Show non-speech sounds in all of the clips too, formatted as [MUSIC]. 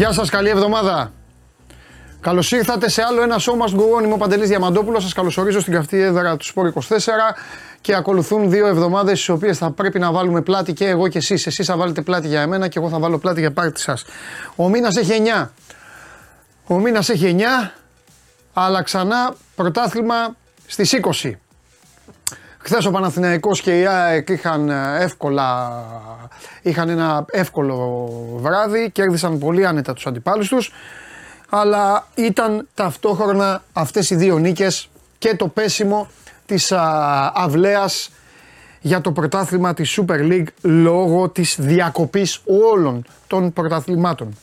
Γεια σας, καλή εβδομάδα. Καλώς ήρθατε σε άλλο ένα show must go on. Είμαι ο Παντελής Διαμαντόπουλος. Σας καλωσορίζω στην καυτή έδρα του Σπόρ 24 και ακολουθούν δύο εβδομάδες στις οποίες θα πρέπει να βάλουμε πλάτη και εγώ και εσείς. Εσείς θα βάλετε πλάτη για εμένα και εγώ θα βάλω πλάτη για πάρτι σας. Ο μήνας έχει 9. Ο μήνας έχει 9, αλλά ξανά πρωτάθλημα στις 20. Χθες ο Παναθηναϊκός και η ΑΕΚ είχαν, εύκολα, είχαν ένα εύκολο βράδυ, κέρδισαν πολύ άνετα τους αντιπάλους τους, αλλά ήταν ταυτόχρονα αυτές οι δύο νίκες και το πέσιμο της α, αυλαίας για το πρωτάθλημα της Super League λόγω της διακοπής όλων των πρωταθλημάτων.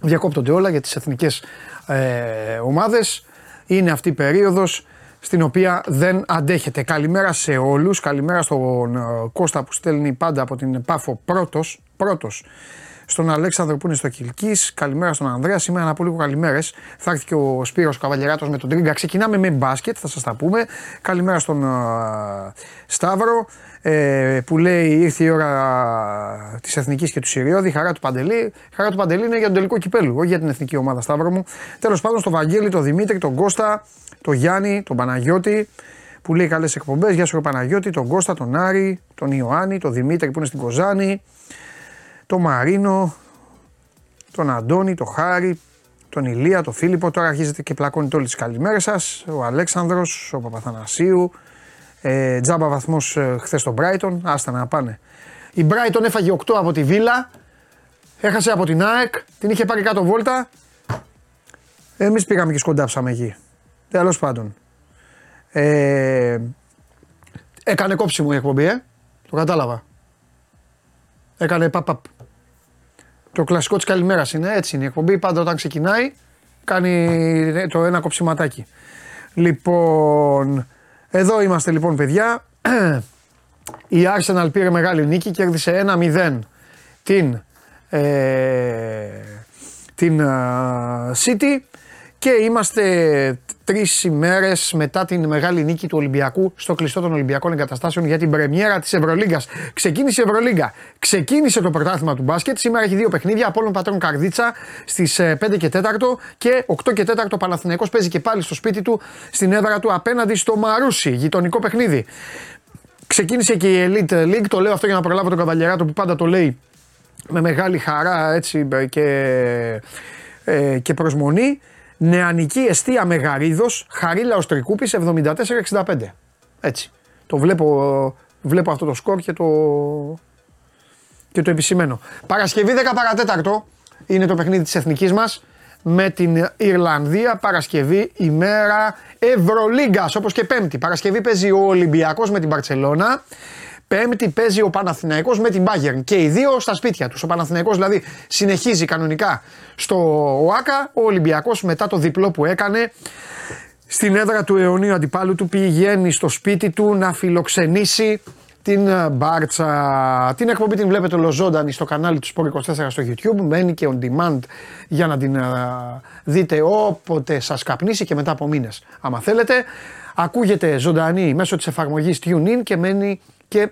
Διακόπτονται όλα για τις εθνικές ε, ομάδες. Είναι αυτή η περίοδος στην οποία δεν αντέχετε. Καλημέρα σε όλους, καλημέρα στον ε, Κώστα που στέλνει πάντα από την Πάφο πρώτος, πρώτος στον Αλέξανδρο που είναι στο Κιλκή. Καλημέρα στον Ανδρέα. Σήμερα να πω λίγο καλημέρες. Θα έρθει και ο Σπύρος Καβαλιεράτος με τον Τρίγκα. Ξεκινάμε με μπάσκετ, θα σας τα πούμε. Καλημέρα στον uh, Σταύρο ε, που λέει ήρθε η ώρα της Εθνικής και του Συριώδη. Χαρά του Παντελή. Χαρά του Παντελή είναι για τον τελικό κυπέλου, όχι για την εθνική ομάδα Σταύρο μου. Τέλος πάντων στον Βαγγέλη, τον Δημήτρη, τον Κώστα, τον Γιάννη, τον Παναγιώτη που λέει καλές εκπομπές. Γεια σου, Παναγιώτη, τον Κώστα, τον Άρη, τον Ιωάννη, τον Δημήτρη που είναι στην Κοζάνη, τον Μαρίνο, τον Αντώνη, τον Χάρη, τον Ηλία, τον Φίλιππο. Τώρα αρχίζετε και πλακώνετε όλε τις καλημέρες σας. Ο Αλέξανδρος, ο Παπαθανασίου. Ε, τζάμπα βαθμός ε, χθες στον Brighton. Άστα να πάνε. Η Brighton έφαγε 8 από τη Βίλα. Έχασε από την ΑΕΚ. Την είχε πάρει κάτω βόλτα. Εμείς πήγαμε και σκοντάψαμε εκεί. Τέλος πάντων. Ε, έκανε κόψιμο η εκπομπή, ε. Το κατάλαβα. Έκανε παπ. Το κλασικό της καλημέρας είναι έτσι είναι η εκπομπή. Πάντα όταν ξεκινάει κάνει το ένα κοψιματάκι. Λοιπόν, εδώ είμαστε λοιπόν παιδιά. Η Arsenal πήρε μεγάλη νίκη, κέρδισε 1-0 την, ε, την uh, City και είμαστε τρεις ημέρες μετά την μεγάλη νίκη του Ολυμπιακού στο κλειστό των Ολυμπιακών Εγκαταστάσεων για την πρεμιέρα της Ευρωλίγκας. Ξεκίνησε η Ευρωλίγκα. Ξεκίνησε το πρωτάθλημα του μπάσκετ. Σήμερα έχει δύο παιχνίδια. Απόλων Πατρών Καρδίτσα στις 5 ε, και 4 και 8 και 4 Παναθηναϊκός παίζει και πάλι στο σπίτι του στην έδρα του απέναντι στο Μαρούσι. Γειτονικό παιχνίδι. Ξεκίνησε και η Elite League. Το λέω αυτό για να προλάβω τον Καβαλιαράτο που πάντα το λέει με μεγάλη χαρά έτσι και, ε, και προσμονή. Νεανική αιστεία Μεγαρίδος, Χαρίλα Οστρικούπης 74-65. Έτσι. Το βλέπω, βλέπω αυτό το σκορ και το, και το επισημένο. Παρασκευή 10 παρατέταρτο είναι το παιχνίδι της εθνικής μας με την Ιρλανδία. Παρασκευή ημέρα Ευρωλίγκας όπως και πέμπτη. Παρασκευή παίζει ο Ολυμπιακός με την Παρτσελώνα. Πέμπτη παίζει ο Παναθηναϊκός με την Bayern και οι δύο στα σπίτια τους. Ο Παναθηναϊκός δηλαδή συνεχίζει κανονικά στο ΟΑΚΑ. Ο Ολυμπιακός μετά το διπλό που έκανε στην έδρα του αιωνίου αντιπάλου του πηγαίνει στο σπίτι του να φιλοξενήσει την Μπάρτσα. Την εκπομπή την βλέπετε ολοζώντανη στο κανάλι του Sport 24 στο YouTube. Μένει και on demand για να την δείτε όποτε σας καπνίσει και μετά από μήνες. Άμα θέλετε. Ακούγεται ζωντανή μέσω της εφαρμογής TuneIn και μένει και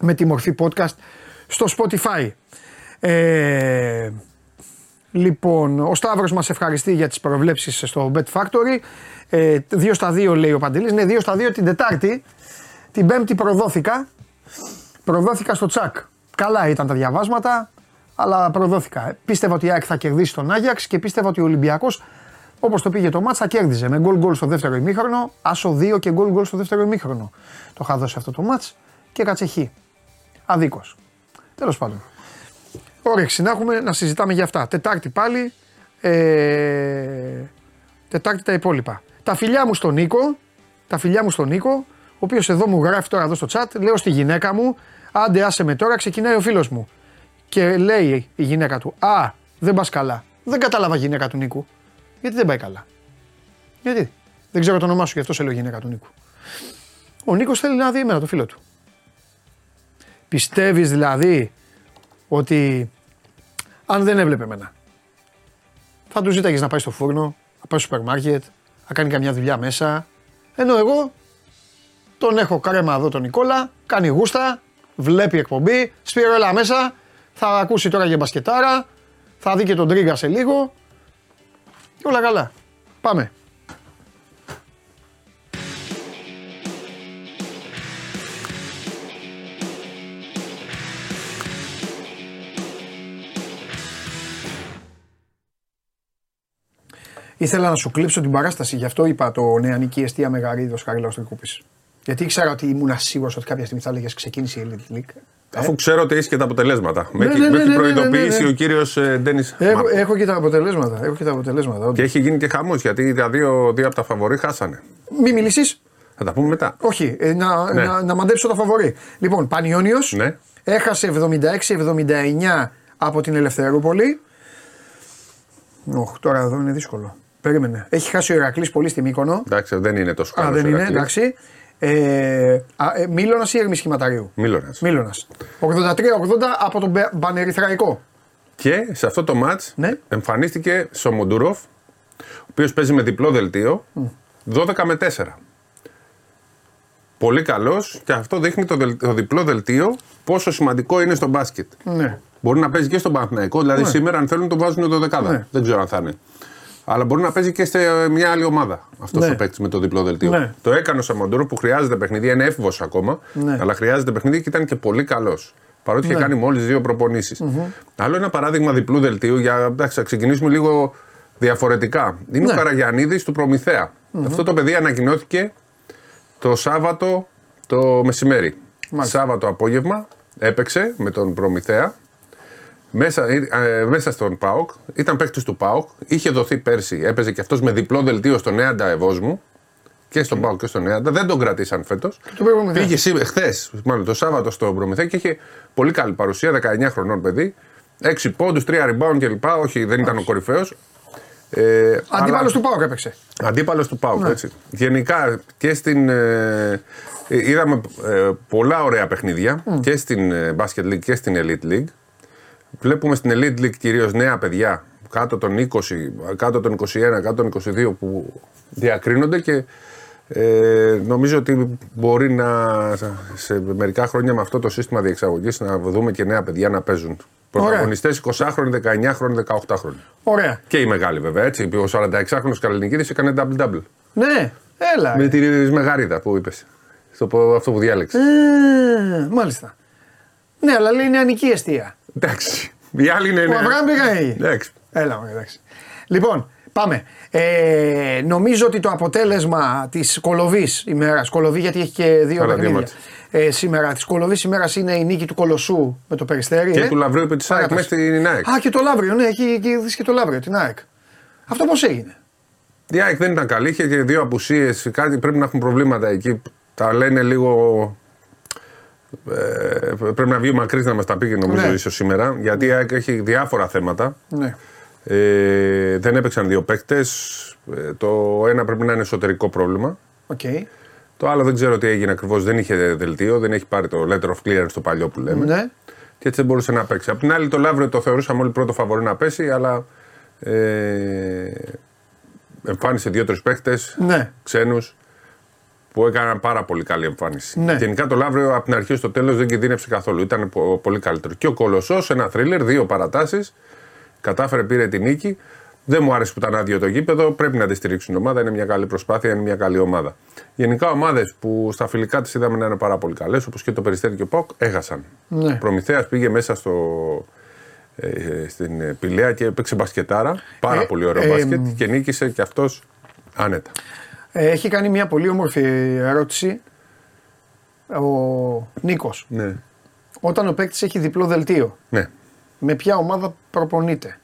με τη μορφή podcast στο Spotify. Ε, λοιπόν, ο Σταύρος μας ευχαριστεί για τις προβλέψεις στο Bet Factory. Ε, δύο στα δύο λέει ο Παντελής. Ναι, δύο στα δύο την Τετάρτη. Την Πέμπτη προδόθηκα. Προδόθηκα στο τσακ. Καλά ήταν τα διαβάσματα, αλλά προδόθηκα. Πίστευα ότι η ΑΕΚ θα κερδίσει τον Άγιαξ και πίστευα ότι ο Ολυμπιακός Όπως το πήγε το μάτσα, κέρδιζε με γκολ γκολ στο δεύτερο ημίχρονο, άσο 2 και γκολ γκολ στο δεύτερο ημίχρονο. Το είχα δώσει αυτό το μάτς και κάτσε χ. Αδίκως. Τέλος πάντων. Όρεξη να έχουμε να συζητάμε για αυτά. Τετάρτη πάλι. Ε, τετάρτη τα υπόλοιπα. Τα φιλιά μου στον Νίκο, τα φιλιά μου στον Νίκο, ο οποίος εδώ μου γράφει τώρα εδώ στο chat, λέω στη γυναίκα μου, άντε άσε με τώρα, ξεκινάει ο φίλος μου. Και λέει η γυναίκα του, Α, δεν πας καλά. Δεν κατάλαβα γυναίκα του Νίκου. Γιατί δεν πάει καλά; Γιατί; Δεν ξέρω το όνομά σου, γι' αυτό σε λέω γυναίκα του Νίκου. Ο Νίκος θέλει να δει εμένα το φίλο του. Πιστεύεις δηλαδή ότι αν δεν έβλεπε εμένα, θα τους ζήταγες να πάει στο φούρνο, να πάει στο σούπερ μάρκετ, να κάνει καμιά δουλειά μέσα. Ενώ εγώ τον έχω κρέμα εδώ τον Νικόλα, κάνει γούστα, βλέπει εκπομπή, σπήρω έλα μέσα, θα ακούσει τώρα για μπασκετάρα, Θα δει και τον Τρίγκα σε λίγο. Και όλα καλά. Πάμε. Ήθελα να σου κλείψω την παράσταση, γι' αυτό είπα το νεανική αιστεία Μεγαρίδος Χαρίλαο Τρικούπη. Γιατί ήξερα ότι ήμουν σίγουρος ότι κάποια στιγμή θα έλεγες ξεκίνησε η Elite League. Αφού ξέρω ότι έχεις και τα αποτελέσματα. Ναι, με, ναι, με ναι, την ναι, προειδοποίηση ναι, ναι, ναι. ο κύριος Ντένις. Έχω, έχω και τα αποτελέσματα. Έχω και τα αποτελέσματα. όντως. Και έχει γίνει και χαμός γιατί τα δύο, δύο από τα φαβορή χάσανε. Μη μιλήσεις. Θα τα πούμε μετά. Όχι, ε, να, Ναι. να, να μαντέψω τα φαβορή. Λοιπόν, Πανιόνιος Ναι. έχασε 76-79 από την Ελευθερούπολη. Οχ, τώρα εδώ είναι δύσκολο. Περίμενε. Έχει χάσει ο Ηρακλής πολύ στη Μύκονο. Εντάξει, δεν είναι τόσο καλός. Α, δεν είναι, εντάξει. Ε, α, ε, Μίλωνας ή Ερμής Σχηματαρίου. Μίλωνας. Μίλωνας. 83-80 από τον Μπε- Πανερυθραϊκό. Και σε αυτό το match Ναι. εμφανίστηκε Σομοντούροφ, ο οποίος παίζει με διπλό δελτίο 12 με 4. Πολύ καλός και αυτό δείχνει το, δελ- το διπλό δελτίο πόσο σημαντικό είναι στο μπάσκετ. Ναι. Μπορεί να παίζει και στον Παναθηναϊκό, δηλαδή σήμερα αν θέλουν τον βάζουν το δεκάδα. Ναι. Δεν ξέρω αν θα είναι. Αλλά μπορεί να παίζει και σε μια άλλη ομάδα αυτός Ναι. ο παίκτης με το διπλό δελτίο. Ναι. Το έκανε ο Σαμοντούρο που χρειάζεται παιχνίδι, είναι έφηβο ακόμα, Ναι. αλλά χρειάζεται παιχνίδι και ήταν και πολύ καλός. Παρότι είχε κάνει μόλις δύο προπονήσεις. Άλλο ένα παράδειγμα διπλού δελτίου, για εντάξει, θα ξεκινήσουμε λίγο διαφορετικά. Είναι Ναι. ο Καραγιανίδης του προμηθεα Αυτό το παιδί ανακοινώθηκε το Σάββατο το μεσημέρι. Μάλιστα. Σάββατο απόγευμα έπαιξε με τον Προμηθέα μέσα, ε, μέσα στον ΠΑΟΚ. Ήταν παίκτης του ΠΑΟΚ. Είχε δοθεί πέρσι. Έπαιζε και αυτός με διπλό δελτίο στον Νέαντα Ευόσμου. Και στον ΠΑΟΚ και στον Νέαντα. Δεν τον κρατήσαν φέτος. τον πήρε ο Προμηθέας. Πήγε σήμερα, χθες, μάλλον το Σάββατο στον Προμηθέα και είχε πολύ καλή παρουσία. 19 χρονών παιδί. 6 πόντους, 3 rebound κλπ. Όχι, δεν ήταν ο κορυφαίος. Ε, Αντίπαλος αλλά- του Πάοκ έπαιξε. Αντίπαλος του Πάουκ, έτσι. Γενικά και στην. Ε, ε, είδαμε ε, πολλά ωραία παιχνίδια και στην ε, Basket League και στην Elite League. Βλέπουμε στην Elite League κυρίως νέα παιδιά κάτω των 20, κάτω των 21, κάτω των 22 που διακρίνονται και ε, νομίζω ότι μπορεί να σε μερικά χρόνια με αυτό το σύστημα διεξαγωγής να δούμε και νέα παιδιά να παίζουν. Πρωταγωνιστές 20χρονοι, 19χρονοι, 18χρονοι. Ωραία. Και οι μεγάλοι βέβαια, έτσι. Ο 46χρονο Καλενικίδη έκανε double-double. Ναι, έλα. Με τη Μεγαρίδα που είπες. Αυτό που διάλεξες. Ε, μάλιστα. Ναι, αλλά λέει νεανική αιστεία. Εντάξει. Οι άλλοι είναι. Ο Αβραάμ πήγα Εντάξει. Έλα, μωρέ, εντάξει. Λοιπόν, πάμε. Ε, νομίζω ότι το αποτέλεσμα της κολοβής ημέρας, κολοβή γιατί έχει και δύο Άλλα δύο παιχνίδια. μάτς. Ε, σήμερα, της κολοβής ημέρας είναι η νίκη του Κολοσσού με το περιστέρι. Και ε. του Λαβρίου επί της ΑΕΚ Παράταση. μέσα στην ΑΕΚ. Α, και το Λαύριο, ναι, έχει και δεις και το Λαύριο, την ΑΕΚ. Αυτό πώς έγινε; Η ΑΕΚ δεν ήταν καλή, είχε και δύο απουσίες. Κάτι πρέπει να έχουν προβλήματα εκεί. Τα λένε λίγο. Ε, πρέπει να βγει ο Μακρύς να μας τα πει και νομίζω Ναι. ίσως σήμερα. Γιατί η ΑΕΚ έχει διάφορα θέματα. Ναι. Ε, δεν έπαιξαν δύο παίκτες. το ένα πρέπει να είναι εσωτερικό πρόβλημα. Οκ. Το άλλο δεν ξέρω τι έγινε ακριβώς. Δεν είχε δελτίο, δεν έχει πάρει το letter of clearance το παλιό που λέμε. Ναι. Και έτσι δεν μπορούσε να παίξει. Απ' την άλλη, το Λαύριο το θεωρούσαμε όλοι πρώτο φαβορί να πέσει, αλλά ε, εμφάνισε δύο-τρεις παίχτε Ναι. ξένους που έκαναν πάρα πολύ καλή εμφάνιση. Ναι. Γενικά το Λαύριο από την αρχή στο τέλος δεν κινδύνευσε καθόλου. Ήταν πο- πολύ καλύτερο. Και ο Κολοσσός, ένα θρίλερ, δύο παρατάσεις. Κατάφερε, πήρε την νίκη. Δεν μου άρεσε που ήταν άδειο το γήπεδο. Πρέπει να τη στηρίξουν η ομάδα. Είναι μια καλή προσπάθεια, είναι μια καλή ομάδα. Γενικά, ομάδες που στα φιλικά τις είδαμε να είναι πάρα πολύ καλές, όπως και το Περιστέρι και ο Ποκ, έχασαν. Ναι. Προμηθέας πήγε μέσα στο, ε, στην ε, Πηλαία και έπαιξε μπασκετάρα. Πάρα Ε, πολύ ωραίο ε, μπάσκετ και νίκησε και αυτός άνετα. Ε, έχει κάνει μια πολύ όμορφη ερώτηση ο Νίκος. Ναι. Όταν ο παίκτης έχει διπλό δελτίο, ναι. με ποια ομάδα προπονείται;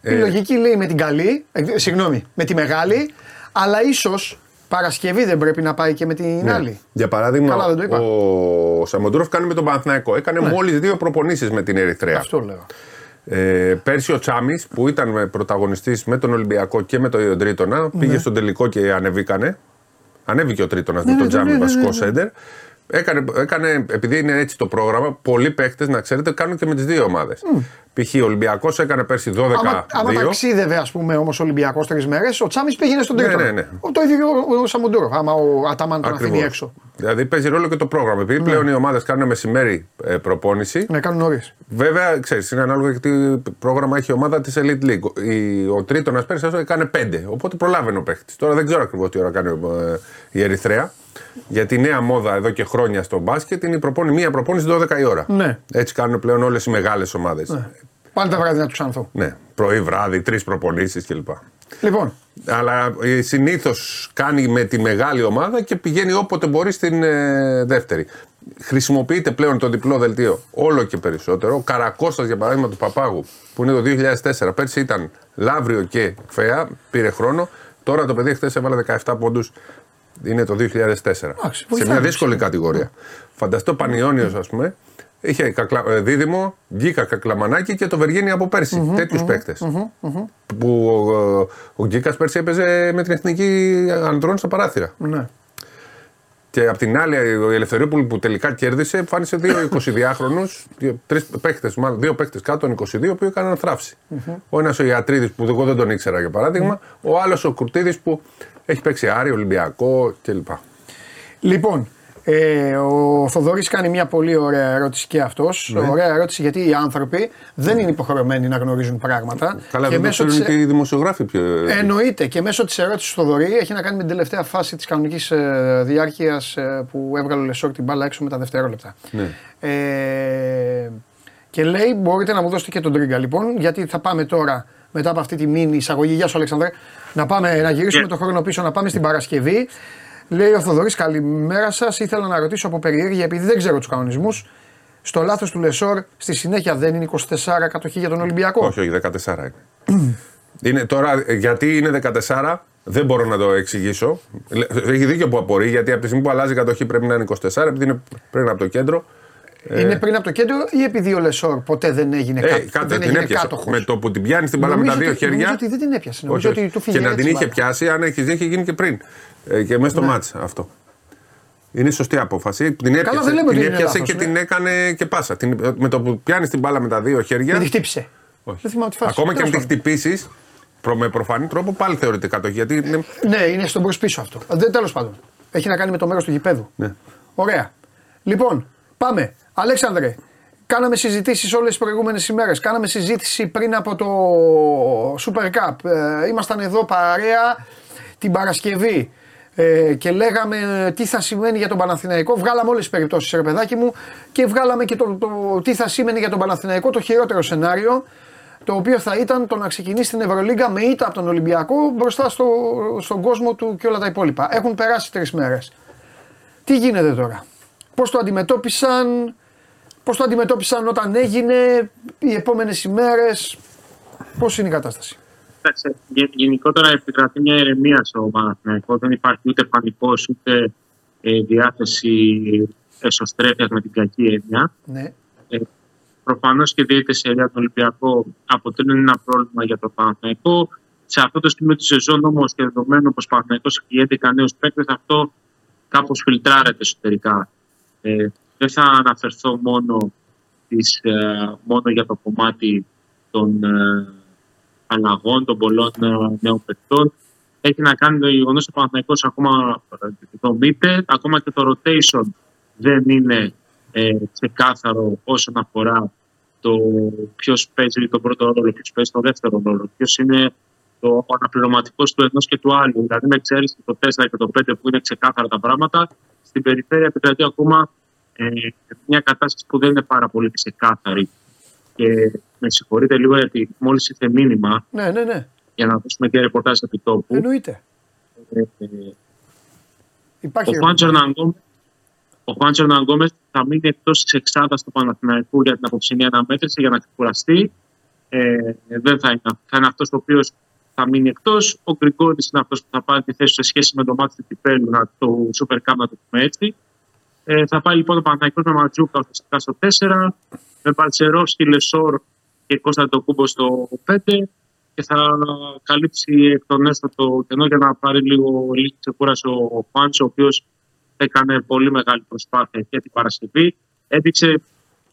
Η Ε, λογική λέει με την καλή, ε, συγγνώμη, με τη μεγάλη, αλλά ίσως Παρασκευή δεν πρέπει να πάει και με την ναι. άλλη. Για παράδειγμα, Καλά, δεν το είπα. ο Σαμοντρόφ κάνει με τον Παναθηναϊκό. Έκανε Ναι. μόλις δύο προπονήσεις με την Ερυθρέα. Αυτό λέω. Ε, πέρσι ο Τσάμις που ήταν πρωταγωνιστής με τον Ολυμπιακό και με τον Τρίτονα πήγε στον τελικό και ανεβήκανε. Ανέβηκε ο Τρίτονας με ναι, τον ναι, Τσάμι ναι, ναι, βασικό ναι. σέντερ. Έκανε, έκανε, επειδή είναι έτσι το πρόγραμμα, πολλοί παίχτες, να ξέρετε, κάνουν και με τις δύο ομάδες. Mm. Π.χ. ο Ολυμπιακός έκανε πέρσι 12 Άμα, άμα ταξίδευε, ας πούμε, όμως ο Ολυμπιακός τρεις μέρες, ο Τσάμις πήγαινε στον τρίτο. Ναι, ναι, ναι. Το ίδιο ο, ο Σαμοντούρο, άμα ο Αταμάν τον αφήνει έξω. Δηλαδή παίζει ρόλο και το πρόγραμμα. Επειδή ναι. πλέον οι ομάδες κάνουν μεσημέρι ε, προπόνηση. Ναι, κάνουν νωρίς. Βέβαια, ξέρεις, είναι ανάλογα γιατί πρόγραμμα έχει η ομάδα της Elite League. Η, ο τρίτο να πέρσι έκανε 5. Οπότε προλάβαινε ο παίχτης. Τώρα δεν ξέρω ακριβώς τι ώρα κάνει ε, η Ερυθρέα. Γιατί η νέα μόδα εδώ και χρόνια στο μπάσκετ είναι η προπόνη, μία προπόνηση 12 η ώρα. Ναι. Έτσι κάνουν πλέον όλες οι μεγάλες ομάδες. Ναι. Πάλι τα βράδυ να τους ανθώ. Ναι. Πρωί, βράδυ, τρεις προπονήσεις κλπ. Λοιπόν. Αλλά ε, συνήθως κάνει με τη μεγάλη ομάδα και πηγαίνει όποτε μπορεί στην ε, δεύτερη. Χρησιμοποιείται πλέον το διπλό δελτίο όλο και περισσότερο. Ο Καρακώστας, για παράδειγμα, του Παπάγου, που είναι το 2004, πέρσι ήταν Λαύριο και Φέα, πήρε χρόνο. Τώρα το παιδί χθες έβαλε 17 πόντους είναι το 2004. Άξι, σε μια δύσκολη κατηγορία. Φανταστώ Πανιόνιος, ας πούμε, είχε κακλα... Ε, δίδυμο, Γκίκα Κακλαμανάκη και το Βεργίνη από πέρσι. Mm-hmm, Τέτοιους mm-hmm, παίκτες. Mm-hmm, που ο, ο Γκίκας πέρσι έπαιζε με την εθνική ανδρών στα παράθυρα. Ναι. Και απ' την άλλη, ο Ελευθεριόπουλο που τελικά κέρδισε, εμφάνισε δύο [COUGHS] 22χρονου, δύο παίχτες κάτω των 22 που έκαναν θράψη. Mm-hmm. Ο ένας ο Ιατρίδης που εγώ δεν τον ήξερα για παράδειγμα, mm-hmm. ο άλλος ο Κουρτίδης που έχει παίξει Άρη, Ολυμπιακό κλπ. Λοιπόν, ε, ο Θοδωρής κάνει μια πολύ ωραία ερώτηση και αυτός. Ναι. Ωραία ερώτηση γιατί οι άνθρωποι δεν είναι υποχρεωμένοι να γνωρίζουν πράγματα. Καλά, και δεν το ξέρουν και οι δημοσιογράφοι πιο. Εννοείται και μέσω της ερώτησης του Θοδωρή έχει να κάνει με την τελευταία φάση της κανονικής ε, διάρκειας ε, που έβγαλε ο Λεσόρ την μπάλα έξω με τα δευτερόλεπτα. Ναι. Ε, και λέει: Μπορείτε να μου δώσετε και τον τρίγκα λοιπόν, γιατί θα πάμε τώρα μετά από αυτή τη μήνυ εισαγωγή. Γεια σου, Αλεξανδρέ. Να, πάμε, να γυρίσουμε yeah. το χρόνο πίσω, να πάμε στην Παρασκευή. Λέει ο Θοδωρής, καλημέρα σας. Ήθελα να ρωτήσω από περιέργεια, επειδή δεν ξέρω τους κανονισμούς. Στο λάθος του Λεσόρ, στη συνέχεια δεν είναι 24 κατοχή για τον Ολυμπιακό. Όχι, όχι, 14 είναι. είναι τώρα, γιατί είναι 14, δεν μπορώ να το εξηγήσω. Έχει δίκιο που απορεί, γιατί από τη στιγμή που αλλάζει η κατοχή πρέπει να είναι 24, επειδή είναι πριν από το κέντρο. Είναι πριν από το κέντρο ή επειδή ο Λεσόρ ποτέ δεν έγινε, ε, κάτω, δεν έγινε κάτοχος; Με το που την πιάνει την μπάλα με τα δύο χέρια. Νομίζω ότι δεν την έπιασε. Νομίζω ότι του και να την είχε πιάσει, αν έχει δει, είχε γίνει και πριν. Ε, και μέσα στο ναι. μάτς αυτό. Είναι σωστή απόφαση. Την έπιασε, Καλά, δεν λέμε την έπιασε λάθος, και ναι. την έκανε και πάσα. Την, με το που πιάνεις την μπάλα με τα δύο χέρια. Δεν τη χτύπησε. Όχι. Δεν θυμάμαι τη φάση. Ακόμα και αν τη χτυπήσεις, με προφανή τρόπο πάλι θεωρείται κατοχή. Γιατί είναι... Ναι, είναι στον προσπίσω αυτό. Τέλος πάντων. Έχει να κάνει με το μέρος του γηπέδου. Ναι. Ωραία. Λοιπόν, πάμε. Αλέξανδρε, κάναμε συζητήσεις όλες τις προηγούμενες ημέρες. Κάναμε συζήτηση πριν από το Super Cup. Ε, ήμασταν εδώ παρέα την Παρασκευή ε, και λέγαμε τι θα σημαίνει για τον Παναθηναϊκό. Βγάλαμε όλες τις περιπτώσεις, ρε παιδάκι μου, και βγάλαμε και το, το, τι θα σημαίνει για τον Παναθηναϊκό το χειρότερο σενάριο το οποίο θα ήταν το να ξεκινήσει την Ευρωλίγκα με ήττα από τον Ολυμπιακό μπροστά στο, στον κόσμο του και όλα τα υπόλοιπα. Έχουν περάσει τρεις μέρες. Τι γίνεται τώρα, Πώς το αντιμετώπισαν, Πώς το αντιμετώπισαν όταν έγινε, οι επόμενες ημέρες, πώς είναι η κατάσταση; Γενικότερα επικρατεί μια ηρεμία στο Παναθηναϊκό. Δεν υπάρχει ούτε πανικός ούτε ε, διάθεση εσωστρέφειας με την κακή έννοια. Ναι. Ε, Προφανώς και διαιτητέ σε τον Ολυμπιακό αποτελούν ένα πρόβλημα για το Παναθηναϊκό. Σε αυτό το σημείο τη σεζόν όμως και δεδομένου πως ο Παναθηναϊκός έχει 11 νέους παίκτες, αυτό κάπως φιλτράρεται εσωτερικά. Ε, δεν θα αναφερθώ μόνο, τις, ε, μόνο για το κομμάτι των ε, αλλαγών, των πολλών ε, νέων παιχτών. Έχει να κάνει το γεγονός ότι ο Παναθηναϊκός ακόμα δομείται, ακόμα και το rotation δεν είναι ε, ξεκάθαρο όσον αφορά το ποιος παίζει τον πρώτο ρόλο, ποιος παίζει τον δεύτερο ρόλο, ποιος είναι το αναπληρωματικός του ενός και του άλλου. Δηλαδή, με εξαίρεση το 4 και το 5 που είναι ξεκάθαρα τα πράγματα, στην περιφέρεια επικρατεί ακόμα ε, μια κατάσταση που δεν είναι πάρα πολύ ξεκάθαρη. Και με συγχωρείτε λίγο γιατί μόλις ήρθε μήνυμα. Ναι, ναι, ναι. Για να δώσουμε και ρεπορτάζ επί τόπου. Εννοείται. Ε, ε, Υπάρχει ο Χουάντσο Ναγκόμε θα μείνει εκτός της εξάδα του Παναθηναϊκού για την απόψηνή αναμέτρηση για να ξεκουραστεί. Ε, δεν θα είναι, θα είναι αυτός ο οποίος θα μείνει εκτός. Ο Γκριγκόνη είναι αυτός που θα πάρει τη θέση σε σχέση με το μάτι του Κυπέλου, το Super Cup να το πούμε έτσι. Ε, θα πάει λοιπόν ο Παναθηναϊκός με Ματζούκα ουσιαστικά στο 4, με Παλτσερόφσκι, Λεσόρ και Κώστα το Κούμπο στο 5 και θα καλύψει εκ των έστω το κενό για να πάρει λίγο λίγη ξεκούραση ο Πάντσο, ο οποίος έκανε πολύ μεγάλη προσπάθεια και την Παρασκευή. Έδειξε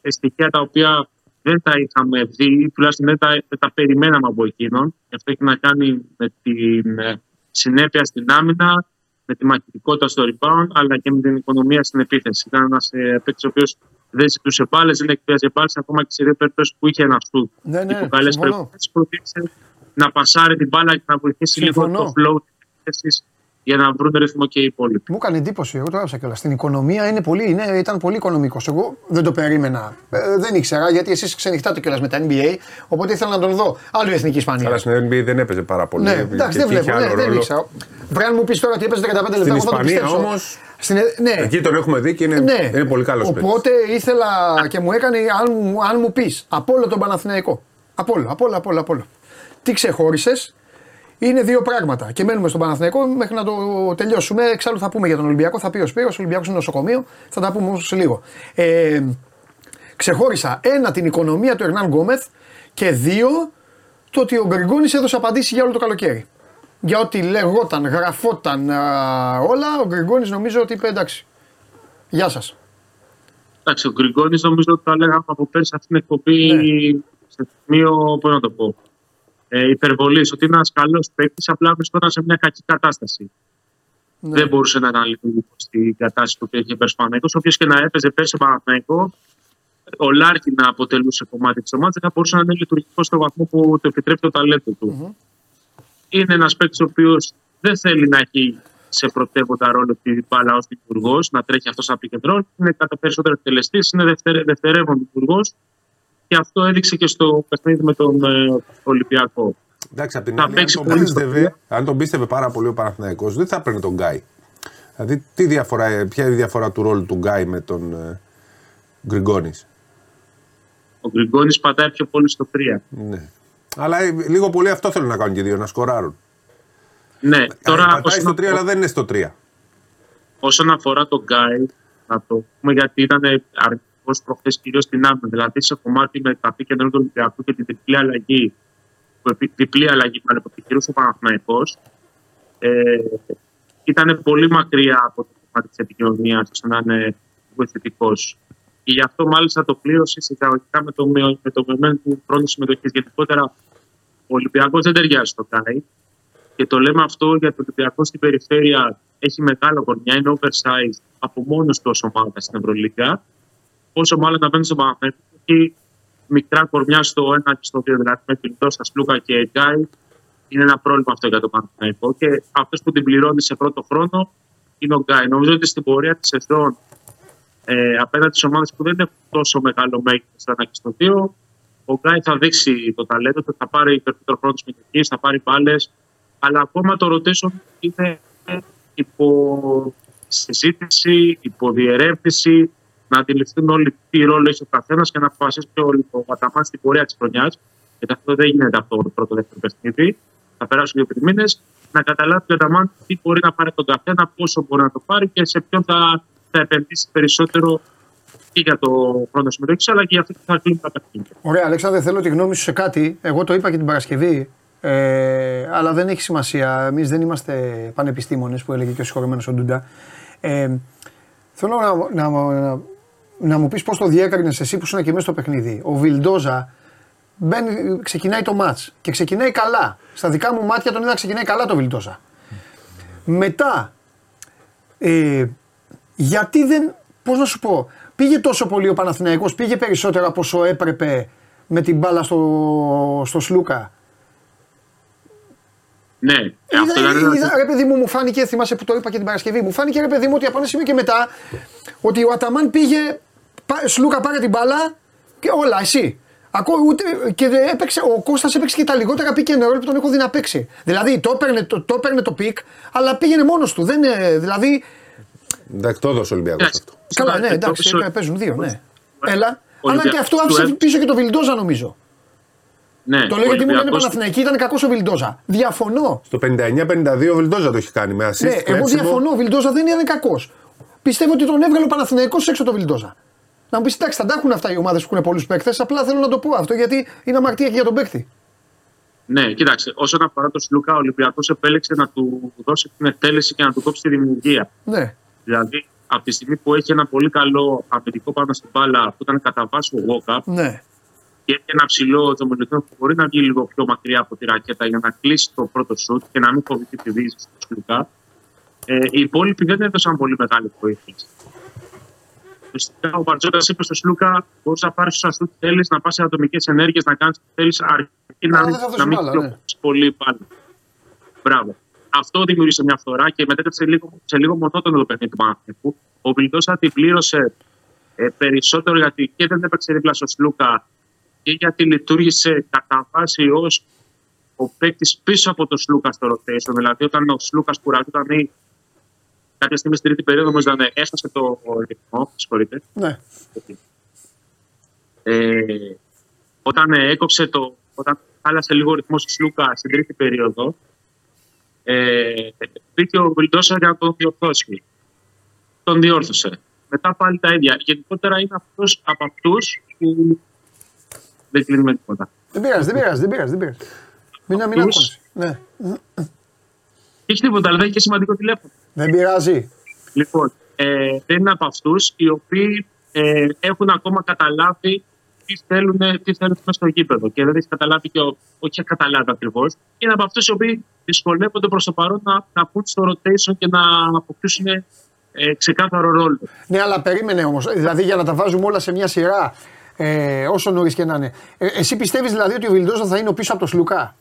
στοιχεία τα οποία δεν τα είχαμε δει, ή τουλάχιστον δεν τα, δεν τα περιμέναμε από εκείνον. Και αυτό έχει να κάνει με την ε, συνέπεια στην άμυνα, με τη μαχητικότητα στο rebound, αλλά και με την οικονομία στην επίθεση. Ήταν ένας ε, παίκτης ο οποίος δεν ζητούσε μπάλες, δεν εκπαίδευσε μπάλες, ακόμα και σε δύο περιπτώσεις που είχε ένα σου. Ναι, ναι, υπό καλές συμφωνώ. προποθέσει, προτίμησε να πασάρει την μπάλα και να βοηθήσει λίγο Συμφωνώ. το flow της επίθεσης για να βρουν ρυθμό και οι υπόλοιποι. Μου έκανε εντύπωση, εγώ το έγραψα κιόλας. Στην οικονομία είναι πολύ, είναι, ήταν πολύ οικονομικός. Εγώ δεν το περίμενα. Ε, δεν ήξερα γιατί εσείς ξενυχτάτε κιόλας με τα NBA, οπότε ήθελα να τον δω. Άλλη εθνική Ισπανία. Αλλά στην NBA δεν έπαιζε πάρα πολύ. Ναι, Και εντάξει, δεν εκεί είχε βλέπω. Ναι, άλλο δεν ρόλο. ήξερα. Βρε, αν μου πεις τώρα ότι έπαιζε 15 λεπτά, Στην εγώ θα το Ισπανία πιστέψω. όμως. Στην, ναι, Εκεί τον έχουμε δει και είναι, ναι. είναι πολύ καλός παίκτης. Οπότε ήθελα και μου έκανε, αν, μου- αν μου πεις, από όλο τον Παναθηναϊκό. Από όλο, από όλο, από όλο, από όλο. Τι ξεχώρισες, είναι δύο πράγματα. Και μένουμε στον Παναθηναϊκό μέχρι να το τελειώσουμε. Εξάλλου θα πούμε για τον Ολυμπιακό. Θα πει ο Σπύρος, ο Ολυμπιακός είναι νοσοκομείο. Θα τα πούμε όμως σε λίγο. Ε, ξεχώρισα ένα την οικονομία του Ερνάν Γκόμεθ και δύο το ότι ο Γκριγκόνης έδωσε απαντήσεις για όλο το καλοκαίρι. Για ό,τι λεγόταν, γραφόταν α, όλα, ο Γκριγκόνης νομίζω ότι είπε εντάξει. Γεια σας. Εντάξει, ο Γκριγκόνης νομίζω ότι τα λέγαμε από πέρσι αυτή την εκπομπή Ναι. σε σημείο, πώς να το πω, ε, υπερβολής. Ότι είναι ένας καλός παίκτης, απλά βρισκόταν σε μια κακή κατάσταση. Ναι. Δεν μπορούσε να ήταν λειτουργικό στην κατάσταση που είχε πέρσι ο Παναθηναϊκός. Όποιο και να έπαιζε πέρσι ο Παναθηναϊκός, ο Λάρκιν να αποτελούσε κομμάτι της ομάδας, δεν θα μπορούσε να είναι λειτουργικός στο βαθμό που το επιτρέπει το ταλέντο του. Είναι ένας παίκτης ο οποίος δεν θέλει να έχει σε πρωτεύοντα ρόλο τη μπάλα ως δημιουργό, να τρέχει αυτός σαν pick and roll. Είναι κατά περισσότερο εκτελεστής, είναι δευτερε, δευτερεύον δημιουργό και αυτό έδειξε και στο παιχνίδι με τον ε, Ολυμπιακό. Εντάξει, απ' την Θα άλλη, αν παίξει τον, πολύ πίστευε, αν τον πίστευε πάρα πολύ ο Παναθηναϊκός, δεν θα έπαιρνε τον Γκάι. Δηλαδή, τι διαφορά, ε, ποια είναι η διαφορά του ρόλου του Γκάι με τον ε, Γκριγκόνης; Ο Γκριγκόνης πατάει πιο πολύ στο 3. Ναι. Αλλά ε, λίγο πολύ αυτό θέλουν να κάνουν και οι δύο, να σκοράρουν. Ναι, τώρα Πατάει όσον στο 3, αφορά- αλλά δεν είναι στο 3. όσον αφορά τον Γκάι, να το πούμε γιατί ήταν αρνητικό προχθές κυρίως στην άμυνα. Δηλαδή σε κομμάτι με τα πίκια του Ολυμπιακού και την διπλή αλλαγή, που επί- διπλή αλλαγή μάλλον, που επιχειρούσε ο Παναθηναϊκός, ε, ήταν πολύ μακριά από το κομμάτι της επικοινωνίας ώστε να είναι βοηθητικό. Και γι' αυτό μάλιστα το πλήρωσε εισαγωγικά με το, μειο- με το μειωμένο του χρόνο συμμετοχής. Γενικότερα ο Ολυμπιακός δεν ταιριάζει στο Γκάι. Και το λέμε αυτό γιατί ο Ολυμπιακός στην περιφέρεια έχει μεγάλο κορμιά, είναι oversized από μόνος του ως ομάδα στην Ευρωλίγκα. Όσο μάλλον να μπαίνει στο Παναθηναϊκό, έχει μικρά κορμιά στο 1 και στο 2, δηλαδή με Φιλτό, στα Σπλούκα και Γκάι. Είναι ένα πρόβλημα αυτό για το Παναθηναϊκό. Και αυτός που την πληρώνει σε πρώτο χρόνο είναι ο Γκάι. Νομίζω ότι στην πορεία της σεζόν ε, απέναντι στις ομάδες που δεν έχουν τόσο μεγάλο μέγεθος στο 1 και στο 2, ο Γκάι θα δείξει το ταλέντο του, θα πάρει περισσότερο χρόνο συμμετοχή, θα πάρει μπάλες. Αλλά ακόμα το rotation είναι υπό συζήτηση, υπό διερεύνηση, να αντιληφθούν όλοι τι ρόλο έχει ο καθένας και να αποφασίσει και όλοι ο Αταμάν στην πορεία της χρονιάς. Γιατί αυτό δεν γίνεται αυτό το πρώτο δεύτερο παιχνίδι. Θα περάσουν δύο-τρεις μήνες. Να καταλάβει ο Αταμάν τι μπορεί να πάρει τον καθένα, πόσο μπορεί να το πάρει και σε ποιον θα, θα επενδύσει περισσότερο και για το χρόνο συμμετοχής, αλλά και για αυτό που θα κλείνει τα παιχνίδια. Ωραία, Αλέξανδρε, θέλω τη γνώμη σου σε κάτι. Εγώ το είπα και την Παρασκευή. Ε, αλλά δεν έχει σημασία. Εμείς δεν είμαστε πανεπιστήμονες που έλεγε και ο συγχωρεμένος ο Ντούντα. Ε, θέλω να, να, να, να μου πεις πώς το διέκρινες εσύ που ήσουν και μέσα στο παιχνίδι. Ο Βιλντόζα μπαίνει, ξεκινάει το μάτς και ξεκινάει καλά. Στα δικά μου μάτια τον είδα ξεκινάει καλά το Βιλντόζα. Μετά, ε, γιατί δεν. Πώς να σου πω, πήγε τόσο πολύ ο Παναθηναϊκός, πήγε περισσότερο από όσο έπρεπε με την μπάλα στο, στο Σλούκα. Ναι, Είδα, αυτό ήταν ένα- είδα, ρε παιδί μου, μου φάνηκε, θυμάσαι που το είπα και την Παρασκευή, μου φάνηκε ρε παιδί μου ότι από ένα σημείο και μετά ότι ο Αταμάν πήγε, πά- Σλούκα πάρε την μπάλα και όλα, εσύ. Ακόμα ούτε, και δεν έπαιξε, ο Κώστας έπαιξε και τα λιγότερα pick and roll που τον έχω δει να παίξει. Δηλαδή το έπαιρνε το, το, έπαιρνε το pick, αλλά πήγαινε μόνος του. Δεν, είναι- δηλαδή, Εντάξει, το έδωσε ο Ολυμπιακός Εντάξει. αυτό. καλά, ναι, Ε, εντάξει, το- ε, παίζουν δύο, ναι. Ο- Έλα. ο Αλλά και Ολυμπιακός αυτό του άφησε έβ- πίσω και το Βιλντόζα νομίζω. Ναι, Το λέω γιατί μου λένε Ολυμπιακός- Παναθηναϊκοί ήταν κακός ο Βιλντόζα. Διαφωνώ. Στο 59-52 ο Βιλντόζα το έχει κάνει με assist. Ναι, εγώ κλέψιμο. διαφωνώ. Ο Βιλντόζα δεν είναι κακός. Πιστεύω ότι τον έβγαλε ο Παναθηναϊκός έξω το Βιλντόζα. Να μου πεις εντάξει, θα τα έχουν αυτά οι ομάδες που έχουν πολλούς παίκτες. Απλά θέλω να το πω αυτό γιατί είναι αμαρτία και για τον παίκτη. Ναι, κοίταξε. Όσον αφορά τον Σλούκα, ο Ολυμπιακός επέλεξε να του δώσει την εκτέλεση και να του κόψει τη δημιουργία. Ναι. Δηλαδή, από τη στιγμή που έχει ένα πολύ καλό αμυντικό πάνω στην μπάλα που ήταν κατά βάση ο Γόκα Ναι. Και έχει ένα ψηλό Τζομελιτό που μπορεί να βγει λίγο πιο μακριά από τη ρακέτα για να κλείσει το πρώτο σουτ και να μην φοβηθεί τη δύση στο Σλουκά. Ε, οι υπόλοιποι δεν έδωσαν πολύ μεγάλη βοήθεια. Ουσιαστικά ο Μπαρτζόκα είπε στο Σλούκα: Μπορείς να πάρεις όσα σουτ θέλεις, να πας σε ατομικές ενέργειες, να κάνεις τι θέλεις, αρκεί να, Αλλά μην- δεν θα δώσει να μην μπάλα, κυκλοφορήσει πολύ πάλι. Μπράβο. Αυτό δημιούργησε μια φθορά και μετέτρεψε λίγο, σε λίγο μονότονο το παιχνίδι του Παναθηναϊκού. Ο Βιλντόσα την πλήρωσε ε, περισσότερο γιατί και δεν έπαιξε δίπλα στο Σλούκα και γιατί λειτουργήσε κατά βάση ως ο παίκτης πίσω από το Σλούκα στο rotation. Δηλαδή, όταν ο Σλούκας κουραζόταν ή κάποια στιγμή στην τρίτη περίοδο όμως ήταν έφτασε το ρυθμό, συγχωρείτε. ναι. Ε, όταν ε, έκοψε το. Όταν χάλασε λίγο ο ρυθμός του Σλούκα στην τρίτη περίοδο, ε, μπήκε ο Βιλντόσα για να τον διορθώσει. Τον διόρθωσε. Μετά πάλι τα ίδια. Γενικότερα είναι αυτός από αυτούς που δεν κλείνει με τίποτα. Δεν πειράζει, δεν πειράζει, δεν πειράζει. Δεν πειράζει. Μην μην Αυτούς; ακούσει. Ναι. Έχεις τίποτα, αλλά δεν έχει και σημαντικό τηλέφωνο. Δεν πειράζει. Λοιπόν, ε, δεν είναι από αυτούς οι οποίοι ε, έχουν ακόμα καταλάβει τι θέλουν, τι θέλουν μέσα στο γήπεδο και δεν έχει καταλάβει και ο, όχι καταλάβει ακριβώς. Είναι από αυτούς οι οποίοι δυσκολεύονται προς το παρόν να, να πούν στο rotation και να αποκτήσουν ε, ξεκάθαρο ρόλο. Ναι, αλλά περίμενε όμως. Δηλαδή για να τα βάζουμε όλα σε μια σειρά, ε, όσο νωρίς και να είναι. Ε, εσύ πιστεύεις δηλαδή ότι ο Βιλντόζα θα είναι ο πίσω από το Σλουκά;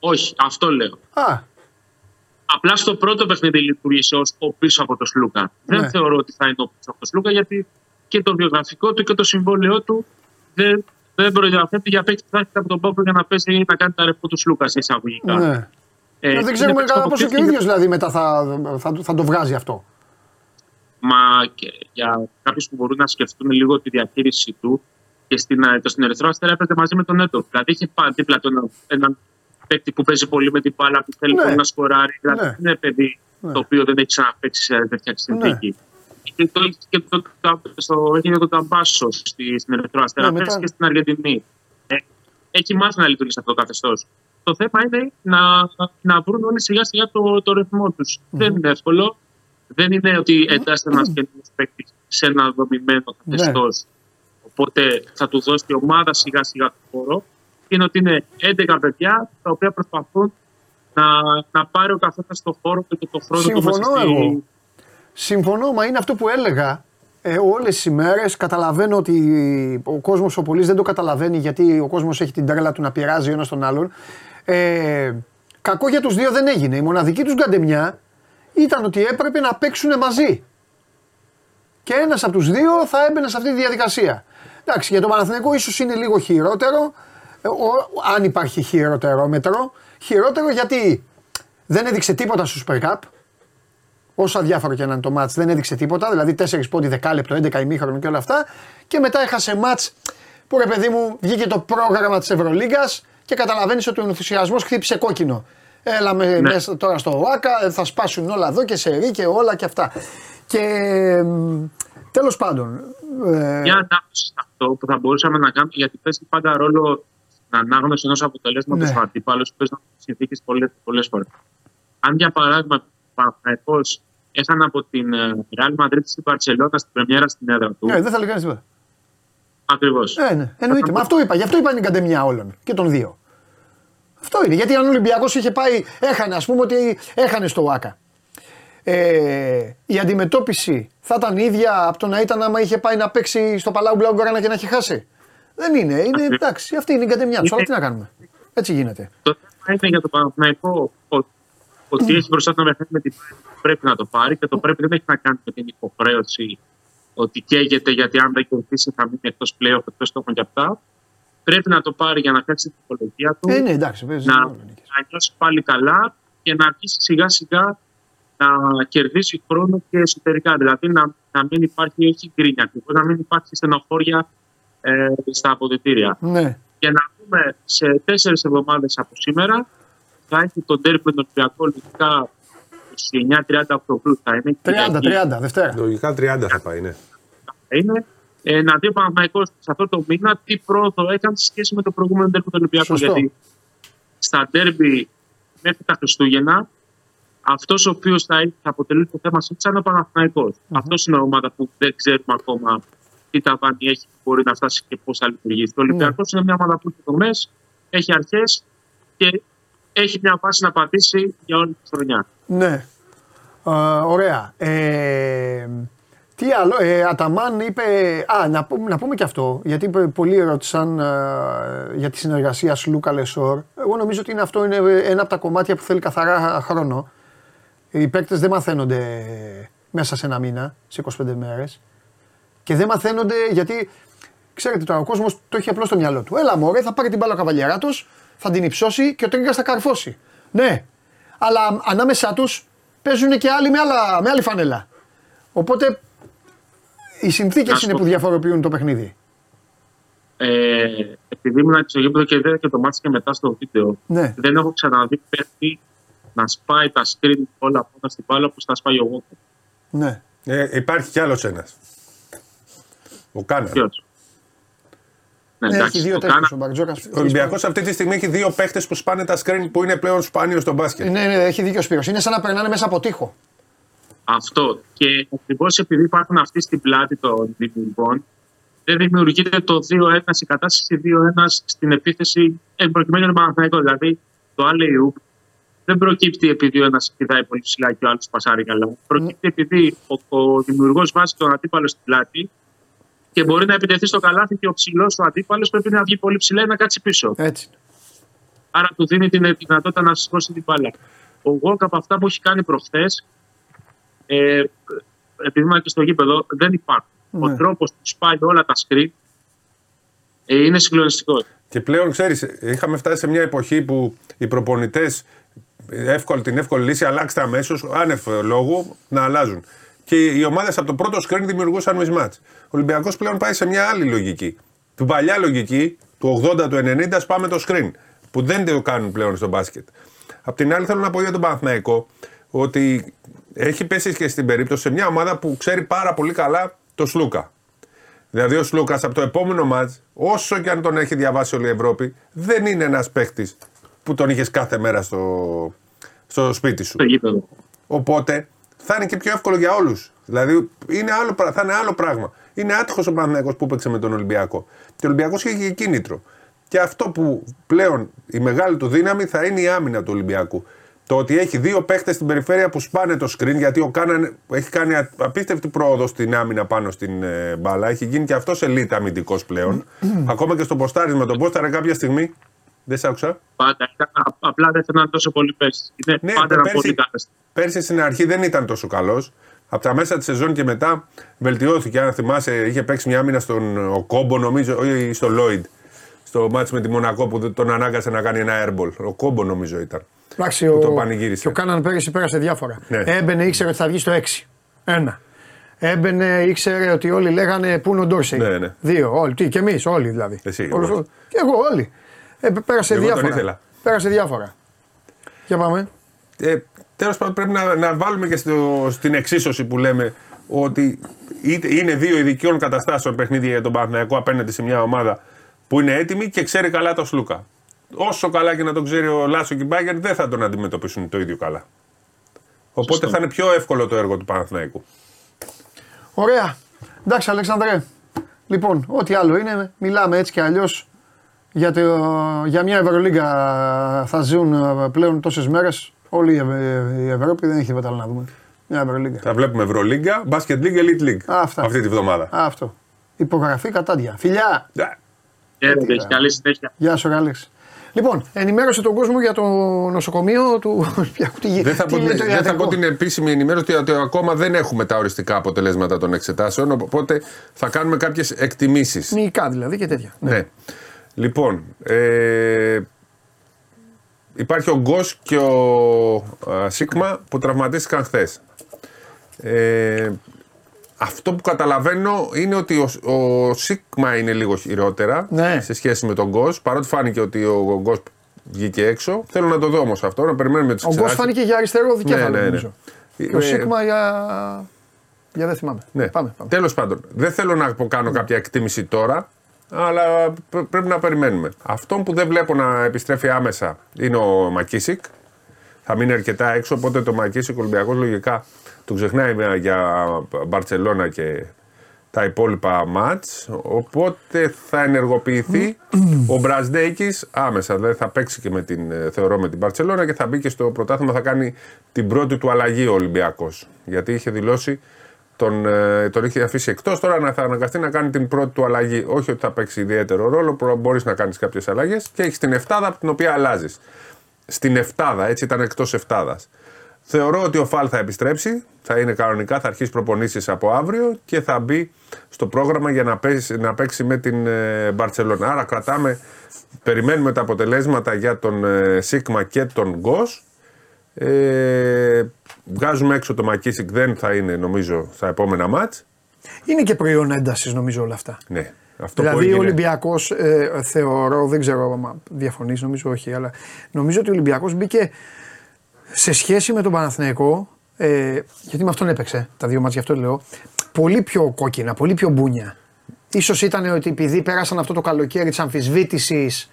Όχι, αυτό λέω. Α, Απλά στο πρώτο παιχνίδι λειτουργήσε ως ο πίσω από το Σλούκα. Ναι. Δεν θεωρώ ότι θα είναι ο πίσω από το Σλούκα γιατί και το βιογραφικό του και το συμβόλαιό του δεν, δεν προδιαθέτει για παίκτη που θα έρχεται από τον Πόπο για να πέσει ή να κάνει τα ρεπό του Σλούκα σε εισαγωγικά. ναι. Ε, δεν είναι ξέρουμε παίκτης κατά που πόσο και ο αποκτήθηκε- ίδιος δηλαδή μετά θα, θα, θα το βγάζει αυτό. Μα και για κάποιους που μπορούν να σκεφτούν λίγο τη διαχείρισή του και στην, ε, το στην Ερυθρό Αστέρα έπαιζε μαζί με τον Έτο. Δηλαδή είχε πάντα δίπλα του έναν, έναν παίκτη που παίζει πολύ με την μπάλα, που θέλει Ναι. πολύ να σκοράρει. Δηλαδή Ναι. δεν είναι παιδί Ναι. το οποίο δεν έχει ξαναπέξει σε τέτοια συνθήκη. Και το έχει και το, το, στο, έχει και το Ταμπάσο στη, στην Ερυθρό Αστέρα, Ναι, μετά- παίζει και στην Αργεντινή. Ε, έχει μάθει να λειτουργεί σε αυτό το καθεστώς. Το θέμα είναι να, να βρουν όλοι σιγά σιγά το, το ρυθμό τους. Δεν είναι εύκολο. Δεν είναι ότι εντάσσεται ένα καινούριο παίκτη σε ένα δομημένο Ναι. καθεστώς. Οπότε θα του δώσει η ομάδα σιγά σιγά το χώρο. Είναι ότι είναι 11 παιδιά τα οποία προσπαθούν να, να πάρει ο καθένας το χώρο και το χρόνο του μέσα Συμφωνώ στη- εγώ. Συμφωνώ, μα είναι αυτό που έλεγα ε, όλες τις ημέρες. Καταλαβαίνω ότι ο κόσμος ο πολύς δεν το καταλαβαίνει γιατί ο κόσμος έχει την τρέλα του να πειράζει ο ένας τον άλλον. Ε, κακό για τους δύο δεν έγινε. Η μοναδική τους γκαντεμιά ήταν ότι έπρεπε να παίξουν μαζί. Και ένας από τους δύο θα έμπαινε σε αυτή τη διαδικασία. Εντάξει, για τον Παναθηναϊκό ίσως είναι λίγο χειρότερο, ε, ο- αν υπάρχει χειροτερόμετρο. Χειρότερο γιατί δεν έδειξε τίποτα στο Super Cup. Όσο αδιάφορο και να είναι το μάτς, δεν έδειξε τίποτα. Δηλαδή 4 πόντι, δεκάλεπτο, 11 ημίχρονο και όλα αυτά. Και μετά έχασε μάτς που ρε παιδί μου βγήκε το πρόγραμμα της Ευρωλίγκας και καταλαβαίνεις ότι ο ενθουσιασμός χτύπησε κόκκινο. Έλα με, Ναι. μέσα τώρα στο ΟΑΚΑ, θα σπάσουν όλα εδώ και σε και όλα και αυτά. Και μ, τέλος πάντων. ε, Μια ανάγνωση σε αυτό που θα μπορούσαμε να κάνουμε, γιατί παίζει πάντα ρόλο στην ανάγνωση ενός αποτελέσματος Ναι. του αντίπαλου που παίζουν συνθήκες πολλές φορές. Αν για παράδειγμα ο Παναθυναϊκό έχανε από την ε, Real Madrid στην Παρσελόνα στην Πρεμιέρα στην έδρα του. ναι, δεν θα λέει κανείς τίποτα. Ακριβώς. Ε, ναι, εννοείται. Μα αυτό είπα. Γι' αυτό είπα είναι η καντεμιά όλων και των δύο. Αυτό είναι. Γιατί αν ο Ολυμπιακός είχε πάει, έχανε, ας πούμε ότι έχανε στο ΟΑΚΑ. Ε, η αντιμετώπιση θα ήταν ίδια από το να ήταν άμα είχε πάει να παίξει στο Παλάου Μπλαουγκοράνα και να έχει χάσει. Δεν είναι. Είναι εντάξει. Αυτή είναι η καντεμιά τους. Αλλά τι να κάνουμε. Έτσι γίνεται. Το θέμα είναι για το Παναθηναϊκό ο- ότι έχει μπροστά του ένα παιχνίδι με την Bayern που πρέπει να το πάρει και το πρέπει δεν έχει να κάνει με την υποχρέωση ότι καίγεται γιατί αν δεν κερδίσει θα μείνει εκτός πλέον, εκτός στόχων και αυτά. Πρέπει να το πάρει για να φτιάξει την ψυχολογία του. Ε, ναι, εντάξει. παίζει να, ρόλο, νίκης. να νιώσει πάλι καλά και να αρχίσει σιγά σιγά να κερδίσει χρόνο και εσωτερικά. Δηλαδή να, να μην υπάρχει όχι γκρίνια, ακριβώς, να μην υπάρχει στενοχώρια ε, στα αποδητήρια. Ναι. Και να δούμε σε τέσσερις εβδομάδες από σήμερα θα έχει τον τέρπι με τον Ολυμπιακό λογικά 29-30 Οκτωβρίου θα είναι. 30, Κυριακή 30, Δευτέρα. Λογικά 30 θα πάει, ναι. θα είναι. Ε, να δει ο Παναθηναϊκός σε αυτό το μήνα τι πρόοδο έκανε σε σχέση με το προηγούμενο τέρπι του Ολυμπιακού. Σωστό. Γιατί στα τέρπι μέχρι τα Χριστούγεννα αυτός ο οποίος θα, θα αποτελεί το θέμα σαν είναι ο παναθηναικος Αυτός είναι η ομάδα που δεν ξέρουμε ακόμα τι ταβάνι έχει, μπορεί να φτάσει και πώς θα λειτουργήσει. Το Ολυμπιακός είναι μια ομάδα που έχει δομές, έχει αρχές και έχει μια βάση να πατήσει για όλη τη χρονιά. Ναι. ωραία. Ε, τι άλλο, ε, Αταμάν είπε. Α, να, πούμε, να πούμε και αυτό, γιατί πολλοί ρώτησαν ε, για τη συνεργασία σου Λούκα Λεσόρ. Εγώ νομίζω ότι είναι αυτό είναι ένα από τα κομμάτια που θέλει καθαρά χρόνο. Οι παίκτες δεν μαθαίνονται μέσα σε ένα μήνα, σε 25 μέρες. Και δεν μαθαίνονται γιατί ξέρετε τώρα ο κόσμος το έχει απλώς στο μυαλό του. Έλα μωρέ, θα πάρει την μπάλα ο καβαλιαράτο, θα την υψώσει και ο Τρίγκα θα καρφώσει. Ναι, αλλά ανάμεσά τους παίζουν και άλλοι με, άλλα, με άλλη φανέλα. Οπότε οι συνθήκες είναι που διαφοροποιούν το παιχνίδι. Ε, επειδή ήμουν στο γήπεδο και είδα και το μάτι και μετά στο βίντεο, ναι. δεν έχω ξαναδεί παίχτη να σπάει τα screen όλα από στην μπάλα όπως τα σπάει ο Γόκο. Ναι. Ε, υπάρχει κι άλλος ένας. Ο Κάνα. Ναι, ναι, έχει δύο τέτοιου ο Μπαρτζόκας. Ο Ολυμπιακός αυτή τη στιγμή έχει δύο παίχτες που σπάνε τα screen που είναι πλέον σπάνιο στο μπάσκετ. Ναι, ναι, έχει δίκιο Σπύρος. Είναι σαν να περνάνε μέσα από τείχο. Αυτό. Και ακριβώς επειδή υπάρχουν αυτοί στην πλάτη των δημιουργών, δεν δημιουργείται το 2-1, η κατάσταση 2-1 στην επίθεση εν προκειμένου του Παναθηναϊκού. Δηλαδή το άλλο δεν προκύπτει επειδή ο ένας πηδάει πολύ ψηλά και ο άλλος πασάρει καλά. Προκύπτει επειδή ο, ο δημιουργός βάζει τον αντίπαλο στην πλάτη και μπορεί να επιτεθεί στο καλάθι και ο ψηλός ο αντίπαλος πρέπει να βγει πολύ ψηλά ή να κάτσει πίσω. Έτσι. Άρα του δίνει την δυνατότητα να σηκώσει την μπάλα. Ο Γόκ από αυτά που έχει κάνει προχθές, ε, επειδή ήμουν και στο γήπεδο, δεν υπάρχουν. Ναι. Ο τρόπος που σπάει όλα τα screen ε, είναι συγκλονιστικός. Και πλέον ξέρεις, είχαμε φτάσει σε μια εποχή που οι προπονητές την εύκολη λύση αλλάξτε αμέσως, άνευ λόγου, να αλλάζουν. Και οι ομάδες από το πρώτο screen δημιουργούσαν mismatch. Ο Ολυμπιακός πλέον πάει σε μια άλλη λογική. Την παλιά λογική, του 80, του 90, πάμε το screen. Που δεν το κάνουν πλέον στο μπάσκετ. Απ' την άλλη, θέλω να πω για τον Παναθναϊκό ότι έχει πέσει και στην περίπτωση σε μια ομάδα που ξέρει πάρα πολύ καλά το Σλούκα. Δηλαδή ο Σλούκας από το επόμενο μάτς, όσο και αν τον έχει διαβάσει όλη η Ευρώπη, δεν είναι ένας παίχτης που τον είχες κάθε μέρα στο, στο σπίτι σου. Οπότε θα είναι και πιο εύκολο για όλους. Δηλαδή είναι άλλο, θα είναι άλλο πράγμα. Είναι άτυχος ο Παναγιακό που παίξε με τον Ολυμπιακό. Και ο Ολυμπιακός έχει και κίνητρο. Και αυτό που πλέον η μεγάλη του δύναμη θα είναι η άμυνα του Ολυμπιακού. Το ότι έχει δύο παίχτες στην περιφέρεια που σπάνε το screen, γιατί ο Κάναν έχει κάνει απίστευτη πρόοδο στην άμυνα πάνω στην ε, μπάλα. Έχει γίνει και αυτό ελίτ αμυντικός πλέον. Ακόμα και στο ποστάρισμα τον πόσταρε κάποια στιγμή. Δεν σ' άκουσα. Πάντα. Απλά δεν ήταν τόσο πολύ πέρσι. Ναι, πάντα πέρσι, πολύ πέρσι στην αρχή δεν ήταν τόσο καλός. Από τα μέσα της σεζόν και μετά βελτιώθηκε. Αν θυμάσαι, είχε παίξει μια άμυνα στον ο Κόμπο, νομίζω, ή στο Λόιντ. Στο μάτι με τη Μονακό που τον ανάγκασε να κάνει ένα airball. Ο Κόμπο νομίζω ήταν. Εντάξει, ο, το πανηγύρισε. Και ο Κάναν πέρυσι πέρασε διάφορα. Ναι. Έμπαινε, ήξερε ότι θα βγει στο 6. Ένα. Έμπαινε, ήξερε ότι όλοι λέγανε πού είναι ο Ντόρσεϊ; Ναι, ναι. Δύο. Όλοι. Τι, και εμείς, όλοι δηλαδή. Εσύ, Όλους, και εγώ, όλοι. Ε, πέρασε εγώ διάφορα. Πέρασε διάφορα. Για πάμε. Ε, Τέλος πάντων, πρέπει να, να βάλουμε και στο, στην εξίσωση που λέμε ότι είναι δύο ειδικιών καταστάσεων παιχνίδια για τον Παναθηναϊκό απέναντι σε μια ομάδα που είναι έτοιμη και ξέρει καλά το Σλούκα. Όσο καλά και να τον ξέρει ο Λάσο και η Μπάγκερ, δεν θα τον αντιμετωπίσουν το ίδιο καλά. Οπότε θα είναι πιο εύκολο το έργο του Παναθηναϊκού. Ωραία. Εντάξει, Αλεξανδρέ. Λοιπόν, ό,τι άλλο είναι, μιλάμε έτσι και αλλιώς για, για μια Ευρωλίγκα θα ζουν ε, πλέον τόσες μέρες. Όλη η Ευρώπη δεν έχει τίποτα άλλο να δούμε. Μια Ευρωλίγκα. Θα βλέπουμε Ευρωλίγκα, Basket League, Elite League. Αυτά. Αυτή τη βδομάδα. Αυτό. Υπογραφή κατάντια. Φιλιά! Χαίρετε, καλή συνέχεια. Γεια σου, Άλεξ. Λοιπόν, ενημέρωσε τον κόσμο για το νοσοκομείο του [LAUGHS] Ολυμπιακού. Δεν θα, πω, δεν θα πω την επίσημη ενημέρωση ότι ακόμα δεν έχουμε τα οριστικά αποτελέσματα των εξετάσεων. Οπότε θα κάνουμε κάποιες εκτιμήσεις. Μυϊκά δηλαδή και τέτοια. Ναι. ναι. Λοιπόν, ε, υπάρχει ο Γκος και ο Σίγμα που τραυματίστηκαν χθες. Ε, αυτό που καταλαβαίνω είναι ότι ο, ο Σίγμα είναι λίγο χειρότερα ναι. σε σχέση με τον Γκος. Παρότι φάνηκε ότι ο Γκος βγήκε έξω. Θέλω να το δω όμως αυτό, να περιμένουμε τις Ο Γκος φάνηκε για αριστερό δικαίωμα ναι, ναι, ναι. Και ο ε, Σίγμα για. Για δεν θυμάμαι. Ναι. Πάμε, πάμε. Τέλος πάντων, δεν θέλω να κάνω κάποια εκτίμηση τώρα αλλά πρέπει να περιμένουμε. Αυτό που δεν βλέπω να επιστρέφει άμεσα είναι ο Μακίσικ. θα μείνει αρκετά έξω. Οπότε το Μακίσικ Ολυμπιακός λογικά του ξεχνάει για Μπαρσελόνα και τα υπόλοιπα μάτς, οπότε θα ενεργοποιηθεί ο Μπρασδέκης άμεσα, δηλαδή θα παίξει και με την, ε, θεωρώ με την Παρσελόνα και θα μπει και στο πρωτάθλημα, θα κάνει την πρώτη του αλλαγή ο Ολυμπιακός, γιατί είχε δηλώσει τον, ε, τον είχε αφήσει εκτός, τώρα να θα αναγκαστεί να κάνει την πρώτη του αλλαγή, όχι ότι θα παίξει ιδιαίτερο ρόλο, μπορείς να κάνεις κάποιες αλλαγές. Και έχει την εφτάδα από την οποία αλλάζεις. Στην εφτάδα, έτσι ήταν εκτός εφτάδας. Θεωρώ ότι ο Φαλ θα επιστρέψει, θα είναι κανονικά, θα αρχίσει προπονήσεις από αύριο και θα μπει στο πρόγραμμα για να παίξει, να παίξει με την Μπαρτσελόνα. Άρα κρατάμε, περιμένουμε τα αποτελέσματα για τον ε, Σίγμα και τον Γκος. Ε, βγάζουμε έξω το Μακίσικ, δεν θα είναι νομίζω στα επόμενα μάτς. Είναι και προϊόν έντασης νομίζω όλα αυτά. Ναι. Αυτό δηλαδή ο Ολυμπιακός ε, θεωρώ, δεν ξέρω αν διαφωνείς, νομίζω όχι, αλλά νομίζω ότι ο Ολυμπιακός μπήκε σε σχέση με τον Παναθηναϊκό, ε, γιατί με αυτόν έπαιξε τα δύο μάτια, γι' αυτό λέω, πολύ πιο κόκκινα, πολύ πιο μπούνια. Ίσως ήταν ότι επειδή πέρασαν αυτό το καλοκαίρι της αμφισβήτησης,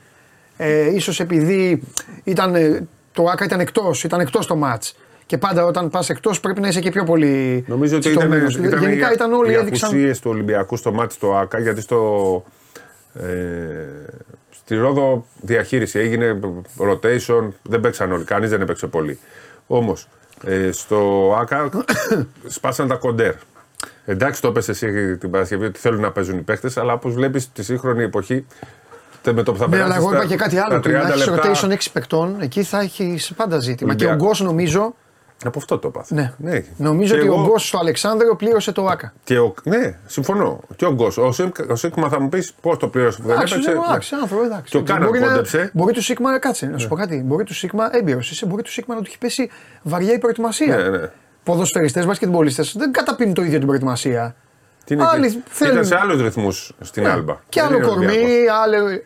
ε, ίσως επειδή ήταν, ε, το ΆΚΑ ήταν εκτός, ήταν εκτός το μάτς. Και πάντα όταν πας εκτός πρέπει να είσαι και πιο πολύ. Νομίζω ότι ήταν, ήταν, Γενικά ήταν όλοι οι έδειξαν. του Ολυμπιακού στο μάτς το ΆΚΑ γιατί στο. Ε, Στη Ρόδο διαχείριση έγινε rotation, δεν παίξαν όλοι, κανείς δεν έπαιξε πολύ. Όμως ε, στο ΑΚΑ [COUGHS] σπάσαν τα κοντέρ. Εντάξει, το έπεσε εσύ την Παρασκευή ότι θέλουν να παίζουν οι παίχτε, αλλά όπως βλέπεις τη σύγχρονη εποχή. Με το που θα ναι, αλλά εγώ είπα και κάτι άλλο. Ότι να έχεις rotation 6 παικτών, εκεί θα έχεις πάντα ζήτημα. Και ο Γκος νομίζω από αυτό το πάθα. Ναι. ναι. Νομίζω και ότι εγώ... ο Γκος στο Αλεξάνδριο πλήρωσε το ΑΚΑ. Και ο... Ναι, συμφωνώ. Και ο Γκος. Ο, Σίγμα θα μου πεις πώς το πλήρωσε που δεν έπαιξε. Εντάξει, άνθρωπο, εντάξει. Και ο Κάναν κόντεψε. Μπορεί του Σίγμα, κάτσε να σου πω κάτι. Μπορεί του Σίγμα, έμπειρος είσαι, μπορεί του Σίγμα να του έχει πέσει βαριά η προετοιμασία. Ναι, ναι. Ποδοσφαιριστές, μπασκετμπολίστες δεν καταπίνουν το ίδιο την προετοιμασία. Τι είναι Άλλοι, θέλουν... Ήταν σε άλλους ρυθμούς στην ναι. Άλμπα. Και άλλο κορμί, άλλο.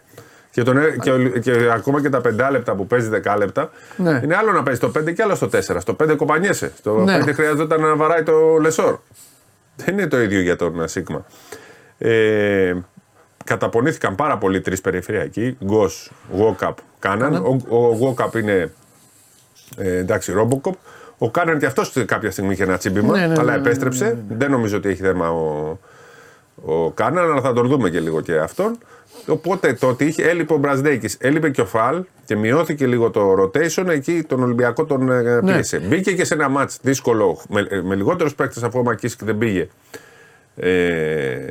Και, τον, και, και, ακόμα και τα 5 λεπτά που παίζει 10 λεπτά. Ναι. Είναι άλλο να παίζει το 5 και άλλο στο 4. Στο 5 κοπανιέσαι. Στο ναι. 5 χρειαζόταν να βαράει το λεσόρ. Δεν είναι το ίδιο για τον Σίγμα. Ε, καταπονήθηκαν πάρα πολύ τρεις περιφερειακοί. Γκος, Γόκαπ, Κάναν. Ο, ο Γόκαπ είναι ε, εντάξει, Ρόμποκοπ. Ο Κάναν και αυτός κάποια στιγμή είχε ένα τσίμπημα, ναι, ναι, αλλά ναι, ναι, επέστρεψε. Δεν νομίζω ότι έχει θέμα ο, ο Κάναν, αλλά θα τον δούμε και λίγο και αυτόν. Οπότε το ότι είχε, έλειπε ο Μπραζδέκη, έλειπε και ο Φαλ και μειώθηκε λίγο το rotation, εκεί τον Ολυμπιακό τον ε, ναι. πίεσε. Μπήκε και σε ένα μάτς δύσκολο, με, ε, με λιγότερους παίκτες αφού ο Μακίσικ δεν πήγε. Ε,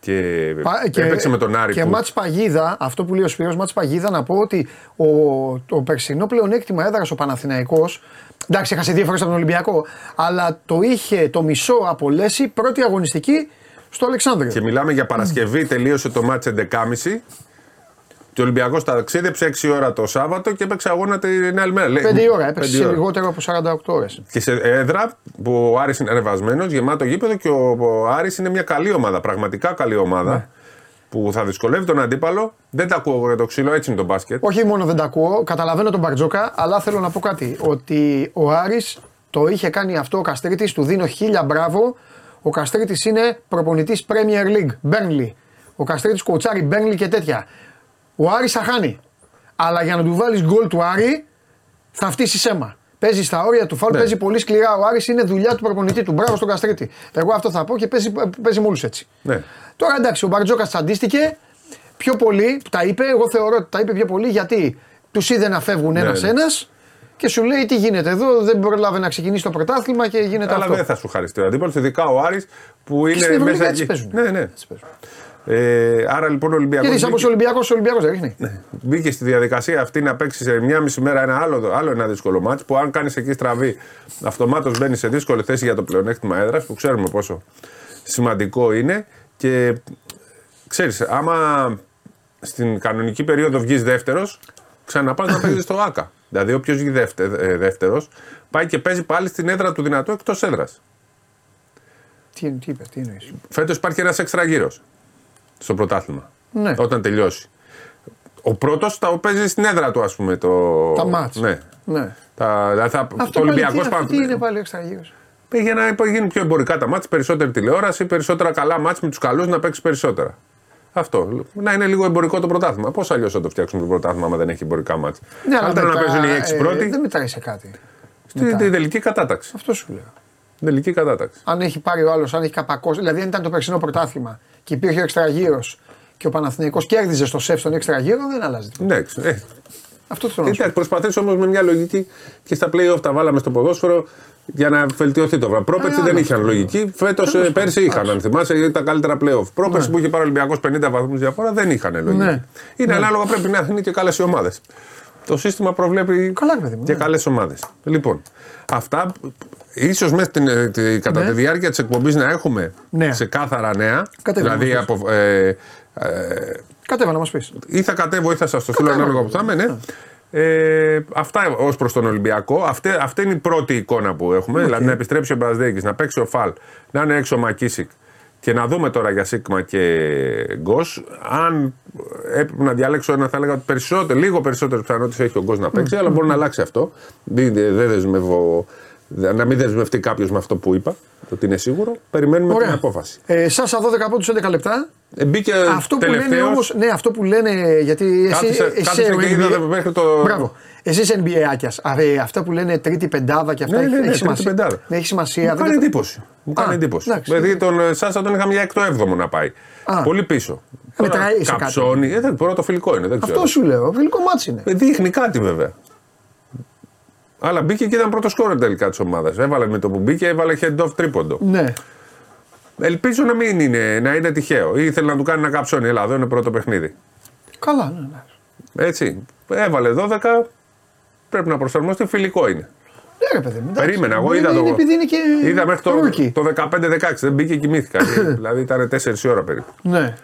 και, και έπαιξε με τον Άρη. Και που... μάτς παγίδα, αυτό που λέει ο Σπύρος, μάτς παγίδα να πω ότι ο, το περσινό πλεονέκτημα έδρασε ο Παναθηναϊκός Εντάξει, έχασε δύο φορές από τον Ολυμπιακό. Αλλά το είχε το μισό απολέσει πρώτη αγωνιστική στο Αλεξάνδριο. Και μιλάμε για Παρασκευή, τελείωσε το μάτσε 11.30. Και ο Ολυμπιακό ταξίδεψε 6 ώρα το Σάββατο και έπαιξε αγώνα την άλλη μέρα. 5 ώρα, έπαιξε σε λιγότερο από 48 ώρες. Και σε έδρα που ο Άρης είναι ανεβασμένος, γεμάτο γήπεδο και ο, ο Άρης είναι μια καλή ομάδα, πραγματικά καλή ομάδα. Ναι. Που θα δυσκολεύει τον αντίπαλο. Δεν τα ακούω για το ξύλο, έτσι είναι το μπάσκετ. Όχι μόνο δεν τα ακούω, καταλαβαίνω τον Μπαρτζόκα, αλλά θέλω να πω κάτι. Ότι ο Άρης το είχε κάνει αυτό ο Καστρίτης, του δίνω χίλια μπράβο ο Καστρίτης είναι προπονητής Premier League, Burnley. Ο Καστρίτης κοτσάρει Burnley και τέτοια. Ο Άρης θα χάνει. Αλλά για να του βάλεις γκολ του Άρη θα φτύσεις αίμα. Παίζεις στα όρια του φάουλ, ναι. παίζει πολύ σκληρά. Ο Άρης είναι δουλειά του προπονητή του. Μπράβο στον Καστρίτη. Εγώ αυτό θα πω και παίζει, παίζει με όλους έτσι. Ναι. Τώρα εντάξει, ο Μπαρτζόκας τσαντίστηκε πιο πολύ, τα είπε. Εγώ θεωρώ ότι τα είπε πιο πολύ γιατί τους είδε να φεύγουν ναι, ένα-ένα. Ναι και σου λέει τι γίνεται εδώ, δεν προλάβει να ξεκινήσει το πρωτάθλημα και γίνεται Αλλά αυτό. δεν θα σου χαριστεί ο αντίπαλο, ειδικά ο Άρης που είναι μέσα εκεί. Ναι, ναι. Ε, άρα λοιπόν ο Ολυμπιακός. Γιατί σαν Ολυμπιακός, ο Ολυμπιακός δεν ρίχνει. Ναι. Μπήκε στη διαδικασία αυτή να παίξει σε μια μισή μέρα ένα άλλο, άλλο ένα δύσκολο μάτς που αν κάνεις εκεί στραβή, αυτομάτως μπαίνεις σε δύσκολη θέση για το πλεονέκτημα έδρας που ξέρουμε πόσο σημαντικό είναι. Και ξέρεις, άμα στην κανονική περίοδο βγεις δεύτερος, ξαναπάς να παίζεις στο ΑΚΑ. Δηλαδή, όποιος βγει ε, δεύτερος, πάει και παίζει πάλι στην έδρα του δυνατού εκτός έδρας. Τι, τι είπες, τι εννοείς; Φέτος υπάρχει ένας έξτρα γύρος στο πρωτάθλημα. Ναι. Όταν τελειώσει. Ο πρώτος θα παίζει στην έδρα του, ας πούμε. Το... Τα μάτς. Ναι. ναι. Τα, δηλαδή θα... Αυτό το Ολυμπιακός πάνω. Τι είναι πάλι έξτρα γύρος. Για να γίνουν πιο εμπορικά τα μάτς, περισσότερη τηλεόραση, περισσότερα καλά μάτς με τους καλούς να παίξει περισσότερα. Αυτό. Να είναι λίγο εμπορικό το πρωτάθλημα. Πώς αλλιώς θα το φτιάξουν το πρωτάθλημα, άμα δεν έχει εμπορικά μάτια. Ναι, αλλά Καλύτερα να μετά, παίζουν οι έξι ε, πρώτοι Δεν μετράει σε κάτι. στη στη τελική κατάταξη. Αυτό σου λέω. Τελική κατάταξη. Αν έχει πάρει ο άλλος, αν έχει καπακώσει. Δηλαδή, αν ήταν το περσινό πρωτάθλημα και υπήρχε ο εξτραγύρος και ο Παναθηναϊκός κέρδιζε στο σεφ στον εξτραγύρο, δεν αλλάζει. τίποτα. Εντάξει. Ε, Αυτό θέλω να σου Εντάξει, προσπαθήσει όμως με μια λογική και στα playoff τα βάλαμε στο ποδόσφαιρο για να βελτιωθεί το πράγμα. Πρόπερση Ε, δεν άλλο είχαν αυτό. λογική. Φέτος πέρσι είχαν, αν θυμάσαι, γιατί τα καλύτερα playoff. Πρόπερση που είχε πάρει ο Ολυμπιακός 50 βαθμούς διαφορά δεν είχαν λογική. Ναι. Είναι ανάλογα, πρέπει να είναι και καλές οι ομάδες. Το σύστημα προβλέπει Καλά, ρε παιδί μου, και ναι. καλές ομάδες. Λοιπόν, αυτά ίσως μέσα την, ε, τη- κατά Ναι. τη διάρκεια της εκπομπής να έχουμε Ναι. σε κάθαρα νέα. Κατέβαινε δηλαδή μας από, ε, Κατέβα να μας πεις. ή θα κατέβω ή θα σας το στείλω Κατέβα. ανάλογα που θα είμαι, ναι. Ε, αυτά ω προ τον Ολυμπιακό. Αυτή, αυτή είναι η πρώτη εικόνα που έχουμε. Δηλαδή να επιστρέψει ο Μπραζδέκη, να παίξει ο Φαλ, να είναι έξω ο Μακίσικ και να δούμε τώρα για Σίγμα και Γκος. Αν έπρεπε να διαλέξω ένα, θα έλεγα ότι περισσότερο, λίγο περισσότερε πιθανότητε έχει ο Γκος να παίξει, αλλά μπορεί να αλλάξει αυτό. Δεν, δεν δεσμεύω, να μην δεσμευτεί κάποιος με αυτό που είπα, το ότι είναι σίγουρο. Περιμένουμε την απόφαση. Ε, Σάσα 12 πόντου 11 λεπτά. Ε, μπήκε Αυτό που λένε τελευταίος. όμω. Ναι, αυτό που λένε. Γιατί εσύ. Κάθισε- εσύ κάθισε ο και είδα NBA μέχρι το. Μπράβο. Εσύ είσαι NBA άκια. Αυτά που λένε τρίτη πεντάδα και αυτά. Ναι, έχει, ναι, ναι, έχει τρίτη σημασία. πεντάδα. Ναι, έχει σημασία. Μου δεν κάνει το- εντύπωση. Μου κάνει Α, εντύπωση. εντάξει. Δηλαδή τον ε, Σάσα τον είχαμε για 6ο-7ο να πάει. Α. Πολύ πίσω. μετράει σε κάτι. καψώνει. Ε, δεν, πρώτο φιλικό είναι. Δεν ξέρω. Αυτό σου λέω. Φιλικό ματς είναι. Ε, δείχνει κάτι βέβαια. Αλλά μπήκε και ήταν πρώτος σκόρερ τελικά της ομάδας. Έβαλε με το που μπήκε, έβαλε hand off τρίποντο. Ναι. Ελπίζω να μην είναι, να είναι τυχαίο. Ή ήθελε να του κάνει ένα καψόνι. Ελά, εδώ είναι πρώτο παιχνίδι. Καλά, ναι, ναι. Έτσι. Έβαλε 12. Πρέπει να προσαρμοστεί. Φιλικό είναι. Ναι, ρε παιδί μου. εντάξει. Περίμενα. Εγώ Είναι- είδα είναι το. Επειδή είναι και. Είδα μέχρι το, rookie. το 15-16. Δεν μπήκε και κοιμήθηκα. [LAUGHS] δηλαδή ήταν 4 ώρα περίπου. Ναι.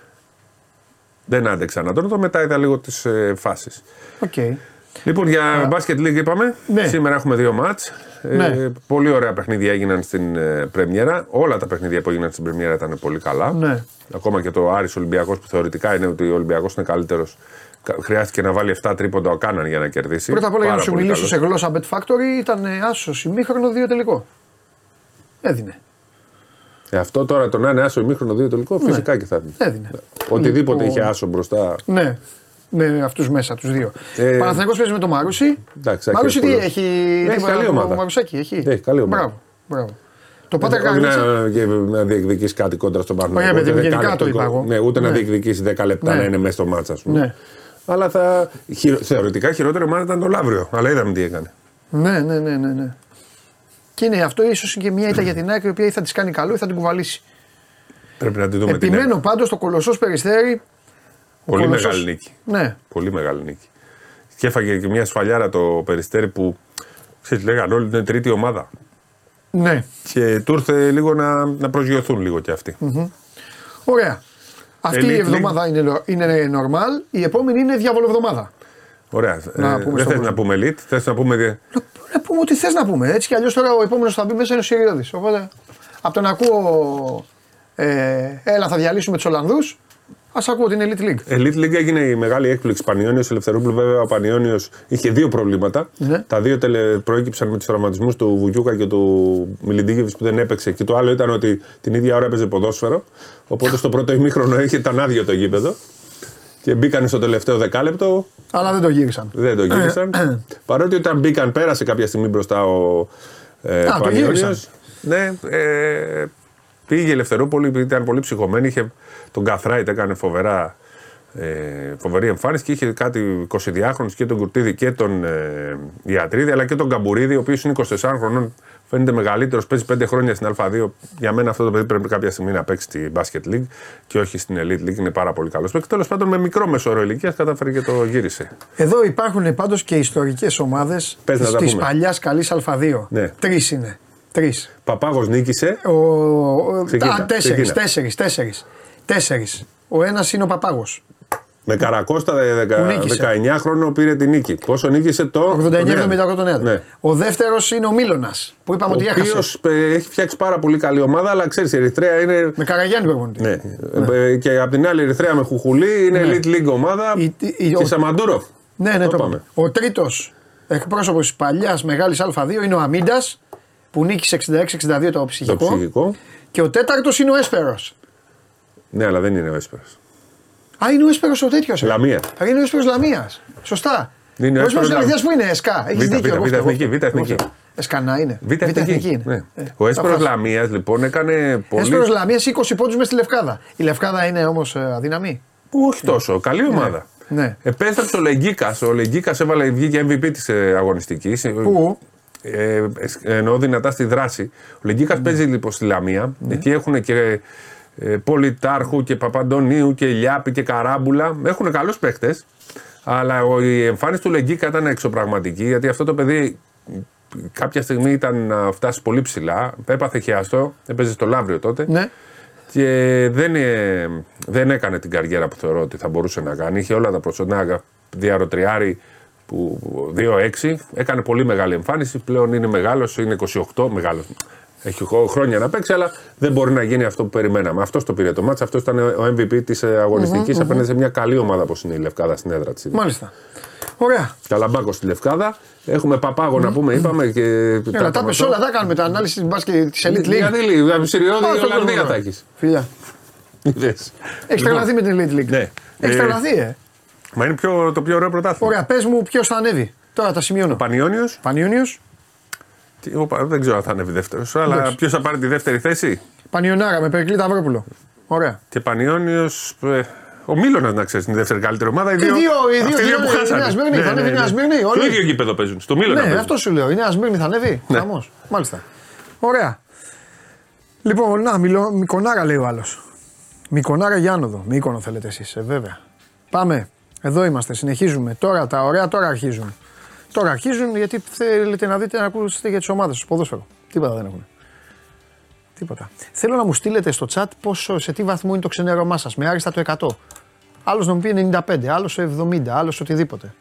Δεν άντεξα να τον δω. Μετά είδα λίγο τις ε, φάσεις. Οκ. Λοιπόν, για Basket League είπαμε. Ναι. Σήμερα έχουμε δύο μάτς. Ε, Ναι. πολύ ωραία παιχνίδια έγιναν στην ε, Πρεμιέρα. Όλα τα παιχνίδια που έγιναν στην Πρεμιέρα ήταν πολύ καλά. Ναι. Ακόμα και το Άρης Ολυμπιακός που θεωρητικά είναι ότι ο Ολυμπιακός είναι καλύτερος. Κα- Χρειάστηκε να βάλει 7 τρίποντα ο Κάναν για να κερδίσει. Πρώτα απ' όλα για να Πάρα σου πολύ μιλήσω καλός. σε γλώσσα Bet Factory ήταν άσος ημίχρονο δύο τελικό. Έδινε. Ε, αυτό τώρα το να είναι άσο ημίχρονο δύο τελικό, φυσικά και θα είναι. Έδινε. Οτιδήποτε Λοιπόν. είχε άσο μπροστά. Ναι. Με αυτούς μέσα, τους δύο. Ε, Παναθηναϊκός παίζει με το Μαρούσι. Εντάξει, Μαρούσι τι άκυρος έχει. Έχει τίποτα καλή από ομάδα. Μαρουσάκι έχει. Έχει καλή ομάδα. Μπράβο. μπράβο. Το Πάτερ Όχι Καρνίτσα. να, και να διεκδικήσει κάτι κόντρα στον Παναγιώτο. Όχι, παιδί μου, γενικά το είπα εγώ. Ναι, ούτε να Ναι. διεκδικήσει 10 λεπτά Ναι. να είναι μέσα στο μάτσα, ας πούμε. Ναι. Αλλά θα, χειρο, θεωρητικά χειρότερη ομάδα ήταν το Λαύριο. Αλλά είδαμε τι έκανε. Ναι, ναι, ναι, ναι, ναι. Και είναι αυτό ίσως και μια ήττα για την άκρη η οποία ή θα της κάνει καλό ή θα την κουβαλήσει. Πρέπει να τη δούμε την Επιμένω πάντως το κολοσσός περιστέρι. Ο Πολύ Κολοσσός- μεγάλη νίκη. Ναι. Πολύ μεγάλη νίκη. Και έφαγε και μια σφαλιάρα το περιστέρι που ξέρεις, λέγανε όλοι είναι τρίτη ομάδα. Ναι. Και του ήρθε λίγο να, να προσγειωθούν λίγο κι αυτοί. Ωραία. Αυτή Elite η εβδομάδα είναι, είναι normal, η επόμενη είναι διαβολοβδομάδα. Ωραία. Να Ε, πούμε δεν στον θες κόσμο. να πούμε elite, θες να πούμε. δι- Να πούμε ό,τι θες να πούμε. Έτσι κι αλλιώς τώρα ο επόμενος που θα μπει μέσα είναι ο Σιριώδη. Οπότε από τον ακούω. Ε, έλα, θα διαλύσουμε τους Ολλανδούς. Α ακούω την Elite League. Elite League έγινε η μεγάλη έκπληξη Πανιόνιος Ελευθερόπουλου. Βέβαια, ο Πανιόνιος είχε δύο προβλήματα. Ναι. Τα δύο τελε... προέκυψαν με τους τραυματισμούς του Βουγιούκα και του Μιλιντίκεβιτ που δεν έπαιξε. Και το άλλο ήταν ότι την ίδια ώρα έπαιζε ποδόσφαιρο. Οπότε στο πρώτο ημίχρονο είχε ήταν άδειο το γήπεδο. Και μπήκαν στο τελευταίο δεκάλεπτο, Αλλά δεν το γύρισαν. δεν το γύρισαν. Παρότι όταν μπήκαν, πέρασε κάποια στιγμή μπροστά ο ε, Α, το Πανιόνιος. γύρισαν. Ναι, ε, πήγε η Ελευθερούπολη, επειδή ήταν πολύ ψυχωμένη. Είχε, τον Καθράιτ έκανε φοβερά, ε, φοβερή εμφάνιση και είχε κάτι 22χρονου και τον Κουρτίδη και τον ε, Ιατρίδη, αλλά και τον Καμπουρίδη, ο οποίος είναι 24 χρονών. Φαίνεται μεγαλύτερος, παίζει 5 χρόνια στην Α2. Για μένα αυτό το παιδί πρέπει κάποια στιγμή να παίξει στη Basket League και όχι στην Elite League. Είναι πάρα πολύ καλός. Παίκτης. Τέλος πάντων, με μικρό μεσόρο ηλικίας κατάφερε και το γύρισε. Εδώ υπάρχουν πάντως και ιστορικές ομάδες Πες να τα της πούμε. παλιάς καλής Α2. Ναι. Τρεις είναι. Τρεις. Παπάγος νίκησε. Ο... ο- Ξεκίνα, Α, τέσσερις, ξεκίνα. Τέσσερις, τέσσερι. Τέσσερις. Ο ένας είναι ο Παπάγος. Με Καρακώστα δε- δεκα- Που νίκησε. 19 χρόνο πήρε την νίκη. Πόσο νίκησε το. 89-78 τον έδρα. Ναι. Ο δεύτερος είναι ο Μίλωνας που είπαμε Ο ότι οποίος έχασε. έχει φτιάξει πάρα πολύ καλή ομάδα, αλλά ξέρεις, η Ερυθρέα είναι. Με Καραγιάννη προπονητή. Ναι. Ε, Και από την άλλη, η Ερυθρέα με Χουχουλή είναι Ναι. Elite League ομάδα. Η- η- Και ο- Σαμαντούροφ. Ναι, ναι, Το το πάμε. είπαμε. Ο τρίτος εκπρόσωπος της παλιάς μεγάλης Α2 είναι ο Αμίντας που νίκησε 66-62 το Το ψυχικό. ψυχικό. Και ο τέταρτος είναι ο Έσπερος. Ναι, αλλά δεν είναι ο Έσπερα. Α, είναι ο Έσπερος ο τέτοιος. Λαμία. Είναι ο Έσπερος Λαμίας. Σωστά. Είναι ο ο Έσπερος Έσπερος Λαμία που είναι, ΕΣΚΑ. Έχεις Β' δίκιο. Β' εγώ Β' φταίω, εθνική, εγώ Β' φταίω. εθνική. Εσκανά είναι. Β' εθνική. είναι. Ναι. Ε, Ο Έσπερος θα χάσω. Λαμίας λοιπόν έκανε πολύ. Έσπερος Λαμίας 20 πόντους μες στη Λευκάδα. Η Λευκάδα είναι όμως αδύναμη; Όχι τόσο. Καλή ομάδα. Ναι. Επέστρεψε ο Λεγκίκας. Ο Λεγκίκας έβαλε, βγήκε MVP της αγωνιστικής. Πού; Ε, εννοώ δυνατά στη δράση. Ο Λεγκίκας Ναι. παίζει λοιπόν στη Λαμία. Εκεί έχουν και ε, Πολιτάρχου και Παπαντονίου και Λιάπη και Καράμπουλα. Έχουν καλούς παίχτες. Αλλά ο- η εμφάνιση του Λεγκίκα ήταν εξωπραγματική γιατί αυτό το παιδί κάποια στιγμή ήταν να φτάσει πολύ ψηλά. Έπαθε χιάστο. Έπαιζε στο Λαύριο τότε. Ναι. Και δεν, ε, δεν έκανε την καριέρα που θεωρώ ότι θα μπορούσε να κάνει. Είχε όλα τα προσωπικά διαρροτριάρι που 2-6. Έκανε πολύ μεγάλη εμφάνιση. Πλέον είναι μεγάλος, είναι 28, μεγάλος. Έχει χω- χρόνια να παίξει, αλλά δεν μπορεί να γίνει αυτό που περιμέναμε. Αυτός το πήρε το μάτς. Αυτός ήταν ο MVP της αγωνιστικής απέναντι σε μια καλή ομάδα όπως είναι η Λευκάδα στην έδρα της. Μάλιστα. Ωραία. Καλαμπάκος στη Λευκάδα. Έχουμε Παπάγο να πούμε, είπαμε. Και Έλα, τα πες όλα, θα κάνουμε τα ανάλυση της μπάσκετ της Elite League. Γιατί λίγη, Συριώδη Πάω η στον Ολλανδία κόσμο. θα έχεις. Φιλιά. Έχεις τρελαθεί με την Elite League. Ναι. Έχεις Ε, τρελαθεί, ε. Μα είναι πιο, το πιο ωραίο πρωτάθλημα. Ωραία, πες μου ποιος θα ανέβει. Τώρα τα σημειώνω. Πανιόνιος. Πανιόνιος, Δεν ξέρω αν θα ανέβει δεύτερος, αλλά Εντάξει. ποιος θα πάρει τη δεύτερη θέση; Πανιονάρα με Περικλή Ταυρόπουλο. Ωραία. Και Πανιόνιος. Ο Μίλωνας να ξέρεις την δεύτερη καλύτερη ομάδα. Οι δύο- οι δύο αυτοί γύρω- που η χάσανε. Νέα Σμύρνη, θα ανέβει η Νέα Σμύρνη, όλοι. Το ίδιο γήπεδο παίζουν. Στο Μίλωνα. Ναι, παίζουν. αυτό σου λέω. Η Νέα Σμύρνη θα ανέβει. Ναι. Χαμός. Μάλιστα. Ωραία. Λοιπόν, να, μιλώ, Μικονάρα λέει ο άλλος. Μικονάρα για άνοδο. Μήκονο θέλετε εσείς, ε, βέβαια. Πάμε. Εδώ είμαστε. Συνεχίζουμε. Τώρα τα ωραία τώρα αρχίζουν. Τώρα αρχίζουν γιατί θέλετε να δείτε να ακούσετε για τις ομάδες τους ποδόσφαιρο. Τίποτα δεν έχουν. Τίποτα. Θέλω να μου στείλετε στο chat πόσο, σε τι βαθμό είναι το ξενέρωμά σας. Με άριστα το 100. Άλλος να μου πει 95, άλλος 70, άλλος οτιδήποτε.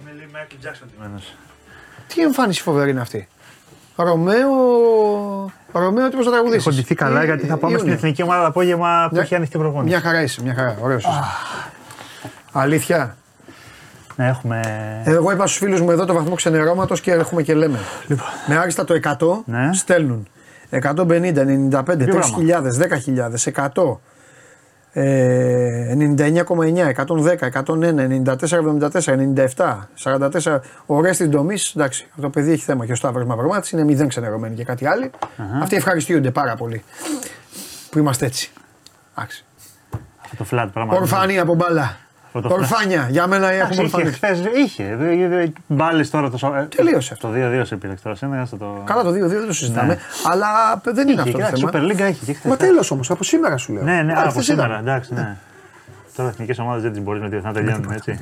Είμαι λίγο Michael Jackson ντυμένος. Τι εμφάνιση φοβερή είναι αυτή. Ρωμαίο. Ρωμαίο τύπος να τραγουδήσεις. Έχω ντυθεί καλά γιατί θα πάμε στην εθνική ομάδα το απόγευμα που Μια- έχει ανοιχτή προπόνηση. Μια χαρά είσαι, μια χαρά. Ωραίος είσαι. Αλήθεια. Να έχουμε. Εγώ είπα στους φίλους μου εδώ το βαθμό ξενερώματος και έχουμε και λέμε. Με άριστα το 100 Ναι. στέλνουν 150, 95, Ποιο 3.000, 10.000, 100. Ε, 99,9, 110, 101, 94, 74, 97, 44. Ωραίες την τομή. Εντάξει, αυτό το παιδί έχει θέμα. Και ο Σταύρος Μαυρομάτης είναι μηδέν ξενερωμένοι και κάτι άλλο. Αυτοί ευχαριστούνται πάρα πολύ που είμαστε έτσι. Εντάξει. Αυτό το flat πράγμα. Ορφανή από μπάλα. Αυτό το Ορφάνια. Για μένα Εντάξει, έχουμε είχε ορφανεί. χθες, είχε. Μπάλες τώρα το Σαββα- Τελείωσε αυτό. Το 2-2 σε πήρε τώρα. Σένα, άστο το. Καλά το 2-2 δεν το συζητάμε. Ναι. Αλλά δεν είναι αυτό το Εντάξει, θέμα. Super League έχει και χθες. Μα τέλος όμως, από σήμερα σου λέω. Ναι, ναι, Α, από χθες σήμερα. ήταν. Εντάξει, ναι. Τώρα εθνικές ομάδες δεν τις μπορείς με τη να τελειώνουν έτσι.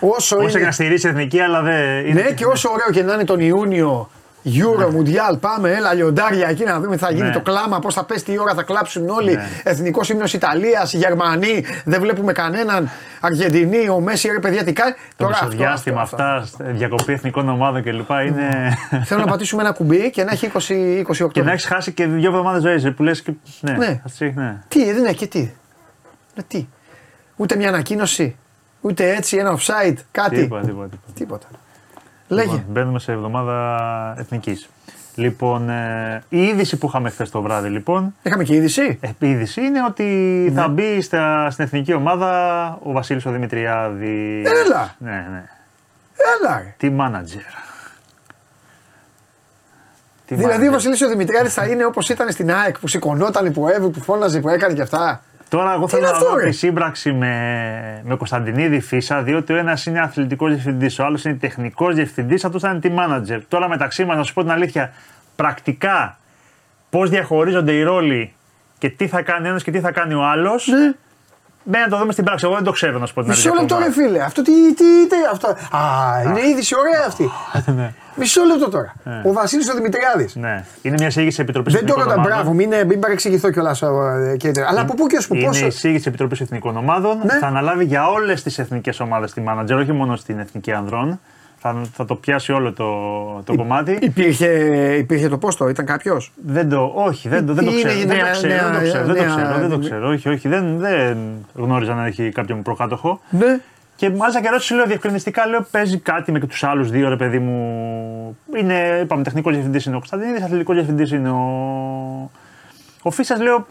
Όσο Όσο και είναι. να στηρίσει εθνική, αλλά δεν. είναι- Ναι, και όσο ωραίο και να είναι τον Ιούνιο, Euro, Mundial, πάμε, έλα λιοντάρια εκεί να δούμε τι θα γίνει Ναι. το κλάμα, πώς θα πέσει, τι ώρα θα κλάψουν όλοι. Ναι. Εθνικός ύμνος Ιταλίας, Γερμανοί, δεν βλέπουμε κανέναν. Αργεντινή, ο Μέση, ρε παιδιά, τι κάνει. Το Τώρα αυτό, μεσοδιάστημα αυτό, αυτά, διακοπή εθνικών ομάδων κλπ. είναι. Θέλω να πατήσουμε ένα κουμπί και να έχει 20, 28. και να έχεις χάσει και δύο εβδομάδες ζωής που λες. Ναι, Ναι. ας έχεις, ναι. Τι, δεν είναι και τι. Ναι, τι. Ούτε μια ανακοίνωση, ούτε έτσι ένα offside, κάτι. Τίποτα, τίποτα. τίποτα. Τίποτα. Λέγε. Λοιπόν, μπαίνουμε σε εβδομάδα εθνικής. Λοιπόν, ε, η είδηση που είχαμε χθες το βράδυ, λοιπόν, Είχαμε και είδηση; ε, η είδηση είναι ότι Ναι. θα μπει στα, στην εθνική ομάδα ο Βασίλης ο Δημητριάδης. Έλα. Ναι, ναι. Έλα. ρε. Τι μάνατζερ. Τι Δηλαδή ο manager. Βασίλης ο Δημητριάδης θα είναι όπως ήταν στην ΑΕΚ που σηκωνόταν, που έβγαινε, που φώναζε, που έκανε και αυτά; Τώρα, εγώ Τι θέλω είναι να αυτό, δω ρε; τη σύμπραξη με, με Κωνσταντινίδη Φίσα, διότι ο ένας είναι αθλητικός διευθυντής, ο άλλος είναι τεχνικός διευθυντής, αυτός θα είναι team manager. Τώρα μεταξύ μας, να σου πω την αλήθεια, πρακτικά πώς διαχωρίζονται οι ρόλοι και τι θα κάνει ένας και τι θα κάνει ο άλλος. Ναι. Μπαίνει να το δούμε στην πράξη. Εγώ δεν το ξέρω να σου πω την αλήθεια. Μισό λεπτό ακόμα. ρε φίλε. Αυτό τι, τι είτε αυτό. Α, είναι είδηση ωραία αυτή. [LAUGHS] Ναι. Μισό λεπτό τώρα. Ο Βασίλης ο Δημητριάδης. Ναι. Είναι μια εισήγηση της Επιτροπής Δεν το έκανα μπράβο, μην, μην παρεξηγηθώ κιόλας. Αλλά από πού και ως που Είναι πόσο. η εισήγηση της Επιτροπής Εθνικών Ομάδων. Ναι. Θα αναλάβει για όλες τις εθνικές ομάδες τη manager, όχι μόνο στην εθνική ανδρών. Θα, θα το πιάσει όλο το, το κομμάτι. Υπήρχε, υπήρχε το πόστο, ήταν κάποιος; Δεν το, όχι, δεν το, δεν το Είναι ξέρω. Δεν νέα- το ξέρω, νέα- δεν το ξέρω, δεν το νέα- ξέρω, δεν το ξέρω. Όχι, όχι, δεν, δεν γνώριζα να έχει κάποιον προκάτοχο. Ναι. Και μάλιστα και ρώτησε, λέω διευκρινιστικά, λέω παίζει κάτι με τους άλλους δύο, ρε παιδί μου. Είναι, είπαμε, τεχνικός διευθυντής είναι ο Κωνσταντινίδη, αθλητικός διευθυντής είναι ο. Ο Φίσας, λέω,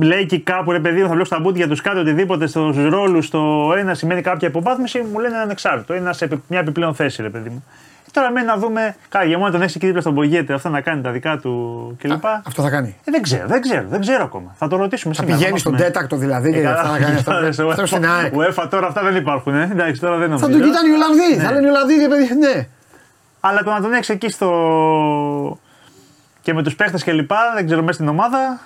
λέει εκεί κάπου ρε παιδί μου, θα βλέπω στα μπούτια τους κάτω οτιδήποτε στους ρόλους, το ένα σημαίνει κάποια υποβάθμιση, μου λένε ανεξάρτητο. Είναι ένας επι- μια επιπλέον θέση, ρε παιδί μου. Τώρα μένει να δούμε. Κάτι για μόνο τον έχει εκεί δίπλα στον Πογέτε, αυτό να κάνει τα δικά του κλπ. Αυτό θα κάνει. Ε, δεν ξέρω, δεν ξέρω, δεν ξέρω ακόμα. Θα το ρωτήσουμε Θα σήμερα. πηγαίνει θα στον μάθουμε. τέταρτο δηλαδή και Ε, αυτά να κάνει καλά, αυτά. στο Αυτό [LAUGHS] στην ΑΕΚ. UEFA τώρα αυτά δεν υπάρχουν. Ε. Εντάξει, τώρα δεν νομίζω. Θα τον κοιτάνε οι Ολλανδοί. Θα λένε οι Ολλανδοί, ρε παιδί, ναι. Αλλά το να τον έχεις εκεί στο. και με τους παίχτες και λοιπά, δεν ξέρω, μέσα στην ομάδα,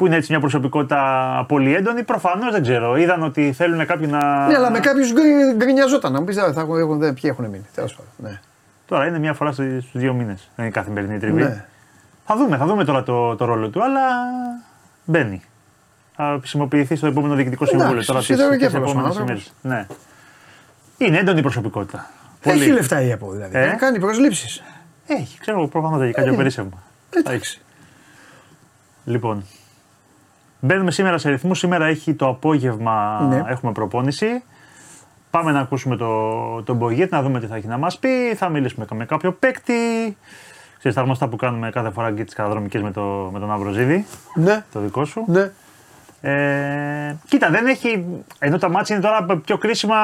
που είναι έτσι μια προσωπικότητα πολύ έντονη, προφανώς δεν ξέρω. Είδαν ότι θέλουν κάποιοι να. Ναι, αλλά με κάποιους γκρινιαζόταν. Να μου πεις, θα έχουν, έχουν, δεν- ποιοι έχουν μείνει. Τέλος πάντων. Ναι. Τώρα είναι μια φορά στου δύο μήνες. Δεν είναι καθημερινή τριβή. Ναι. Θα δούμε, θα δούμε τώρα το, το ρόλο του, αλλά μπαίνει. Θα χρησιμοποιηθεί στο επόμενο διοικητικό Εντάξει, συμβούλιο τώρα τις, σιδεροκέφαλος τις ο επόμενες άνθρωπος. ημέρες. Ναι. Είναι έντονη προσωπικότητα. Πολύ. Έχει λεφτά η ΕΠΟ δηλαδή. Ε; Να κάνει προσλήψεις. Έχει, ξέρω, προφανώς έχει κάποιο περίσσευμα. Εντάξει. Λοιπόν, μπαίνουμε σήμερα σε ρυθμούς. Σήμερα έχει το απόγευμα, Ναι. έχουμε προπόνηση. Πάμε να ακούσουμε το, τον Μπογιέτ, να δούμε τι θα έχει να μας πει. Θα μιλήσουμε με κάποιο παίκτη. Ξέρεις, τα γνωστά που κάνουμε κάθε φορά και τις καταδρομικές με, το, με τον Αβροζίδη, Ναι, το δικό σου. ναι. Ε, κοίτα, δεν έχει. Ενώ τα μάτια είναι τώρα πιο κρίσιμα,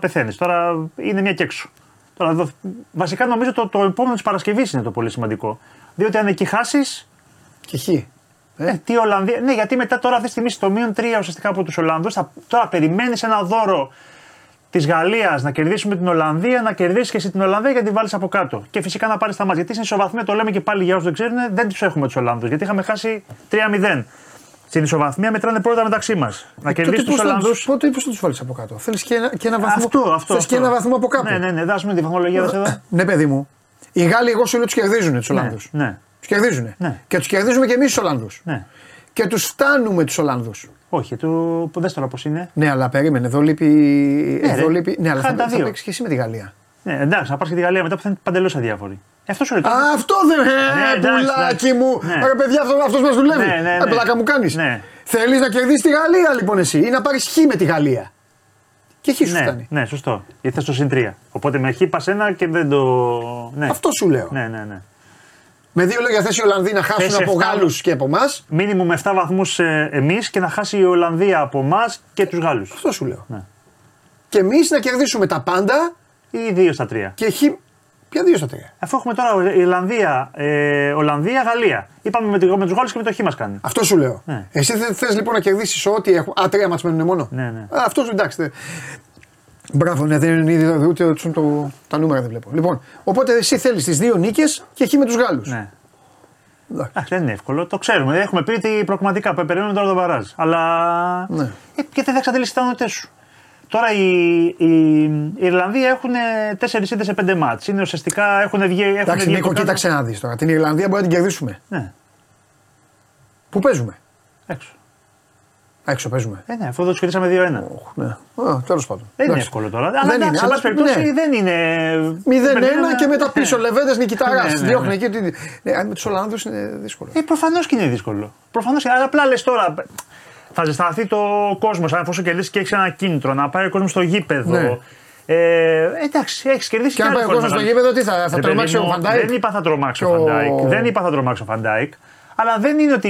πεθαίνεις. Τώρα είναι μια και έξω. Τώρα, εδώ, βασικά νομίζω το, το επόμενο της Παρασκευής είναι το πολύ σημαντικό. Διότι αν εκεί χάσεις, Και χ. Ε, τι Ολλανδία. Ναι, γιατί μετά τώρα αυτή τη στιγμή στο μείον 3 ουσιαστικά από τους Ολλανδούς, τώρα περιμένεις ένα δώρο της Γαλλίας να κερδίσουμε την Ολλανδία, να κερδίσεις και εσύ την Ολλανδία γιατί την βάλεις από κάτω. Και φυσικά να πάρεις τα μάτια. Γιατί στην ισοβαθμία, το λέμε και πάλι για όσους δεν ξέρουν, δεν τους έχουμε τους Ολλανδούς. Γιατί είχαμε χάσει 3-0. Στην ισοβαθμία μετράνε πρώτα μεταξύ μας. Να κερδίσει τους Ολλανδού. Πότε πώ θα τους βάλεις από κάτω; Θέλεις και, ένα- και ένα βαθμό. Αυτό, αυτό. Θες και αυτό. ένα βαθμό από κάτω; Ναι, ναι, ναι, δάσουμε τη βαθμολογία δες εδώ. Ναι, παιδί μου. Οι Γάλλοι, εγώ σου λέω, τους κερδίζουν τους Ολλανδούς. Ναι, ναι, Τους κερδίζουν. Ναι. Και τους κερδίζουμε και εμείς τους Ολλανδούς. ναι. Και τους φτάνουμε τους Ολλανδούς. Όχι, του... δες τώρα πώς είναι. Ναι, αλλά περίμενε. Εδώ λείπει. Ναι, εδώ ρε. λείπει ναι, αλλά θα, Χάνει τα θα δύο. παίξεις και εσύ με τη Γαλλία. Ναι, εντάξει, να πας και τη Γαλλία μετά που θα είναι παντελώς αδιάφοροι. Ε, Αυτός σου λέει. Α, αυτό δεν. Ε, εντάξει, πουλάκι εντάξει. μου. Ναι. Ρε παιδιά, αυτό αυτός μας δουλεύει. Ναι, ναι, Ε, ναι. πλάκα μου κάνεις. Ναι. Θέλεις να κερδίσεις τη Γαλλία λοιπόν εσύ ή να πάρεις χ με τη Γαλλία; Και χ σου ναι, φτάνει. ναι, σωστό. Γιατί θες το συν 3. Οπότε με χ πας ένα και δεν το. Ναι. Αυτό σου λέω. Ναι, ναι, ναι. Με δύο λόγια θες οι Ολλανδοί να χάσουν Θες από εφτά- Γάλλους και από εμάς; Μήνυμου με 7 βαθμούς ε, εμείς και να χάσει η Ολλανδία από εμάς και τους Γάλλους. Αυτό σου λέω. Ναι. Και εμείς να κερδίσουμε τα πάντα Ή 2 στα 3. και χ. Ποια δύο στα τρία; Αφού έχουμε τώρα Ιρλανδία, ε, Ολλανδία, Γαλλία. Είπαμε με, το- με τους Γάλλους και με το χ μας κάνει. Αυτό σου λέω. Ναι. Εσύ θε θες, λοιπόν να κερδίσεις ό,τι έχουν. Α, τρία μάτς μένουν μόνο. Ναι, ναι. Α, αυτός σου εντάξει. Θε- Μπράβο, ναι, δεν είναι ήδη ούτε, ούτε το, τα νούμερα δεν βλέπω. Λοιπόν, οπότε εσύ θέλεις τις δύο νίκες και χ με τους Γάλλους. Ναι. Εντάξει, δεν είναι εύκολο. Το ξέρουμε. Έχουμε πει ότι προγραμματικά πε- περιμένουμε τώρα τον Βαράζ. Αλλά. Ναι. Ε, γιατί δεν εξαντλήσει τι ικανότητέ σου. Τώρα οι, οι, οι Ιρλανδοί έχουν 4 είτε σε 5 μάτς. Είναι ουσιαστικά έχουν βγει. Έχουν Εντάξει, βγει Νίκο, από κάτω. κοίταξε να δεις τώρα. Την Ιρλανδία μπορεί να την κερδίσουμε. Ναι, Πού παίζουμε; έξω. Έξω παίζουμε. Ε, ναι, αφού δεν τους κερδίσαμε 2-1. Οχ, ναι. Τέλος πάντων. Δεν είναι Εντάξει. εύκολο τώρα. Αλλά Δεν εντάξει, είναι, σε αλλά πάση περιπτώσει ναι. δεν είναι. 0-1 και μετά πίσω λεβέντε νικηταρά. Ναι, ναι, ναι. Διώχνει εκεί. ότι- Ναι, με τους Ολλανδούς είναι δύσκολο. Ε, προφανώς και είναι δύσκολο. Προφανώς και. Αλλά απλά λες τώρα. Θα ζεσταθεί το κόσμος, αν εφόσον κερδίσει και έχεις ένα κίνητρο, να πάει ο κόσμος στο γήπεδο. Ναι. Ε, εντάξει, έχεις κερδίσει Και αν άλλη πάει ο φορά κόσμος στο μεγάλη- γήπεδο, τι θα, θα Ρε παιδί τρομάξει ο μου, Φαν Ντάικ. Δεν είπα θα τρομάξει ο Και ο- Φαν Ντάικ. Δεν είπα θα τρομάξει ο Φαν Ντάικ. Αλλά δεν είναι ότι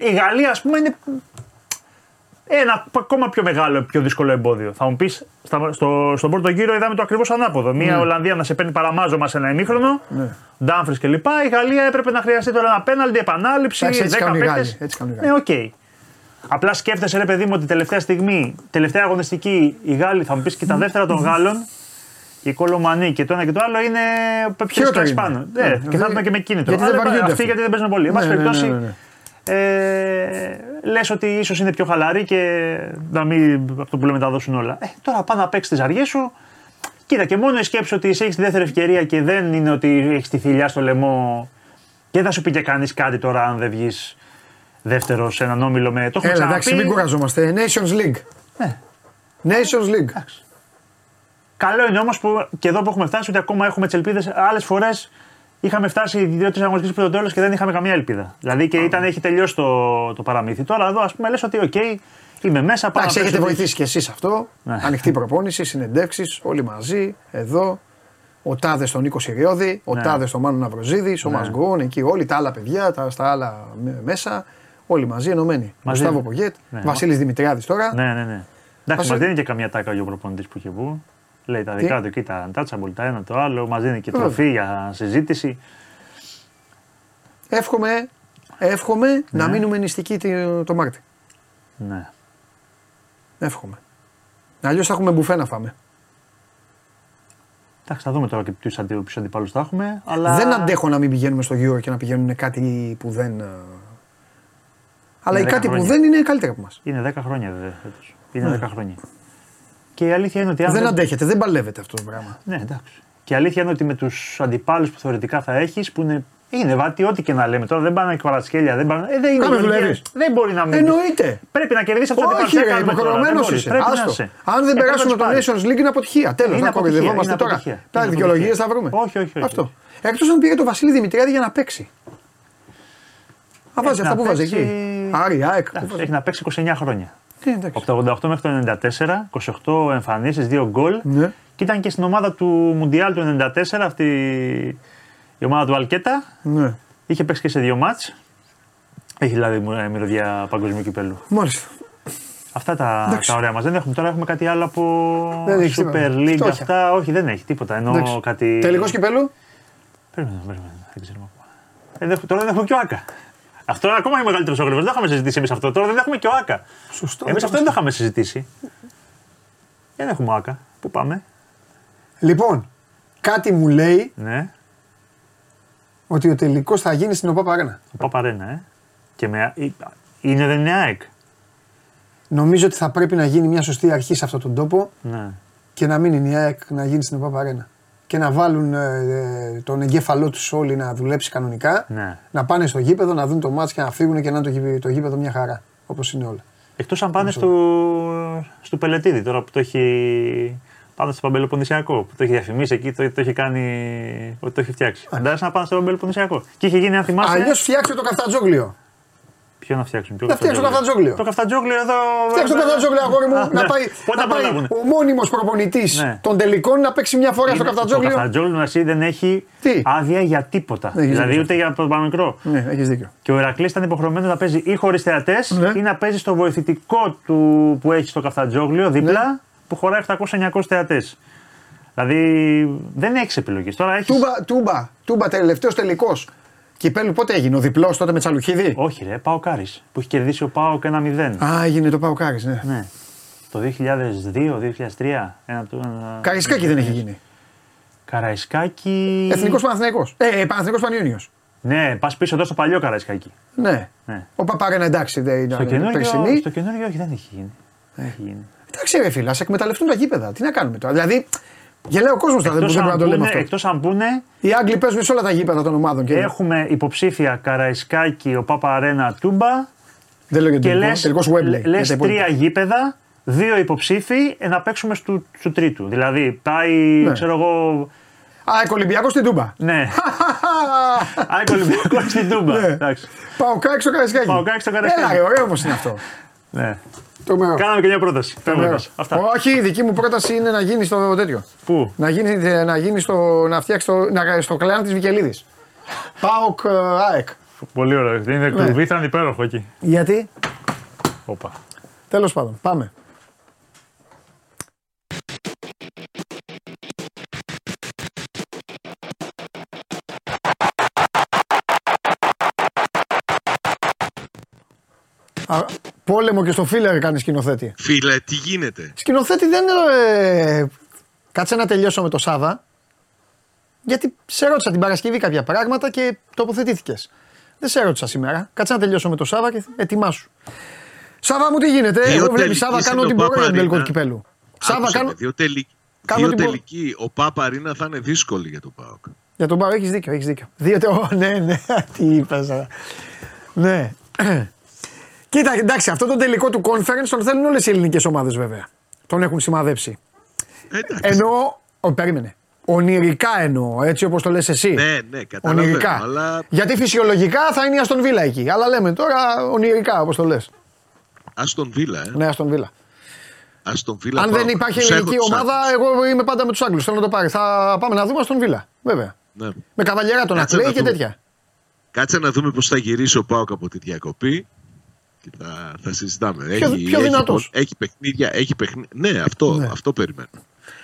η Γαλλία, ας πούμε, είναι ένα ακόμα πιο μεγάλο, πιο δύσκολο εμπόδιο. Θα μου πεις, στο, στον πρώτο γύρο είδαμε το ακριβώς ανάποδο. Μία Ολλανδία να σε παίρνει παραμάζωμα σε ένα ημίχρονο, Ναι. Ντάμφρις κλπ. Η Γαλλία έπρεπε να χρειαστεί τώρα ένα πέναλτι, επανάληψη. Εντάξει, έτσι 10 κάνουν οι παίκτες. Γάλλοι, έτσι κάνουν οι Ναι, οκ. Απλά σκέφτεσαι, ρε παιδί μου, ότι τελευταία στιγμή, τελευταία αγωνιστική, οι Γάλλοι θα μου πεις και τα δεύτερα των Γάλλων, η Κολομανή και το ένα και το άλλο είναι πιο Χειρότερο σκάσει είναι. πάνω. Ναι, Ναι, και δηλαδή, θα έρθουν και με κίνητρο. γιατί δεν Αλλά βαριούνται αυτοί αυτοί. γιατί δεν παίζουν πολύ. Εν πάση Ναι, ναι, ναι, περιπτώσει, ναι, ναι. Ε, λες ότι ίσως είναι πιο χαλαροί και να μην αυτό που λέμε τα δώσουν όλα. Ε, τώρα πάνε να παίξεις τις αργίες σου. Κοίτα, και μόνο η σκέψη ότι εσύ έχεις τη δεύτερη ευκαιρία και δεν είναι ότι έχεις τη θηλιά στο λαιμό και δεν θα σου πει και κανείς κάτι τώρα αν δεν βγεις δεύτερο σε έναν όμιλο με. Το έχουμε Έλα, εντάξει, ξαναπεί. μην κουραζόμαστε. Nations League. Ναι. Nations League. Καλό είναι όμως που και εδώ που έχουμε φτάσει ότι ακόμα έχουμε τις ελπίδες. Άλλες φορές είχαμε φτάσει δύο-τρεις αγωνιστικές πριν το τέλος και δεν είχαμε καμία ελπίδα. Δηλαδή και ήταν, έχει τελειώσει το, το παραμύθι. Τώρα εδώ ας πούμε λες ότι, οκ, είμαι μέσα. πάω Εντάξει, να έχετε παίξω. βοηθήσει κι εσείς αυτό. Ναι. Ανοιχτή [LAUGHS] προπόνηση, συνεντεύξεις, όλοι μαζί, εδώ. Ο Τάδες στον Νίκο Σιριώδη, ο Ναι. Τάδες στον Μάνο Ναυροζίδης, ο Μασγκόν, εκεί όλοι τα άλλα παιδιά, τα, στα άλλα μ- μέσα. Όλοι μαζί ενωμένοι. Μαζί. Γουστάβο Πογέτ, Ναι. Βασίλης Δημητριάδης τώρα. Ναι, ναι, ναι. Εντάξει, σε- μας δίνει και καμιά τάκα ο προπονητής που είχε που. Λέει τα δικά του εκεί, τα untouchable, τα ένα το άλλο. Μας δίνει και Βέβαια. τροφή για συζήτηση. Εύχομαι, εύχομαι να Ναι. μείνουμε νηστικοί τη- το Μάρτι. Ναι. Εύχομαι. Αλλιώς θα έχουμε μπουφέ να φάμε. Εντάξει, θα δούμε τώρα και ποιους αντι, αντιπάλους θα έχουμε. Αλλά... Δεν αντέχω να μην πηγαίνουμε στο γύρο και να πηγαίνουν κάτι που δεν. ε, Αλλά οι δέκα κάτι που χρόνια. δεν είναι καλύτερα από εμάς. Είναι 10 χρόνια βέβαια φέτος. Είναι 10 χρόνια. Και η αλήθεια είναι ότι αν. Ναι. Δεν δεν- αντέχετε, δεν παλεύετε αυτό το πράγμα. Ναι, εντάξει. Και η αλήθεια είναι ότι με τους αντιπάλους που θεωρητικά θα έχεις, που είναι. Είναι βάτη, ό,τι και να λέμε τώρα. Δεν πάνε και παρασκέλια. Δεν, πάνε, ε, δεν είναι Κάμε γεωργία. δουλεύεις. Δεν μπορεί να μην. Εννοείται. Πρέπει να κερδίσει αυτό το Όχι, ρε, υποχρεωμένος είσαι. Άστο. Αν δεν περάσουμε το Nations League είναι αποτυχία. Τέλος, Είναι να αποτυχία, κοροϊδευόμαστε είναι τώρα. αποτυχία. Τα Είναι δικαιολογίες αποτυχία. θα βρούμε. Όχι, όχι, όχι. Αυτό. Εκτός αν πήγε το Βασίλη Δημητριάδη για να παίξει. Α, βάζει Έχει αυτά να που βάζει παίξει- εκεί. Άρη, ΑΕΚ. που Εντάξει, βάζει. Έχει να παίξει 29 χρόνια. Ε, εντάξει. Από το 88 μέχρι το 94, 28 εμφανίσεις, 2 γκολ. Ναι. Και ήταν και στην ομάδα του Μουντιάλ του 94, αυτή η ομάδα του Αλκέτα. Ναι. Είχε παίξει και σε δύο μάτς. Έχει δηλαδή ε, μυρωδιά παγκοσμίου κυπέλου. Μάλιστα. Αυτά τα, Εντάξει. τα ωραία μας. Δεν έχουμε τώρα έχουμε κάτι άλλο από Δεν έχει Super τίποτα. League. Φτώχεια. Αυτά. Όχι, δεν έχει τίποτα. Ενώ Εντάξει. κάτι. Τελικός κυπέλου; Περίμενε, περίμενε. Δεν ξέρουμε ακόμα. Ε, δεν έχουμε- τώρα δεν έχουμε και ο Άκα. Αυτό είναι ακόμα μεγαλύτερο όγρυβο. Δεν είχαμε συζητήσει εμείς αυτό. Τώρα δεν έχουμε και ο Άκα. Σωστό. Εμείς αυτό δεν το είχαμε συζητήσει. Δεν έχουμε Άκα. Πού πάμε; Λοιπόν, κάτι μου λέει Ναι, ότι ο τελικός θα γίνει στην ΟΠΑ Παρένα. ο Παπαρένα, ε. Και με, είναι δεν είναι ΑΕΚ. Νομίζω ότι θα πρέπει να γίνει μια σωστή αρχή σε αυτόν τον τόπο Ναι. και να μην είναι η ΑΕΚ να γίνει στην ΟΠΑ Παρένα. Και να βάλουν ε, ε, τον εγκέφαλό τους όλοι να δουλέψει κανονικά. ναι. Να πάνε στο γήπεδο, να δουν το μάτς και να φύγουν και να είναι το, γήπεδο- το γήπεδο μια χαρά. Όπως είναι όλα. Εκτός αν πάνε στο, στο Πελετίδη τώρα που το έχει. Πάνε στο Παμπελοποννησιακό που το έχει διαφημίσει εκεί, το, το έχει κάνει. Ότι το έχει φτιάξει. Φαντάζεσαι να πάνε στο Παμπελοποννησιακό. Και είχε γίνει, αν θυμάσαι. Αλλιώς φτιάξτε το καφτατζόγλιο. Ποιο να φτιάξουν, ποιο Να φτιάξουν το καφτατζόγλιο. Το καφτατζόγλιο εδώ. Φτιάξτε το καφτατζόγλιο, αγόρι μου. Α, να ναι. πάει, Πότε να θα πάει προλάβουνε. ο μόνιμος προπονητής Ναι. των τελικών να παίξει μια φορά στο Είναι- Το καφτατζόγλιο. καφτατζόγλιο εσύ δεν έχει Τι; άδεια για τίποτα. Έχεις δηλαδή δίκιο. ούτε για το παραμικρό. Ναι, έχεις δίκιο. Και ο Ηρακλής ήταν υποχρεωμένος να παίζει ή χωρίς θεατές Ναι. ή να παίζει στο βοηθητικό του που έχει στο Καυτανζόγλειο δίπλα Ναι. που χωράει 800-900 θεατές. Δηλαδή δεν έχεις επιλογή. Τώρα έχει. Τούμπα, τούμπα, τούμπα τελευταίος τελικός. Κυπέλου πότε έγινε, ο διπλός τότε με Τσαλουχίδη; Όχι, ρε, ΠΑΟΚ Άρη που έχει κερδίσει ο ΠΑΟΚ ένα 0. Α, έγινε το ΠΑΟΚ Άρη, ναι. Ναι. Το 2002-2003. Ένα, του- ένα... Καραϊσκάκι δεν έχει γίνει. Καραϊσκάκι. Εθνικός Παναθυναϊκό. Ε, Παναθυναϊκό Πανιώνιο. Ναι, πας πίσω εδώ στο παλιό Καραϊσκάκι. Ναι. Ναι. Ο Παπαρένα εντάξει δεν Στο ήταν καινούριο, περσινή. στο καινούριο όχι, δεν έχει γίνει. Δεν έχει γίνει. Εντάξει, ρε φίλα, ας εκμεταλλευτούν τα γήπεδα. Τι να κάνουμε τώρα. Δηλαδή, γελάει ο κόσμος τώρα, δεν μπορούμε να το λέμε αυτό. εκτός αν πούνε, Οι Άγγλοι παίζουν σε όλα τα γήπεδα των ομάδων. Και έχουμε υποψήφια Καραϊσκάκι, ο Παπα Αρένα, Τούμπα δεν λέω για και τον λες, τελικό Wembley. λες για τα υπόλοιπα. τρία γήπεδα, δύο υποψήφοι, ε, να παίξουμε στο, στο τρίτου. Δηλαδή πάει, Ναι. ξέρω εγώ, Α, Ολυμπιακό στην Τούμπα. ναι, [LAUGHS] ΑΕΚ Ολυμπιακό στην Τούμπα. Ναι. Εντάξει. Πάω κάκι στο Καραϊσκάκι. Παοκάκι στο Καραϊσκάκι. Έλα, ρε, ωραίο όμως είναι αυτό. Ναι. Το μέρο. Κάναμε και μια πρόταση. Φεύγοντας. Αυτά. Όχι, η δική μου πρόταση είναι να γίνει στο τέτοιο. Πού; Να γίνει, να γίνει στο, να φτιάξει το, να, στο κλεάν της Βικελίδης. Πάοκ ε, ΑΕΚ. Πολύ ωραίο. Είναι Ναι. κλουβί, ήταν υπέροχο εκεί. Γιατί, Όπα. τέλος πάντων, πάμε. Α, πόλεμο και στο φίλερ κάνει σκηνοθέτη. Φίλε, τι γίνεται; Σκηνοθέτη δεν ε, Κάτσε να τελειώσω με το Σάβα. Γιατί σε ρώτησα την Παρασκευή κάποια πράγματα και τοποθετήθηκες. Δεν σε ρώτησα σήμερα. Κάτσε να τελειώσω με το Σάβα και ετοιμάσου. Σάβα μου τι γίνεται; Δύο Εγώ βλέπεις τελικοί Σάβα, κάνω στην ό,τι μπορώ για τον Παπαρίνα. τελικό του κυπέλου. Σάβα, Άκουσε κάνω. με, Δύο, τελικ... κάνω δύο ό,τι μπορώ. τελικοί. Ο Πάπα Ρίνα θα είναι δύσκολη για τον Πάοκ. Για τον Πάο, έχεις δίκιο, έχεις δίκιο. Δύο τε... [LAUGHS] Ω, ναι, ναι, [LAUGHS] τι είπα. τώρα. Ναι. [CLEARS THROAT] Κοίτα, εντάξει, αυτό το τελικό του conference τον θέλουν όλες οι ελληνικές ομάδες βέβαια. Τον έχουν σημαδέψει. Εντάξει. Εννοώ. Ο, περίμενε. Ονειρικά εννοώ, έτσι όπως το λες εσύ. Ναι, ναι, καταλαβαίνω. Ονειρικά. Αλλά Γιατί φυσιολογικά θα είναι η Αστον Βίλα εκεί. Αλλά λέμε τώρα ονειρικά όπως το λες. Άστον Βίλα, ε. Ναι, Αστον Βίλα. Αστον Βίλα. Αν Πάοκ. δεν υπάρχει Τους έχω ελληνική τους ομάδα, Άγγλους. εγώ είμαι πάντα με τους Άγγλους. Θέλω να το πάρει. Θα πάμε να δούμε Αστον Βίλα. Βέβαια. Ναι. Με καβαλιέρα τον Κάτσε Ακλέη να και δούμε. τέτοια. Κάτσε να δούμε πώς θα γυρίσει ο Πάοκ από τη διακοπή. Και θα, θα συζητάμε. Πιο- πιο δυνατός; Έχει, έχει παιχνίδια. Έχει παιχνίδια. Ναι, αυτό, Ναι. αυτό περιμένω.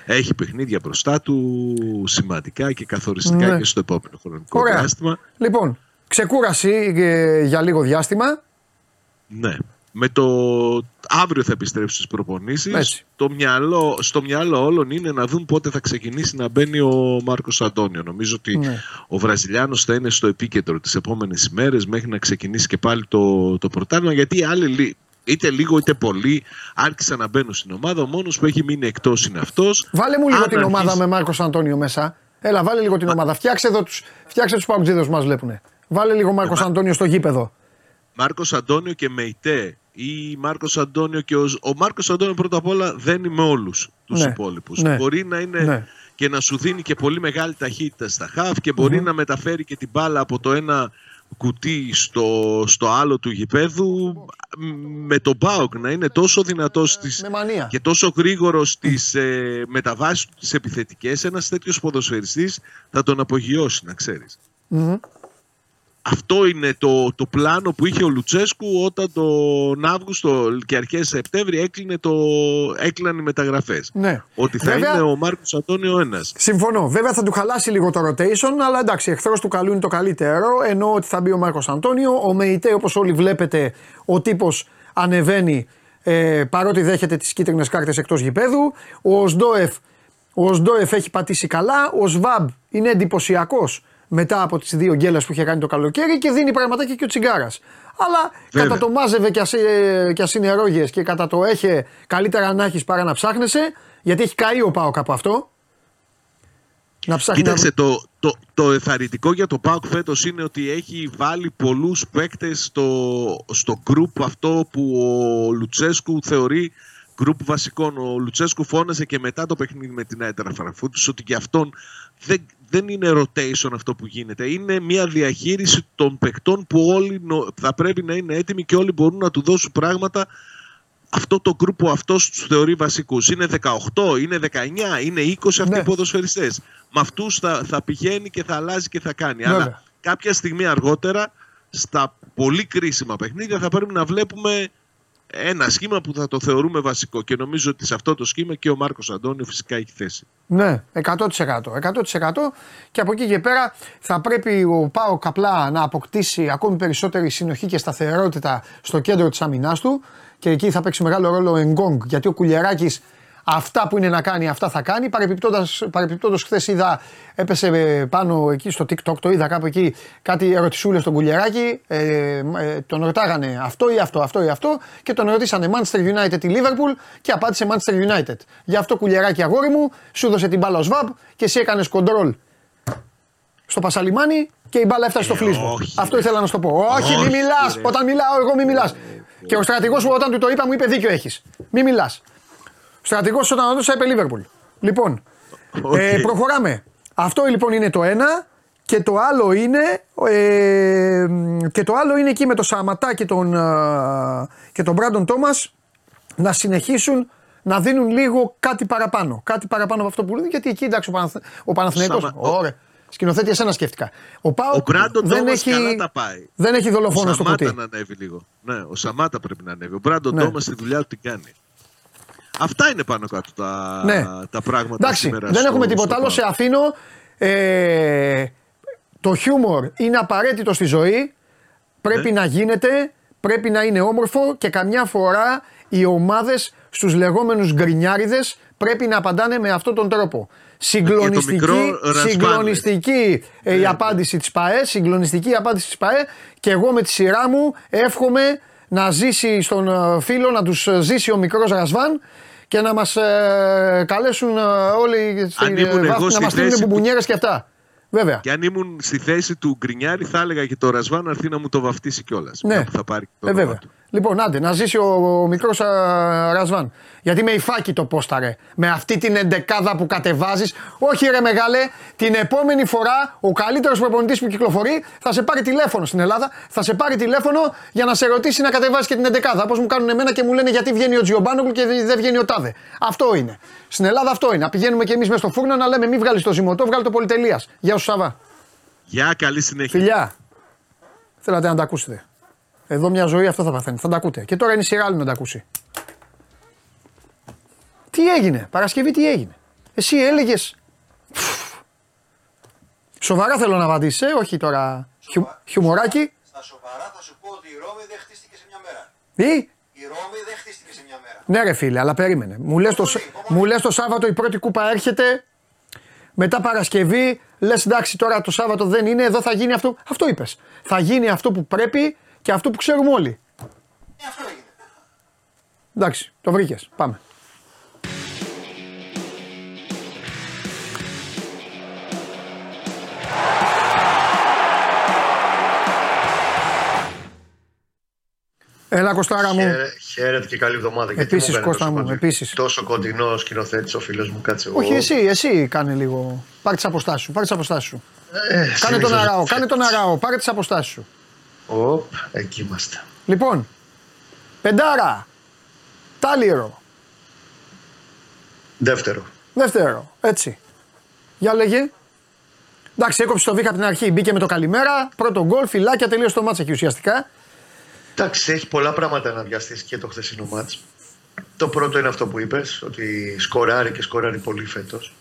Έχει παιχνίδια μπροστά του σημαντικά και καθοριστικά Ναι. και στο επόμενο χρονικό Ωραία. διάστημα. Λοιπόν, ξεκούραση ε, για λίγο διάστημα. Ναι. Με το αύριο θα επιστρέψει στις προπονήσεις. Έτσι. Το μυαλό, στο μυαλό όλων είναι να δουν πότε θα ξεκινήσει να μπαίνει ο Μάρκος Αντώνιο. Νομίζω ότι Ναι. ο Βραζιλιάνος θα είναι στο επίκεντρο τις επόμενες ημέρες μέχρι να ξεκινήσει και πάλι το, το πρωτάθλημα γιατί οι άλλοι λι- είτε λίγο είτε πολύ άρχισαν να μπαίνουν στην ομάδα. Ο μόνος που έχει μείνει εκτός είναι αυτός. Βάλε μου λίγο Αν την ομάδα αρχίσει- με Μάρκος Αντώνιο μέσα. Έλα, βάλε λίγο την ομάδα. Φτιάξε εδώ τους φτιάξε τους παγκοτζίδε που μας βλέπουν. Βάλε λίγο Μάρκος Μα- Αντώνιο στο γήπεδο. Μάρκος Αντώνιο και Μεϊτέ ή Μάρκος Αντώνιο και ο, ο Μάρκος Αντώνιο πρώτα απ' όλα δεν είναι με όλους τους Ναι, υπόλοιπους. ναι, Μπορεί να είναι ναι. και να σου δίνει και πολύ μεγάλη ταχύτητα στα χαφ και μπορει να μεταφέρει και την μπάλα από το ένα κουτί στο, στο άλλο του γηπέδου μ, με τον Μπάουκ να είναι τόσο δυνατός στις, Με μανία. και τόσο γρήγορος στις ε, μεταβάσεις του τις επιθετικές ένας τέτοιος ποδοσφαιριστής θα τον απογειώσει να ξέρεις. Μμμ. Αυτό είναι το, το πλάνο που είχε ο Λουτσέσκου όταν τον Αύγουστο και αρχές Σεπτέμβρη έκλεινε το, έκλειναν οι μεταγραφές. Ναι. Ότι θα Βέβαια- είναι ο Μάρκος Αντώνιο ένας. Συμφωνώ. Βέβαια θα του χαλάσει λίγο το rotation, αλλά εντάξει, εχθρός του καλού είναι το καλύτερο. Ενώ ότι θα μπει ο Μάρκος Αντώνιο. Ο Μεϊτέ, όπως όλοι βλέπετε, ο τύπος ανεβαίνει ε, παρότι δέχεται τις κίτρινες κάρτες εκτός γηπέδου. Ο Οσντόεφ, ο Οσντόεφ έχει πατήσει καλά. Ο Σβάμπ είναι εντυπωσιακός μετά από τις δύο γκέλες που είχε κάνει το καλοκαίρι και δίνει πραγματάκια και ο Τσιγκάρας. Αλλά Βέβαια. κατά το μάζευε και, ας, ε, και ασυνερόγειες και κατά το έχει καλύτερα να έχεις παρά να ψάχνεσαι, γιατί έχει καεί ο Πάοκ από αυτό. Να ψάχνει να- Κοίταξε, το, το, το εθαρρυντικό για το ΠΑΟΚ φέτος είναι ότι έχει βάλει πολλούς παίκτες στο, στο γκρουπ αυτό που ο Λουτσέσκου θεωρεί γκρουπ βασικών. Ο Λουτσέσκου φώνασε και μετά το παιχνίδι με την Άιτρα Φραγκφούρτης ότι και αυτόν δεν, δεν είναι rotation αυτό που γίνεται. Είναι μια διαχείριση των παικτών που όλοι νο- θα πρέπει να είναι έτοιμοι και όλοι μπορούν να του δώσουν πράγματα αυτό το γκρουπ που αυτός τους θεωρεί βασικούς. Είναι 18, είναι 19, είναι 20 αυτοί Ναι. οι ποδοσφαιριστές. Με αυτούς θα, θα πηγαίνει και θα αλλάζει και θα κάνει. Βέβαια. Αλλά κάποια στιγμή αργότερα, στα πολύ κρίσιμα παιχνίδια, θα πρέπει να βλέπουμε ένα σχήμα που θα το θεωρούμε βασικό. Και νομίζω ότι σε αυτό το σχήμα και ο Μάρκος Αντώνιο φυσικά έχει θέση. Ναι, 100%. 100%. Και από εκεί και πέρα θα πρέπει ο Πάοκ απλά να αποκτήσει ακόμη περισσότερη συνοχή και σταθερότητα στο κέντρο της αμυνάς του και εκεί θα παίξει μεγάλο ρόλο ο Εγκόγκ γιατί ο Κουλιεράκης αυτά που είναι να κάνει αυτά θα κάνει. Παρεπιπτόντως, παρεπιπτόντως χθες είδα, έπεσε ε, πάνω εκεί στο TikTok, το είδα κάπου εκεί κάτι ερωτησούλες στον Κουλιεράκη, ε, ε, τον ρωτάγανε αυτό ή αυτό, αυτό ή αυτό και τον ρωτήσανε Manchester United ή Liverpool και απάντησε Manchester United. Γι' αυτό Κουλιεράκη αγόρι μου, σου δώσε την μπάλα ο Σβάμπ και εσύ έκανες κοντρόλ στο Πασαλιμάνι και η μπάλα έφτασε στο Ε, φλίσβο. όχι, Αυτό ρε. ήθελα να σου το πω. Όχι, μη Όχι, μιλάς. ρε. Όταν μιλάω, εγώ μη μιλάς. Και ο στρατηγός μου όταν του το είπα μου είπε δίκιο έχεις. Μη μιλάς. Ο στρατηγός όταν το έδωσα είπε Λίβερπουλ. Λοιπόν, ε, Οκ. προχωράμε. Αυτό λοιπόν είναι το ένα. Και το άλλο είναι, ε, και το άλλο είναι εκεί με τον Σαμάτα και τον, ε, και τον Μπράντον Τόμας να συνεχίσουν να δίνουν λίγο κάτι παραπάνω. Κάτι παραπάνω από αυτό που λένε, γιατί εκεί εντάξει ο, Παναθ... ο Παναθηναϊκός, Σαμα- ο- Ωραία. Σκηνοθέτη, εσένα σκέφτηκα. Ο, Ο ΠΑΟΚ Μπράντον δεν Τόμας έχει, καλά τα πάει. δεν έχει δολοφόνο ο στο Σαμάτα κουτί. να ανέβει λίγο. Ναι, ο Σαμάτα πρέπει να ανέβει. Ο Μπράντον Ναι. Τόμας τη δουλειά του την κάνει. Αυτά είναι πάνω κάτω τα, Ναι. τα πράγματα Εντάξει, σήμερα. δεν στο- έχουμε τίποτα στο άλλο. Σε ΠΑΟΚ. αφήνω. Ε, το χιούμορ είναι απαραίτητο στη ζωή. Πρέπει Ναι. να γίνεται, πρέπει να είναι όμορφο και καμιά φορά οι ομάδες στους λεγόμενους γκρινιάριδες πρέπει να απαντάνε με αυτόν τον τρόπο. Συγκλονιστική, μικρό ρασπάνε. συγκλονιστική ε, η Ναι. απάντηση της ΠΑΕ, συγκλονιστική η απάντηση της ΠΑΕ και εγώ με τη σειρά μου εύχομαι να ζήσει στον ε, φίλο, να τους ε, ζήσει ο μικρός Ρασβάν και να μας ε, καλέσουν ε, όλοι στην Αν ήμουν ε, εγώ βάθη, να στη μας στείλουν θέση του- μπουμπουνιέρες και αυτά. Βέβαια. Και αν ήμουν στη θέση του Γκρινιάρη, θα έλεγα και το Ρασβάν να έρθει να μου το βαφτίσει κιόλας. Ναι. Που θα πάρει και το Ε, όνομα βέβαια. του. Λοιπόν, άντε, να ζήσει ο, ο μικρός Ρασβάν. Γιατί με υφάκι το πόσταρε. Με αυτή την εντεκάδα που κατεβάζεις. Όχι, ρε μεγάλε, την επόμενη φορά ο καλύτερος προπονητής που κυκλοφορεί θα σε πάρει τηλέφωνο στην Ελλάδα. Θα σε πάρει τηλέφωνο για να σε ρωτήσει να κατεβάσεις και την εντεκάδα. Όπως μου κάνουν εμένα και μου λένε γιατί βγαίνει ο Τζιομπάνογλου και δεν βγαίνει ο Τάδε. Αυτό είναι. Στην Ελλάδα αυτό είναι. Να πηγαίνουμε κι εμείς μέσα στο φούρνο να λέμε μη βγάλεις το ζυμωτό, βγάλει το πολυτελείας. Γεια σου Σαββά. Γεια, καλή συνέχεια. Φιλιά. Θέλατε να τα ακούσετε. Εδώ μια ζωή αυτό θα παθαίνει. Θα τα ακούτε. Και τώρα είναι η σειρά άλλη να τα ακούσει. Τι έγινε, Παρασκευή τι έγινε; Εσύ έλεγε. Σοβαρά θέλω να απαντήσεις, ε, όχι τώρα χιου, χιουμοράκι. Στα σοβαρά θα σου πω ότι η Ρώμη δεν χτίστηκε σε μια μέρα. Ή, Η Ρώμη δεν χτίστηκε σε μια μέρα. ναι ρε φίλε, αλλά περίμενε. Μου λες, το, Σ- μου λες το Σάββατο η πρώτη κούπα έρχεται, μετά Παρασκευή, λες εντάξει τώρα το Σάββατο δεν είναι, εδώ θα γίνει αυτό. Αυτό είπες. Θα γίνει αυτό που πρέπει και αυτό που ξέρουμε όλοι. Ε, αυτό έγινε. Εντάξει, το βρήκες. Πάμε. Έλα Κωστάρα μου. Χαίρε- Χαίρετε και καλή εβδομάδα. Γιατί Επίσης, μου φαίνεται Κώστα τόσο μου, κοντινό- επίσης. Τόσο κοντινό σκηνοθέτης ο φίλος μου, κάτσε εγώ. Όχι, εσύ, εσύ κάνε λίγο. Πάρε τις αποστάσεις σου. Πάρε τις αποστάσεις σου. Ε, Κάνε τον συνήθως- αράο, κάνε τον αράο. Πάρε τις αποστάσεις σου. Οπ, εκεί είμαστε. Λοιπόν, πεντάρα. Τάλιρο. Δεύτερο. Δεύτερο. Έτσι. Για λέγε. Εντάξει, έκοψε το βήχα από την αρχή. Μπήκε με το καλημέρα. Πρώτο γκολ, φυλάκια, τελείωσε το μάτσα εκεί ουσιαστικά. Εντάξει, έχει πολλά πράγματα να βιαστείς και το χθεσινό μάτς. Το πρώτο είναι αυτό που είπες, ότι σκοράρει και σκοράρει πολύ φέτος.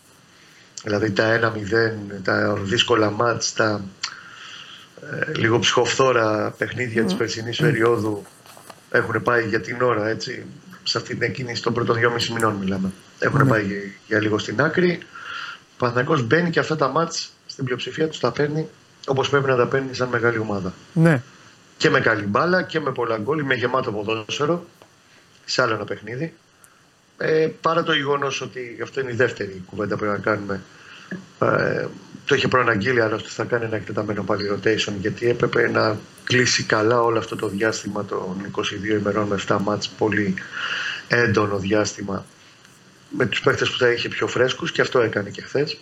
Δηλαδή τα 1-0, τα δύσκολα μάτς, τα ε, λίγο ψυχοφθόρα παιχνίδια της περσινής περίοδου έχουν πάει για την ώρα, έτσι. Σε αυτή την εκκίνηση των πρώτων δυόμιση μηνών μιλάμε. Έχουν πάει για, για λίγο στην άκρη. Ο Παναθηναϊκός μπαίνει και αυτά τα μάτς στην πλειοψηφία τους τα παίρνει όπως πρέπει να τα παίρνει σαν μεγάλη ομάδα Ναι. και με καλή μπάλα και με πολλά γκολ, με γεμάτο ποδόσφαιρο σε άλλο ένα παιχνίδι. Ε, παρά το γεγονός ότι αυτό είναι η δεύτερη κουβέντα που πρέπει να κάνουμε. Ε, το είχε προαναγγείλει άλλωστε θα κάνει ένα εκτεταμένο πάλι rotation γιατί έπρεπε να κλείσει καλά όλο αυτό το διάστημα των 22 ημερών με 7 μάτς πολύ έντονο διάστημα με τους παίχτες που θα είχε πιο φρέσκους και αυτό έκανε και χθες.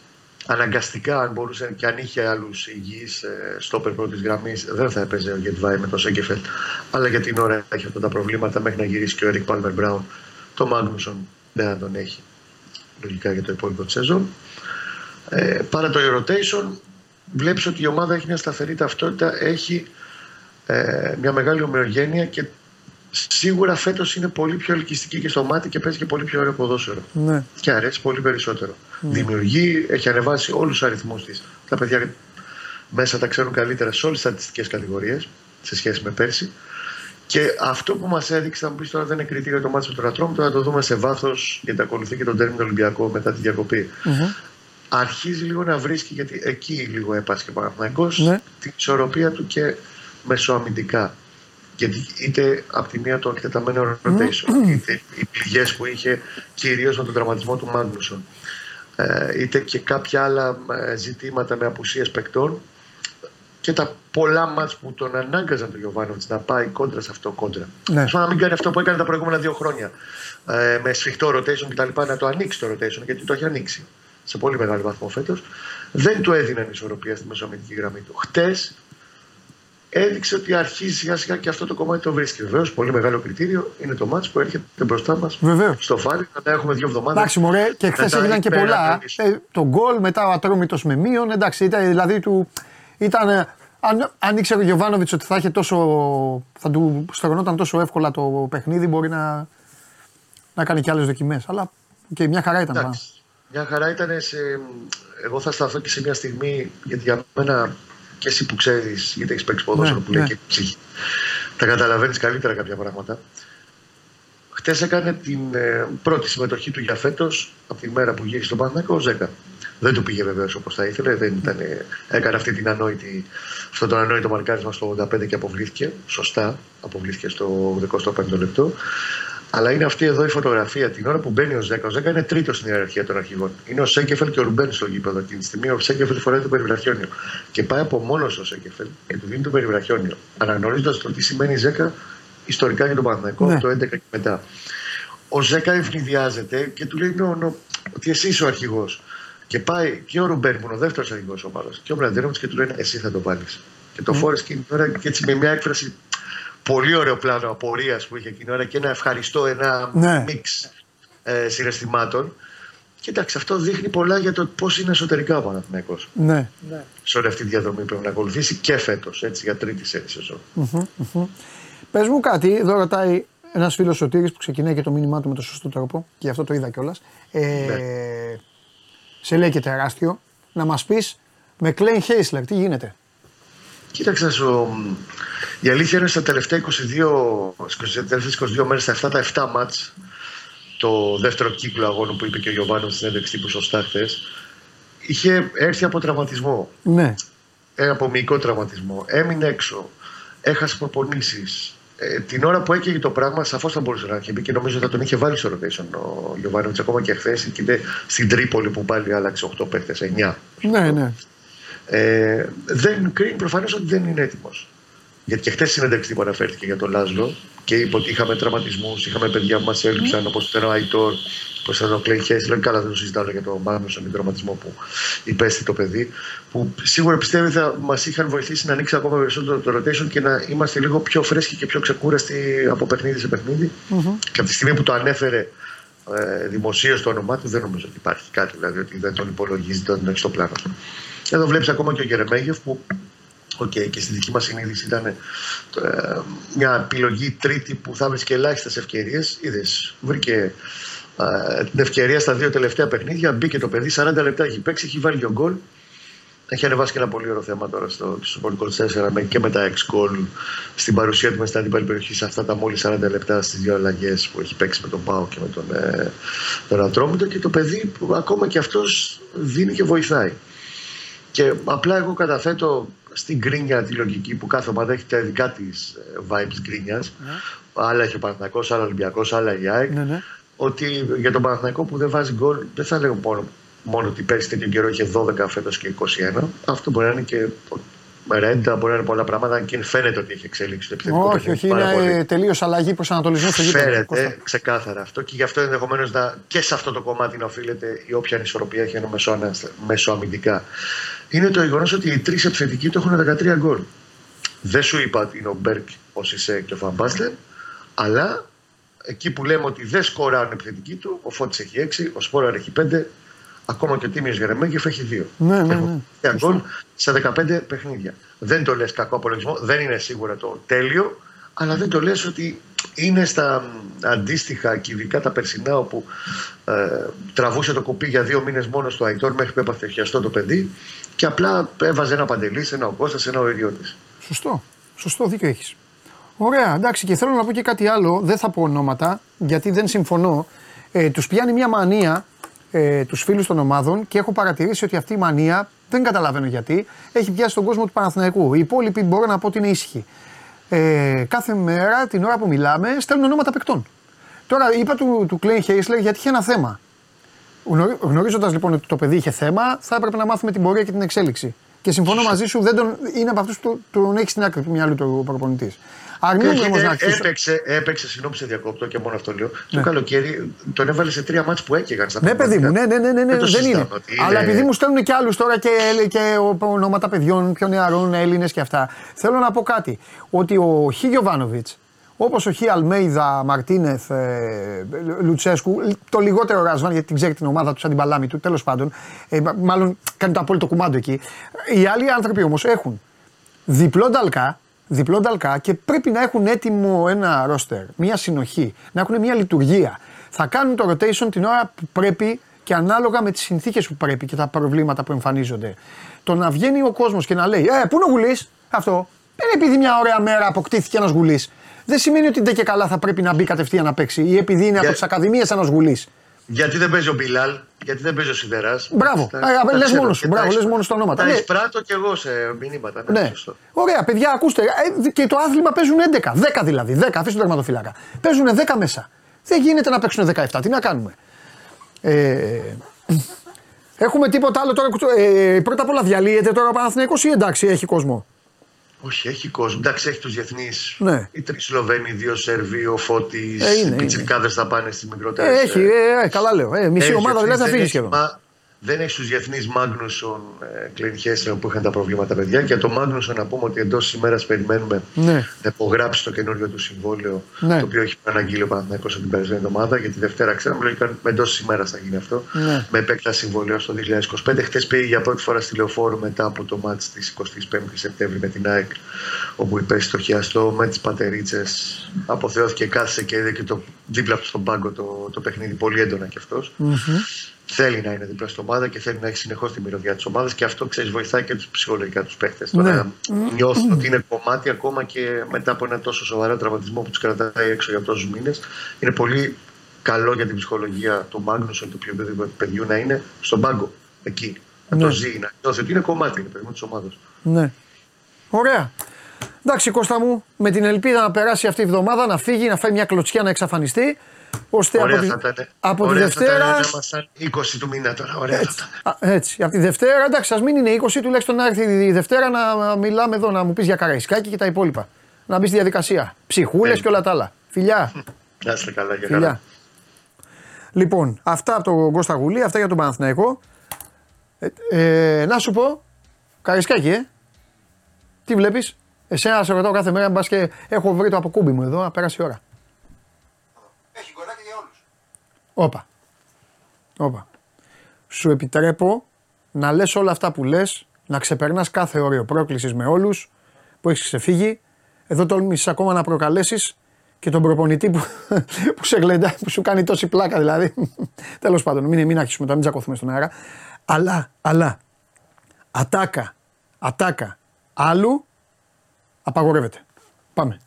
Αναγκαστικά, αν μπορούσε και αν είχε άλλους υγιείς ε, στόπερ πρώτης γραμμής, δεν θα έπαιζε ο Γετβάη με το Σέγκεφελτ. Αλλά για την ώρα έχει αυτά τα προβλήματα μέχρι να γυρίσει και ο Ερικ Πάλμερ Μπράουν. Το Μάγνουσον δεν θα τον έχει. Λογικά για το υπόλοιπο της σεζόν. Ε, παρά το rotation, βλέπεις ότι η ομάδα έχει μια σταθερή ταυτότητα, έχει ε, μια μεγάλη ομοιογένεια και σίγουρα φέτος είναι πολύ πιο ελκυστική και στο μάτι και παίζει και πολύ πιο ωραίο ποδόσφαιρο. Ναι. Και αρέσει πολύ περισσότερο. Δημιουργεί, έχει ανεβάσει όλους τους αριθμούς της. Τα παιδιά μέσα τα ξέρουν καλύτερα σε όλες τις στατιστικές κατηγορίες σε σχέση με πέρσι. Και αυτό που μας έδειξε, θα μου πεις τώρα δεν είναι κριτήριο το μάτι με τον Ατρόμ, τώρα θα το δούμε σε βάθος γιατί ακολουθεί και τον τέρμινο Ολυμπιακό μετά τη διακοπη Αρχίζει λίγο να βρίσκει, γιατί εκεί λίγο έπασε και ο Παναθηναϊκός, Ναι. την ισορροπία του και μεσοαμυντικά. Γιατί είτε από τη μία το εκτεταμένο rotation, είτε οι πληγές που είχε κυρίως με τον τραυματισμό του Μάγνουσον, ε, είτε και κάποια άλλα ε, ζητήματα με απουσίες παικτών και τα πολλά μάτς που τον ανάγκαζαν τον Γιωβάνοβιτς να πάει κόντρα σε αυτό κόντρα. Ναι. Ναι. να μην κάνει αυτό που έκανε τα προηγούμενα δύο χρόνια. Ε, με σφιχτό rotation κτλ. Να το ανοίξει το rotation γιατί το έχει ανοίξει σε πολύ μεγάλο βαθμό φέτος. Δεν του έδιναν ισορροπία στη μεσομετική γραμμή του. Χτες έδειξε ότι αρχίζει σιγά σιγά και αυτό το κομμάτι το βρίσκει. Βεβαίως, πολύ μεγάλο κριτήριο είναι το μάτς που έρχεται μπροστά μας Βεβαίως. στο φάλι. Θα τα έχουμε δύο εβδομάδες. Εντάξει, μωρέ, και χθες έγιναν και πολλά. Ε, το γκολ, μετά ο Ατρόμητος με μείον. Εντάξει, ήταν, δηλαδή του. Ήταν, ε, αν, αν ήξερε ο Γιωβάνοβιτς ότι θα, είχε τόσο, θα του στεγνόταν τόσο εύκολα το παιχνίδι, μπορεί να, να κάνει και άλλες δοκιμές. Αλλά και μια χαρά ήταν. Εντάξει. Μια χαρά ήταν σε. Εγώ θα σταθώ και σε μια στιγμή, γιατί για μένα και εσύ που ξέρεις, γιατί έχεις παίξει ποδόσφαιρο Ναι, που λέει ναι. και ψυχή, τα καταλαβαίνεις καλύτερα κάποια πράγματα. Χτες έκανε την ε, πρώτη συμμετοχή του για φέτος, από τη μέρα που γύρισε στον Παναθηναϊκό, ο Ζέκα. Δεν του πήγε βεβαίως όπως θα ήθελε, δεν ήταν, ε, έκανε αυτή την ανόητη, αυτό το ανόητο μαρκάρισμα στο 85 και αποβλήθηκε. Σωστά, αποβλήθηκε στο 85 λεπτό. Αλλά είναι αυτή εδώ η φωτογραφία την ώρα που μπαίνει ο Ζέκα. Ο Ζέκα είναι τρίτος στην ιεραρχία των αρχηγών. Είναι ο Σέκεφελ και ο Ρουμπέν στο γήπεδο εκείνη τη στιγμή. Ο Σέκεφελ φοράει το περιβραχιόνιο. Και πάει από μόνος ο Σέκεφελ και του δίνει το περιβραχιόνιο. Αναγνωρίζοντας το τι σημαίνει Ζέκα ιστορικά για τον Παναθηναϊκό, Ναι. το 11 και μετά. Ο Ζέκα ευνηδιάζεται και του λέει νο, νο, ότι εσύ είσαι ο αρχηγός. Και πάει και ο Ρουμπέν που είναι ο δεύτερος αρχηγός ομάδας και ο Μπραντένοβιτ και του λένε Εσύ θα το βάλεις. Και το φόρεσε εκείνη την ώρα και έτσι με μια έκφραση πολύ ωραίο πλάνο απορίας που είχε εκείνη την ώρα και ένα ευχαριστώ, ένα Ναι. μίξ ε, συναισθημάτων. Και εντάξει, αυτό δείχνει πολλά για το πώς είναι εσωτερικά ο Παναθηναϊκός Ναι. σε όλη αυτή τη διαδρομή που πρέπει να ακολουθήσει και φέτος, έτσι, για τρίτη σερή σεζόν. Πες μου κάτι, εδώ ρωτάει ένας φίλος Σωτήρης που ξεκινάει και το μήνυμά του με τον σωστό τρόπο και γι' αυτό το είδα κιόλας. Ε, Σε λέει και τεράστιο, να μας πεις με Κλέιν Χέισλερ τι γίνεται; Κοίταξε, σου, η αλήθεια είναι στα τελευταία 22, στις τελευταίες 22 μέρες, στα αυτά τα 7 μάτς, το δεύτερο κύκλο αγώνου που είπε και ο Γιωβάνο στην ένταξη τύπου σωστά χθες, είχε έρθει από τραυματισμό. Ναι. Ένα από μυϊκό τραυματισμό. Έμεινε έξω. Έχασε προπονήσεις. Ε, την ώρα που έκαιγε το πράγμα, σαφώς θα μπορούσε να έχει μπει και νομίζω θα τον είχε βάλει στο rotation ο Γιωβάνοβιτς ακόμα και χθες. Και είναι στην Τρίπολη που πάλι άλλαξε 8 παίχτε, 9. Ναι, ναι. Ε, δεν κρίνει προφανώς ότι δεν είναι έτοιμος. Γιατί και χθες συνέντευξη που αναφέρθηκε για τον Λάζλο και είπε ότι είχαμε τραυματισμούς, είχαμε παιδιά που μας έλειψαν, Ναι. όπως ήταν ο Αϊτόρ, όπως ήταν ο Κλέιν Χέσλερ. Καλά, δεν το συζητάω για τον Μάγνουσον, τον τραυματισμό που υπέστη το παιδί. Που σίγουρα πιστεύω θα μας είχαν βοηθήσει να ανοίξει ακόμα περισσότερο το rotation και να είμαστε λίγο πιο φρέσκοι και πιο ξεκούραστοι από παιχνίδι σε παιχνιδι Και από τη στιγμή που το ανέφερε ε, δημοσίως το όνομά του, δεν νομίζω ότι υπάρχει κάτι, δηλαδή ότι δεν τον υπολογίζει, δεν τον έχει στο πλάνο του. Εδώ βλέπεις ακόμα και ο Γερεμέγεφ που Οκ, και στη δική μας συνείδηση ήταν ε, μια επιλογή τρίτη που θα βρίσκε ελάχιστες ευκαιρίες. Είδες, βρήκε ε, την ευκαιρία στα δύο τελευταία παιχνίδια. Μπήκε το παιδί, 40 λεπτά έχει παίξει, έχει βάλει δύο γκολ. Έχει ανεβάσει και ένα πολύ ωραίο θέμα τώρα στο, στο Sport 24 με- και με τα 6 γκολ στην παρουσία του μες στην αντίπαλη περιοχής σε αυτά τα μόλις 40 λεπτά στις δύο αλλαγές που έχει παίξει με τον Πάο και με τον, ε, τον Ατρόμητο. Και το παιδί που ακόμα και αυτός δίνει και βοηθάει. Και απλά εγώ καταθέτω στην γκρίνια τη λογική που κάθε ομάδα έχει τα δικά της vibes γκρίνιας. Άλλα έχει ο Παναθυνακό, άλλα ο Ολυμπιακός, άλλα η ΑΕΚ. Ναι, ναι. Ότι για τον Παναθυνακό που δεν βάζει γκολ, δεν θα λέω μόνο, μόνο ότι πέρσι τέτοιο καιρό είχε 12 φέτος και 21. Αυτό μπορεί να είναι και ρέντα, μπορεί να είναι πολλά πράγματα και φαίνεται ότι έχει εξέλιξει το επιθετικό Όχι, παιχνίδι όχι, πάρα πολύ. είναι τελείως αλλαγή προσανατολισμού στο γήπεδο. Φέρεται Κώστα. ξεκάθαρα αυτό και γι' αυτό ενδεχομένως και σε αυτό το κομμάτι να οφείλεται η όποια ανισορροπία έχει ένα μεσοανα- μεσοαμυντικά. Είναι το γεγονός ότι οι τρεις επιθετικοί του έχουν 13 γκολ. Δεν σου είπα ότι είναι ο Μπέρκ, ο Σισε και ο Φαμπάστεν, αλλά εκεί που λέμε ότι δεν σκοράρουν οι επιθετικοί του, ο Φώτης έχει 6, ο Σπόραρ έχει 5, ακόμα και ο Τίμιος Γερεμέγεφ έχει 2. Ναι, ναι, ναι. Έχουν γκολ σε 15 παιχνίδια. Δεν το λες κακό απολογισμό, δεν είναι σίγουρα το τέλειο, αλλά δεν το λες ότι είναι στα μ, αντίστοιχα και ειδικά τα περσινά όπου ε, τραβούσε το κουπί για δύο μήνες μόνο στο Αϊτόρ μέχρι που έπαθε χιαστό το παιδί και απλά έβαζε ένα παντελής, ένα ο Κώστας, ένα ο Ιδιώτης. Σωστό. Σωστό, δίκιο έχεις. Ωραία, εντάξει, και θέλω να πω και κάτι άλλο. Δεν θα πω ονόματα, γιατί δεν συμφωνώ. Ε, τους πιάνει μια μανία ε, τους φίλους των ομάδων και έχω παρατηρήσει ότι αυτή η μανία δεν καταλαβαίνω γιατί έχει πιάσει τον κόσμο του Παναθηναϊκού. Οι υπόλοιποι μπορώ να πω ότι είναι ήσυχοι. Ε, κάθε μέρα την ώρα που μιλάμε στέλνουν ονόματα παικτών. Τώρα είπα του, του Κλέιν Χέισλερ γιατί είχε ένα θέμα. Γνωρίζοντας λοιπόν ότι το παιδί είχε θέμα, θα έπρεπε να μάθουμε την πορεία και την εξέλιξη. Και συμφωνώ μαζί σου, δεν τον, είναι από αυτούς που τον έχει στην άκρη του μυαλού του προπονητής. Αρνούμε Έχει- όμως να ε, αρχίσεις. έπαιξε, έπαιξε, συγγνώμη σε διακόπτω και μόνο αυτό λέω. Το καλοκαίρι τον έβαλε σε τρία μάτς που έκαιγαν στα Ναι, παιδί μου, ναι, ναι, ναι, ναι, ναι το δεν είναι. συζητάμε ότι Αλλά επειδή μου στέλνουν και άλλους τώρα και, και ονόματα παιδιών πιο νεαρών, Έλληνες και αυτά, θέλω να πω κάτι. Ότι ο Χι Γιωβάνοβιτς, όπως ο Χι Αλμέιδα, Μαρτίνεθ, ε, Λουτσέσκου, το λιγότερο Ράσβαν, γιατί την ξέρει την ομάδα του σαν την παλάμη του, τέλος πάντων, ε, μάλλον κάνει το απόλυτο κουμάντο εκεί. Οι άλλοι άνθρωποι όμως έχουν διπλό νταλκά, διπλό νταλκά και πρέπει να έχουν έτοιμο ένα ρόστερ, μια συνοχή, να έχουν μια λειτουργία. Θα κάνουν το rotation την ώρα που πρέπει και ανάλογα με τις συνθήκες που πρέπει και τα προβλήματα που εμφανίζονται. Το να βγαίνει ο κόσμος και να λέει Ε, πού είναι ο Γουλή, αυτό. Δεν είναι επειδή μια ωραία μέρα αποκτήθηκε ένας Γουλής. Δεν σημαίνει ότι ντε και καλά θα πρέπει να μπει κατευθείαν να παίξει ή επειδή είναι από Για- τις ακαδημίες ένα Γουλή. Γιατί δεν παίζει ο Μπιλάλ, γιατί δεν παίζει ο Σιδεράς. Μπράβο. Α, λες μόνος σου, μπράβο, λες μόνος τα ονόματα. Τα Ναι. εισπράττω κι εγώ σε μηνύματα. Ναι, Ναι. σωστό. Ωραία, παιδιά, ακούστε. ε, και το άθλημα παίζουν 11. 10 δηλαδή. 10, αφήστε τον τερματοφύλακα. Παίζουν 10 μέσα. Δεν γίνεται να παίξουν 17. Τι να κάνουμε; Ε, έχουμε τίποτα άλλο τώρα. που- Ε, πρώτα απ' όλα διαλύεται τώρα ο Παναθηναϊκός ή εντάξει, έχει κόσμο; Όχι, έχει κόσμο. Εντάξει, έχει τους διεθνείς. Ναι. Οι τρεις Σλοβαίνοι, δύο Σερβοί, ο Φώτης. Ε, είναι, οι πιτσιρικάδες θα πάνε στις μικρότερες. Ε, έχει, ε, ε, καλά λέω. Ε, μισή ομάδα δηλαδή θα φύγει σχεδόν. Δεν έχεις τους διεθνείς Μάγνουσον, ε, Κλέιν Χέσσερ που είχαν τα προβλήματα παιδιά. Και για το Μάγνουσον να πούμε ότι εντός ημέρας περιμένουμε Ναι. να υπογράψει το καινούριο του συμβόλαιο Ναι. το οποίο έχει αναγγείλει ο Παναθηναϊκός την περασμένη εβδομάδα. Για τη Δευτέρα ξέραμε λογικά εντός ημέρας θα γίνει αυτό. Ναι. Με επέκταση συμβολέου στο 2025. Χθες πήγε για πρώτη φορά στη λεωφόρο μετά από το μάτς της 25η Σεπτέμβρη με την ΑΕΚ όπου υπέστη το χιαστό με τις πατερίτσες. Αποθεώθηκε, κάθισε και είδε και το δίπλα του στον πάγκο το, το παιχνίδι πολύ έντονα κι αυτός. Θέλει να είναι δίπλα στην ομάδα και θέλει να έχει συνεχώς τη μυρωδιά της ομάδας και αυτό ξέρεις βοηθάει και τους ψυχολογικά τους παίχτε. Ναι. Τώρα νιώθουν ότι είναι κομμάτι ακόμα και μετά από ένα τόσο σοβαρό τραυματισμό που τους κρατάει έξω για τόσους μήνες. Είναι πολύ καλό για την ψυχολογία του Μάγνουσον, του οποιοδήποτε παιδιού να είναι στον πάγκο εκεί. Να το Ναι. ζει, να νιώθει ότι είναι κομμάτι είναι παιδί της ομάδας. Ναι. Ωραία. Εντάξει, Κώστα μου, με την ελπίδα να περάσει αυτή η εβδομάδα, να φύγει, να φάει μια κλωτσιά να εξαφανιστεί, ώστε Ωραία από, θα τη, ήταν. από τη Ωραία θα ήταν Δευτέρα. να ήμασταν 20 του μήνα τώρα. Ωραία θα Έτσι, ήταν. α, έτσι, από τη Δευτέρα, εντάξει, ας μην είναι 20, τουλάχιστον να έρθει η Δευτέρα να μιλάμε εδώ, να μου πεις για καραϊσκάκι και τα υπόλοιπα. Να μπεις στη διαδικασία. Ψυχούλες Ε. και όλα τα άλλα. Φιλιά. Να είστε καλά και Φιλιά. καλά. Λοιπόν, αυτά από τον Κώστα Γουλή, αυτά για τον Παναθηναϊκό. Ε, ε, να σου πω, καρισκάκι, ε. Τι βλέπεις, Εσένα σε ρωτάω κάθε μέρα, μπα και έχω βρει το αποκούμπι μου εδώ, να πέρασε η ώρα. Έχει γκολάκι για όλου. Όπα. Όπα. Σου επιτρέπω να λες όλα αυτά που λες, να ξεπερνάς κάθε όριο πρόκλησης με όλους που έχεις ξεφύγει. Εδώ τόλμησες ακόμα να προκαλέσεις και τον προπονητή που, [LAUGHS] που σε γλεντάει, που σου κάνει τόση πλάκα δηλαδή. [LAUGHS] Τέλος πάντων, μην, μην αρχίσουμε τώρα, μην τσακωθούμε στον αέρα. Αλλά, αλλά, ατάκα, ατάκα άλλου απαγορεύεται. Πάμε.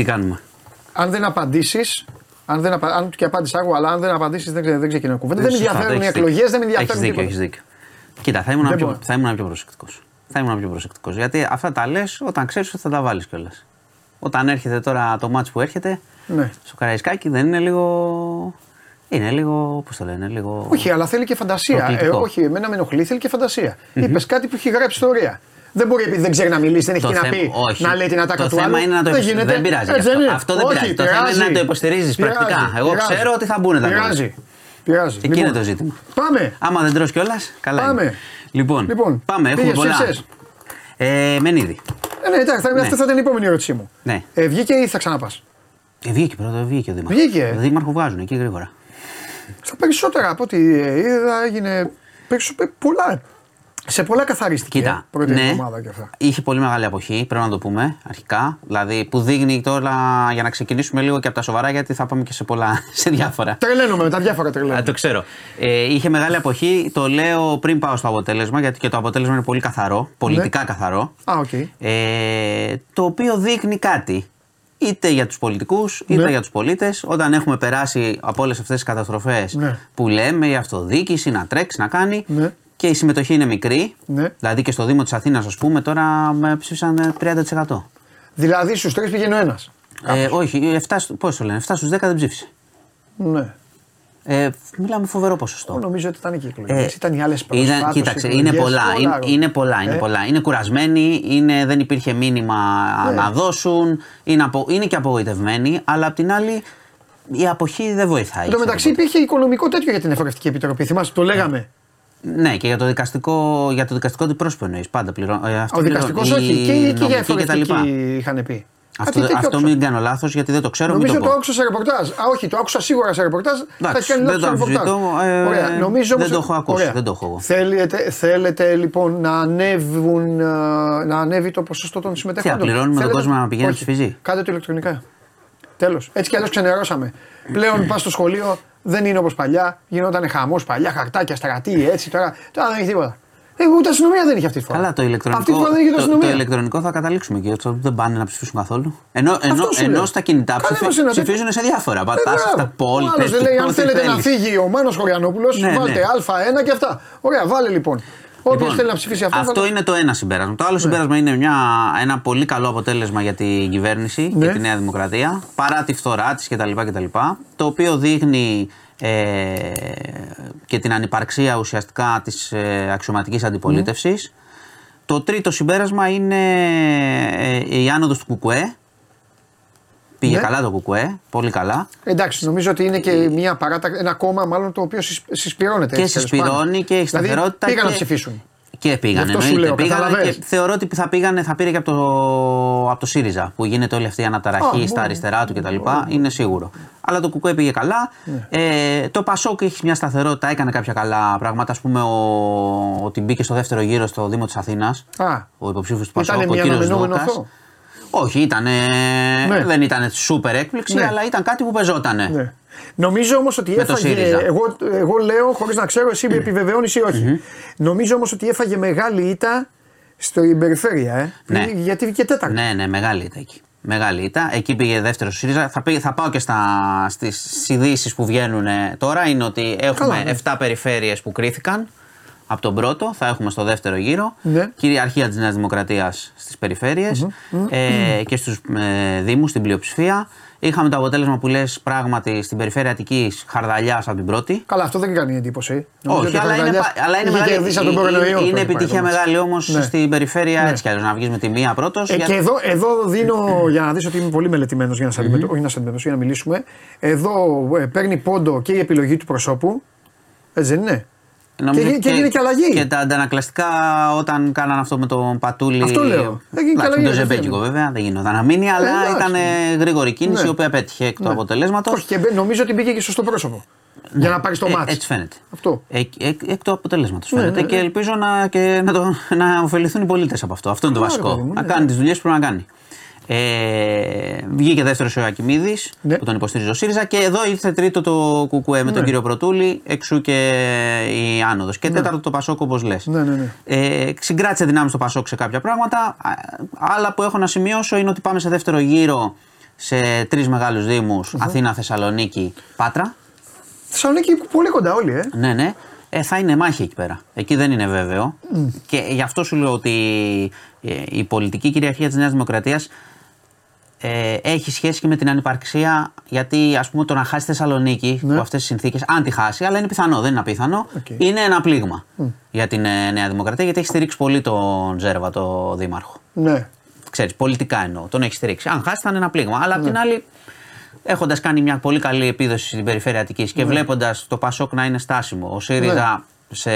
Τι κάνουμε; αν δεν απαντήσεις, αν, δεν απα... αν και απάντησα εγώ, αλλά αν δεν απαντήσεις, δεν, ξε- δεν ξεκινάει κουβέντα. Δεν με Σωστά, ενδιαφέρουν οι έχεις εκλογές, δίκιο. δεν με ενδιαφέρουν Έχεις δίκιο, τίποτα. έχεις δίκιο. Κοίτα, θα ήμουν, Δεν πιο, μπορώ. θα ήμουν πιο προσεκτικός. Θα ήμουν πιο προσεκτικός. Γιατί αυτά τα λες όταν ξέρεις ότι θα τα βάλεις κιόλας. Όταν έρχεται τώρα το μάτς που έρχεται, Ναι. στο Καραϊσκάκι δεν είναι λίγο. Είναι λίγο. Πώς το λένε, λίγο. Όχι, αλλά θέλει και φαντασία. Ε, Προκλητικό. όχι, εμένα με ενοχλεί, θέλει και φαντασία. Είπες κάτι που έχει γράψει ιστορία. Δεν μπορεί επειδή δεν ξέρει να μιλήσει, δεν έχει Το τι να θέμα- πει, όχι. να λέει την ατάκα το του θέμα άλλου. είναι να το δεν υποστηρίζει. γίνεται. Δεν πειράζει Έτσι αυτό. είναι. Αυτό δεν Όχι, πειράζει. Το θέμα είναι να το υποστηρίζεις πρακτικά. Εγώ ξέρω ότι θα μπουν τα Πειράζει. Πειράζει. Εκεί είναι το ζήτημα. Πάμε. Άμα δεν τρως κιόλας, καλά. Πάμε. Είναι. Λοιπόν, Λοιπόν, πάμε, έχουμε πήγες, πολλά. έσες. Ε, Μενίδη. Ε, ναι, εντάξει, θα- Ναι. αυτή θα ήταν η επόμενη ερώτησή μου. Ναι. Ε, βγήκε ή θα ξαναπά. Ε, βγήκε πρώτα, βγήκε ο Δήμαρχος. Βγήκε. Ο Δήμαρχος βγάζουν εκεί γρήγορα. Στα περισσότερα από ό,τι είδα έγινε. περισσο- πολλά. Σε πολλά καθαρίστηκε. Κοίτα, ε, πρώτη ναι, εβδομάδα και αυτά. είχε πολύ μεγάλη αποχή, πρέπει να το πούμε αρχικά. Δηλαδή που δείχνει τώρα για να ξεκινήσουμε λίγο και από τα σοβαρά, γιατί θα πάμε και σε πολλά, [LAUGHS] σε διάφορα. Τρελαίνομαι με τα διάφορα Α, τρελαίνομαι. το ξέρω. Ε, είχε μεγάλη αποχή. Το λέω πριν πάω στο αποτέλεσμα, γιατί και το αποτέλεσμα είναι πολύ καθαρό, πολιτικά Ναι. καθαρό. Α, οκ. Ε, το οποίο δείχνει κάτι. Είτε για τους πολιτικούς, είτε Ναι. για τους πολίτες. Όταν έχουμε περάσει από όλες αυτές τις καταστροφές Ναι. που λέμε η αυτοδιοίκηση να τρέξει, να κάνει Ναι. Και η συμμετοχή είναι μικρή. Ναι. Δηλαδή και στο Δήμο της Αθήνας, ας πούμε, τώρα με ψήφισαν ε, 30%. Δηλαδή στους τρεις πήγαινε ο ένας. Ε, όχι, 7, στου- πώς το λένε, 7 στους 10 δεν ψήφισε. Ναι. Ε, μιλάμε φοβερό ποσοστό. Εγώ νομίζω ότι ήταν και οι εκλογέ. Ε, ήταν οι άλλες ήταν- Κοίταξε, είναι πολλά. Είναι, είναι πολλά. Είναι, Ε. πολλά. είναι κουρασμένοι, είναι, δεν υπήρχε μήνυμα Ναι. να δώσουν, είναι, απο, είναι και απογοητευμένοι, αλλά απ' την άλλη η αποχή δεν βοηθάει. Εν τω σε μεταξύ τίποτα. υπήρχε οικονομικό τέτοιο για την Εφορευτική Επιτροπή. Θυμάσαι, το λέγαμε. Ναι, και για το δικαστικό, για το δικαστικό τι πρόσωπο εννοείς. Πάντα πληρώνει. Ε, αυτό Ο δικαστικός πληρώνει. όχι. Η Και, και για νομική κτλ. εφορευτική είχαν πει. Αυτό, Κάτι τέτοιο αυτό άκουσα. μην κάνω λάθος γιατί δεν το ξέρω. Νομίζω μην το το πω. άκουσα σε ρεπορτάζ. Α, όχι, το άκουσα σίγουρα σε ρεπορτάζ. Θα Εντάξει, έχει κάνει δεν λάθος το σε ρεπορτάζ. αμφισβητώ, ε, Ωραία. Νομίζω δεν όμως- το έχω ακούσει, Ωραία. δεν το έχω εγώ. Θέλετε, θέλετε λοιπόν να ανέβουν, ε, να ανέβει το ποσοστό των συμμετεχόντων; Τι, να πληρώνουμε τον Θέλετε- κόσμο να πηγαίνει να Όχι. ψηφίζει. Κάντε το ηλεκτρονικά. Τέλος. Έτσι κι αλλιώς ξενερώσαμε. [CLEARS THROAT] Πλέον πας στο σχολείο δεν είναι όπως παλιά. Γινόταν χαμός παλιά, χαρτάκια, στρατή, έτσι τώρα. Τώρα δεν έχει τίποτα. Ε, ούτε αστυνομία δεν είχε αυτή τη φορά. Καλά, το ηλεκτρονικό, Αυτή τη φορά δεν είχε το, ούτε το, αστυνομία. ηλεκτρονικό θα καταλήξουμε και αυτό δεν πάνε να ψηφίσουν καθόλου. Ενώ, ενώ, σου ενώ λέω. στα κινητά Κάνε ψηφι- μας ένα τέτοιο. ψηφίζουν σε διάφορα. Ε, Πατάς μπράβο. στα πόλ, Ο άλλος πες δεν του λέει, αν ό,τι θέλετε να θέλεις. φύγει ο Μάνος Χωριανόπουλος, Ναι, βάλτε ναι. Α1 και αυτά. Ωραία, βάλε λοιπόν. Όποιος Λοιπόν, θέλει να ψηφίσει αυτό. αυτό θα- είναι το ένα συμπέρασμα. Το άλλο συμπέρασμα είναι μια, ένα πολύ καλό αποτέλεσμα για την κυβέρνηση Ναι. και τη Νέα Δημοκρατία, παρά τη φθορά της κτλ, κτλ. Το οποίο δείχνει ε, και την ανυπαρξία ουσιαστικά της ε, αξιωματικής αντιπολίτευσης. Το τρίτο συμπέρασμα είναι ε, η άνοδος του Κουκουέ. Πήγε Ναι. καλά το Κουκουέ, πολύ καλά. Εντάξει, νομίζω ότι είναι και μια παράτα... ένα κόμμα μάλλον το οποίο συσ- συσπηρώνεται. και έτσι, τέλος πάντων. συσπηρώνει και έχει Δηλαδή, σταθερότητα. πήγαν και... να ψηφίσουν. Και πήγαν. Γι' αυτό σου εννοείται. λέω, πήγανε καταλαβαίνεις. και θεωρώ ότι θα, πήγανε, θα πήρε και από το, από το ΣΥΡΙΖΑ που γίνεται όλη αυτή η αναταραχή Α, στα μπορεί. αριστερά του κτλ. Είναι σίγουρο. Αλλά το Κουκουέ πήγε καλά. Ναι. Ε, το Πασόκ έχει μια σταθερότητα, έκανε κάποια καλά πράγματα. Α πούμε, ο, ότι μπήκε στο δεύτερο γύρο στο Δήμο της Αθήνας. Α, Ο υποψήφιος του Ήτανε Πασόκ, ο μια κύριος αναμενόμενο Δόκα. αυτό. Όχι, ήταν, Ναι. δεν ήταν σούπερ έκπληξη, Ναι. αλλά ήταν κάτι που πεζότανε. Ναι. Νομίζω όμως ότι Με το έφαγε. ΣΥΡΙΖΑ. Εγώ, εγώ λέω, χωρίς να ξέρω, εσύ με επιβεβαιώνεις ή όχι. Νομίζω όμως ότι έφαγε μεγάλη ήττα στην περιφέρεια. Ε. Ναι. Γιατί βγήκε τέταρτη. Ναι, ναι, μεγάλη ήττα εκεί. Μεγάλη ήττα. Εκεί πήγε δεύτερο ΣΥΡΙΖΑ. Θα, πήγε- θα πάω και στα, στις ειδήσεις που βγαίνουν ε, τώρα. Είναι ότι έχουμε Καλά, ναι. 7 περιφέρειες που κρίθηκαν από τον πρώτο. Θα έχουμε στο δεύτερο γύρο. Ναι. Κυριαρχία της Νέας Δημοκρατίας στις περιφερειες ε, και στους ε, δήμους, στην πλειοψηφία. Είχαμε το αποτέλεσμα που λες πράγματι στην περιφέρεια Αττικής Χαρδαλιάς από την πρώτη. Καλά, αυτό δεν κάνει εντύπωση. Νομίζω Όχι, ότι ο αλλά είναι, Χαρδαλιάς πα- αλλά είναι είχε μεγάλη. κερδίσει από τον είναι- κορονοϊό το είναι έχει πάει επιτυχία το μάτς. μεγάλη όμως Ναι. στην περιφέρεια Ναι. έτσι κι αλλιώς. Να βγεις με τη μία πρώτος. Ε, και εδώ, εδώ δίνω, για να δεις ότι είμαι πολύ μελετημένος για να σε αντιμετω- όχι να σε αντιμετωπίσω, για να μιλήσουμε. Εδώ ε, παίρνει πόντο και η επιλογή του προσώπου. Έτσι δεν είναι; Νομίζω και, και, έγινε και αλλαγή. Και τα αντανακλαστικά όταν κάναν αυτό με τον Πατούλη. Αυτό λέω. Έγινε και Εντάξει, αλλαγή, με το δεν Ζεμπέκικο είναι. βέβαια, δεν γινόταν να μείνει, αλλά εντάξει. ήταν γρήγορη κίνηση Ναι. η οποία πέτυχε εκ του Ναι. αποτελέσματος. Όχι, και μπε- νομίζω ότι μπήκε και σωστό πρόσωπο. Για να πάρει το Ε, μάτς. έτσι φαίνεται. Αυτό. Εκ, εκ, εκ του αποτελέσματος Ναι, φαίνεται ναι, και ναι. ελπίζω να, και να, το, να ωφεληθούν οι πολίτες από αυτό. Αυτό είναι το Καλά, ρε βασικό. παιδί μου, να ναι, κάνει ναι. τις δουλειές που πρέπει να κάνει. Ε, βγήκε δεύτερος ο Ακιμίδης Ναι. που τον υποστήριζε ο ΣΥΡΙΖΑ και εδώ ήρθε τρίτο το Κουκουέ με τον κύριο Πρωτούλη, εξού και η άνοδος. Και τέταρτο το Πασόκ, όπως λες. Ναι, ναι, ναι. Ε, συγκράτησε δυνάμεις το Πασόκ σε κάποια πράγματα. Α, Άλλα που έχω να σημειώσω είναι ότι πάμε σε δεύτερο γύρο σε τρεις μεγάλους Δήμους, Αθήνα, Θεσσαλονίκη, Πάτρα. Θεσσαλονίκη πολύ κοντά όλοι, ε. Ναι, ναι. Ε, θα είναι μάχη εκεί πέρα. Εκεί δεν είναι βέβαιο. Και γι' αυτό σου λέω ότι ε, η πολιτική κυριαρχία της Νέας Δημοκρατίας ε, έχει σχέση και με την ανυπαρξία. Γιατί ας πούμε το να χάσει τη Θεσσαλονίκη Ναι. από αυτές τις συνθήκες, αν τη χάσει, αλλά είναι πιθανό, δεν είναι απίθανο, Οκ. είναι ένα πλήγμα για την ε, Νέα Δημοκρατία γιατί έχει στηρίξει πολύ τον Τζέρβα, το δήμαρχο. Ναι. Ξέρεις, πολιτικά εννοώ, τον έχει στηρίξει. Αν χάσει θα είναι ένα πλήγμα. Αλλά απ' την άλλη, έχοντας κάνει μια πολύ καλή επίδοση στην περιφέρεια Αττικής Ναι. και βλέποντας το Πασόκ να είναι στάσιμο, ο ΣΥΡΙΖΑ σε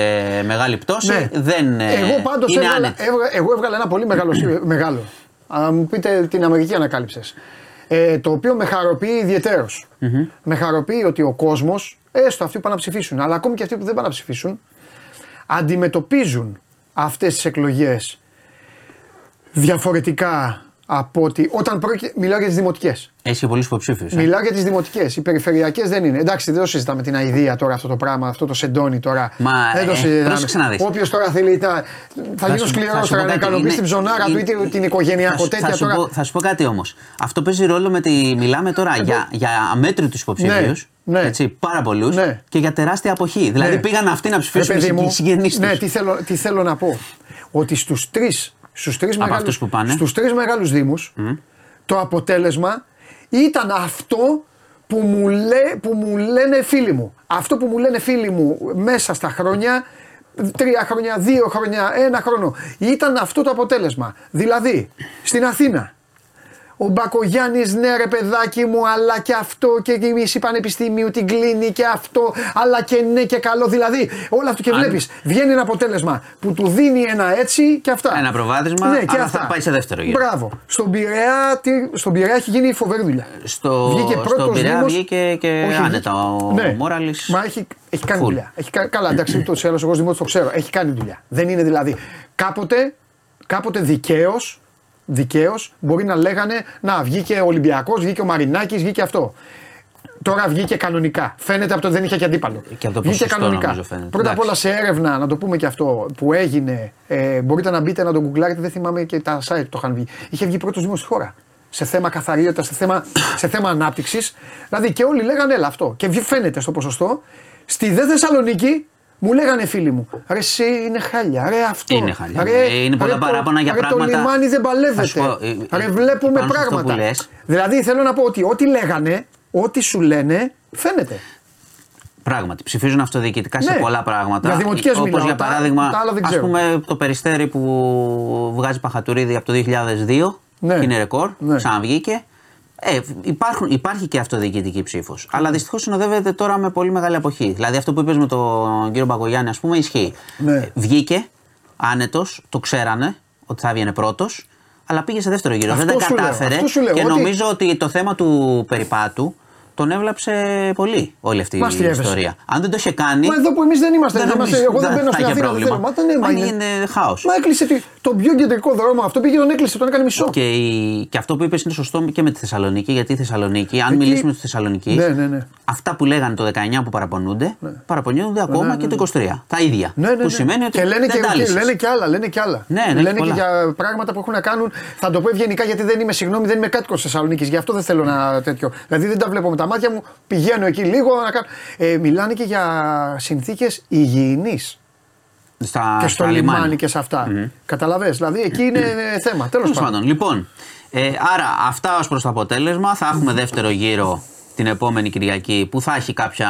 μεγάλη πτώση, Ναι. δεν ε, Εγώ πάντως είναι έβγαλα, άνετη. έβγα- εγώ έβγαλα ένα πολύ μεγάλο. σι- μεγάλο. Α, μου πείτε την Αμερική ανακάλυψε. Ε, το οποίο με χαροποιεί ιδιαιτέρως. Με χαροποιεί ότι ο κόσμος, έστω αυτοί που πάνε να ψηφίσουν, αλλά ακόμη και αυτοί που δεν πάνε να ψηφίσουν, αντιμετωπίζουν αυτές τις εκλογές διαφορετικά από ότι όταν πρόκειται. Μιλάω για τις δημοτικές. Έχει και πολλούς υποψήφιους. Μιλάω για τις δημοτικές. Οι περιφερειακές δεν είναι. Εντάξει, δεν το συζητάμε την αηδία τώρα αυτό το πράγμα, αυτό το σεντόνι τώρα. Μα, δεν το ε, συζητάμε. πρόσεξε να δεις. Όποιος τώρα θέλει. Τα... Θα γίνω σου- σκληρός θα σου τώρα πω να κάτι, ικανοποιήσει είναι- την ψωνάρα του ή είναι- την- την οικογενειακό θα, σου- τέτοια θα, σου τώρα. πω, θα σου πω κάτι όμως. Αυτό παίζει ρόλο με τη. Μιλάμε τώρα για, για αμέτρητους υποψήφιου. Ναι, ναι. Έτσι, πάρα πολλούς. Ναι. Και για τεράστια αποχή. Δηλαδή Ναι. πήγαν αυτοί να Ρε ψηφίσουν παιδί μου, οι συγγενεί του. ναι, τι θέλω, τι θέλω να πω. Ότι στους τρεις στους τρεις Από μεγάλους, αυτούς που πάνε. στους τρεις μεγάλους δήμους το αποτέλεσμα ήταν αυτό που μου, λέ, που μου λένε φίλοι μου. Αυτό που μου λένε φίλοι μου μέσα στα χρόνια, τρία χρόνια, δύο χρόνια, ένα χρόνο, ήταν αυτό το αποτέλεσμα. Δηλαδή, στην Αθήνα, ο Μπακογιάννης, ναι ρε παιδάκι μου, αλλά και αυτό και η μισή πανεπιστήμιου την κλείνει και αυτό, αλλά και ναι και καλό. Δηλαδή, όλο αυτό και Αν- βλέπεις, βγαίνει ένα αποτέλεσμα που του δίνει ένα έτσι και αυτά. Ένα προβάδισμα, ναι, και αλλά αυτά. θα πάει σε δεύτερο γύρο. Μπράβο. Στον Πειραιά, τι- στον Πειραιά έχει γίνει φοβερή δουλειά. Στο, Βγήκε στον πρώτος Πειραιά Δήμος- βγήκε και Όχι, άνετα ο ναι. Μόραλης. Μα έχει, έχει κάνει Full. δουλειά. Έχει, κα- καλά, εντάξει, ούτω ή άλλω εγώ ως δημότης το ξέρω. Έχει κάνει δουλειά. Δεν είναι δηλαδή. Κάποτε, κάποτε δικαίως δικαίως, μπορεί να λέγανε Να, βγήκε ο Ολυμπιακός, βγήκε ο Μαρινάκης, βγήκε αυτό. Τώρα βγήκε κανονικά. Φαίνεται από το ότι δεν είχε και αντίπαλο. Και από το βγήκε ποσοστό κανονικά. νομίζω φαίνεται. Πρώτα απ' όλα Εντάξει. σε έρευνα, να το πούμε και αυτό που έγινε, ε, μπορείτε να μπείτε να το γκουγκλάρετε, δεν θυμάμαι και τα site που το είχαν βγει. Είχε βγει πρώτος Δήμο στη χώρα. Σε θέμα καθαριότητα, σε θέμα, [COUGHS] σε θέμα ανάπτυξης. Δηλαδή και όλοι λέγανε έλα αυτό. Και βγει- φαίνεται στο ποσοστό. Στη δε Θεσσαλονίκη μου λέγανε φίλοι μου, ρε εσύ είναι χάλια, ρε αυτό. Είναι χάλια. Ρε, Ε, είναι πολλά ρε, το- παράπονα για ρε, πράγματα- Το λιμάνι δεν Θα παλεύεται. σου πω, ε, ε, ρε βλέπουμε πάνω σε αυτό πράγματα. που λες. Δηλαδή θέλω να πω ότι ό,τι λέγανε, ό,τι σου λένε, φαίνεται. Πράγματι, ψηφίζουν αυτοδιοικητικά σε Ναι. πολλά πράγματα. Για δημοτικές Όπως μιλάω, για τα- παράδειγμα, τα άλλα δεν ας ξέρω. πούμε το περιστέρι που βγάζει Παχατουρίδη από το 2002, Ναι. και είναι ρεκόρ, Ναι. ξαναβγήκε. Ε, υπάρχουν, υπάρχει και αυτοδιοικητική ψήφος. Αλλά δυστυχώς συνοδεύεται τώρα με πολύ μεγάλη αποχή. Δηλαδή αυτό που είπες με τον κύριο Μπαγκογιάννη, ας πούμε, ισχύει. Ναι. Ε, Βγήκε άνετος, το ξέρανε ότι θα έβγαινε πρώτος, αλλά πήγε σε δεύτερο γύρο. Αυτό Δεν τα σου λέω, κατάφερε. αυτό σου λέω, και ότι- νομίζω ότι το θέμα του περιπάτου τον έβλαψε πολύ όλη αυτή Μας η τι έβεσαι. ιστορία. Αν δεν το είχε κάνει. Μα εδώ που εμείς δεν είμαστε, δεν είμαστε νομίζω- εγώ δεν δεν μπαίνω θα στην είχε Αθήνα, δεν πρόβλημα. θέλω. Μα δεν είναι, μα είναι χάος. Μα έκλεισε τη- τον πιο κεντρικό δρόμο αυτό, πήγε τον έκλεισε, τον έκανε μισό. Και, η- και αυτό που είπες είναι σωστό και με τη Θεσσαλονίκη, γιατί η Θεσσαλονίκη, αν Εκεί- μιλήσουμε στη Θεσσαλονίκη, Ναι, ναι, ναι. αυτά που λέγανε το 19 που παραπονούνται, παραπονιούνται ακόμα ναι, και ναι. το 23. Τα ίδια. Ναι, ναι, που ναι. σημαίνει ότι και λένε, δεν και, τα και, λύσεις. λένε και άλλα, λένε και άλλα. Ναι, ναι, λένε έχει και πολλά. για πράγματα που έχουν να κάνουν. Θα το πω ευγενικά γιατί δεν είμαι, συγγνώμη, δεν είμαι κάτοικος Θεσσαλονίκης. Γι' αυτό δεν θέλω να τέτοιο. Δηλαδή δεν τα βλέπω με τα μάτια μου. Πηγαίνω εκεί λίγο να κάνω. Ε, μιλάνε και για συνθήκες υγιεινής Στα, και στο στα λιμάνι και σε αυτά. Καταλαβες, δηλαδή εκεί είναι θέμα. Τέλος Τέλος πάντων. πάντων, λοιπόν, ε, άρα αυτά ως προς το αποτέλεσμα. Θα έχουμε δεύτερο γύρο την επόμενη Κυριακή που θα έχει, κάποια,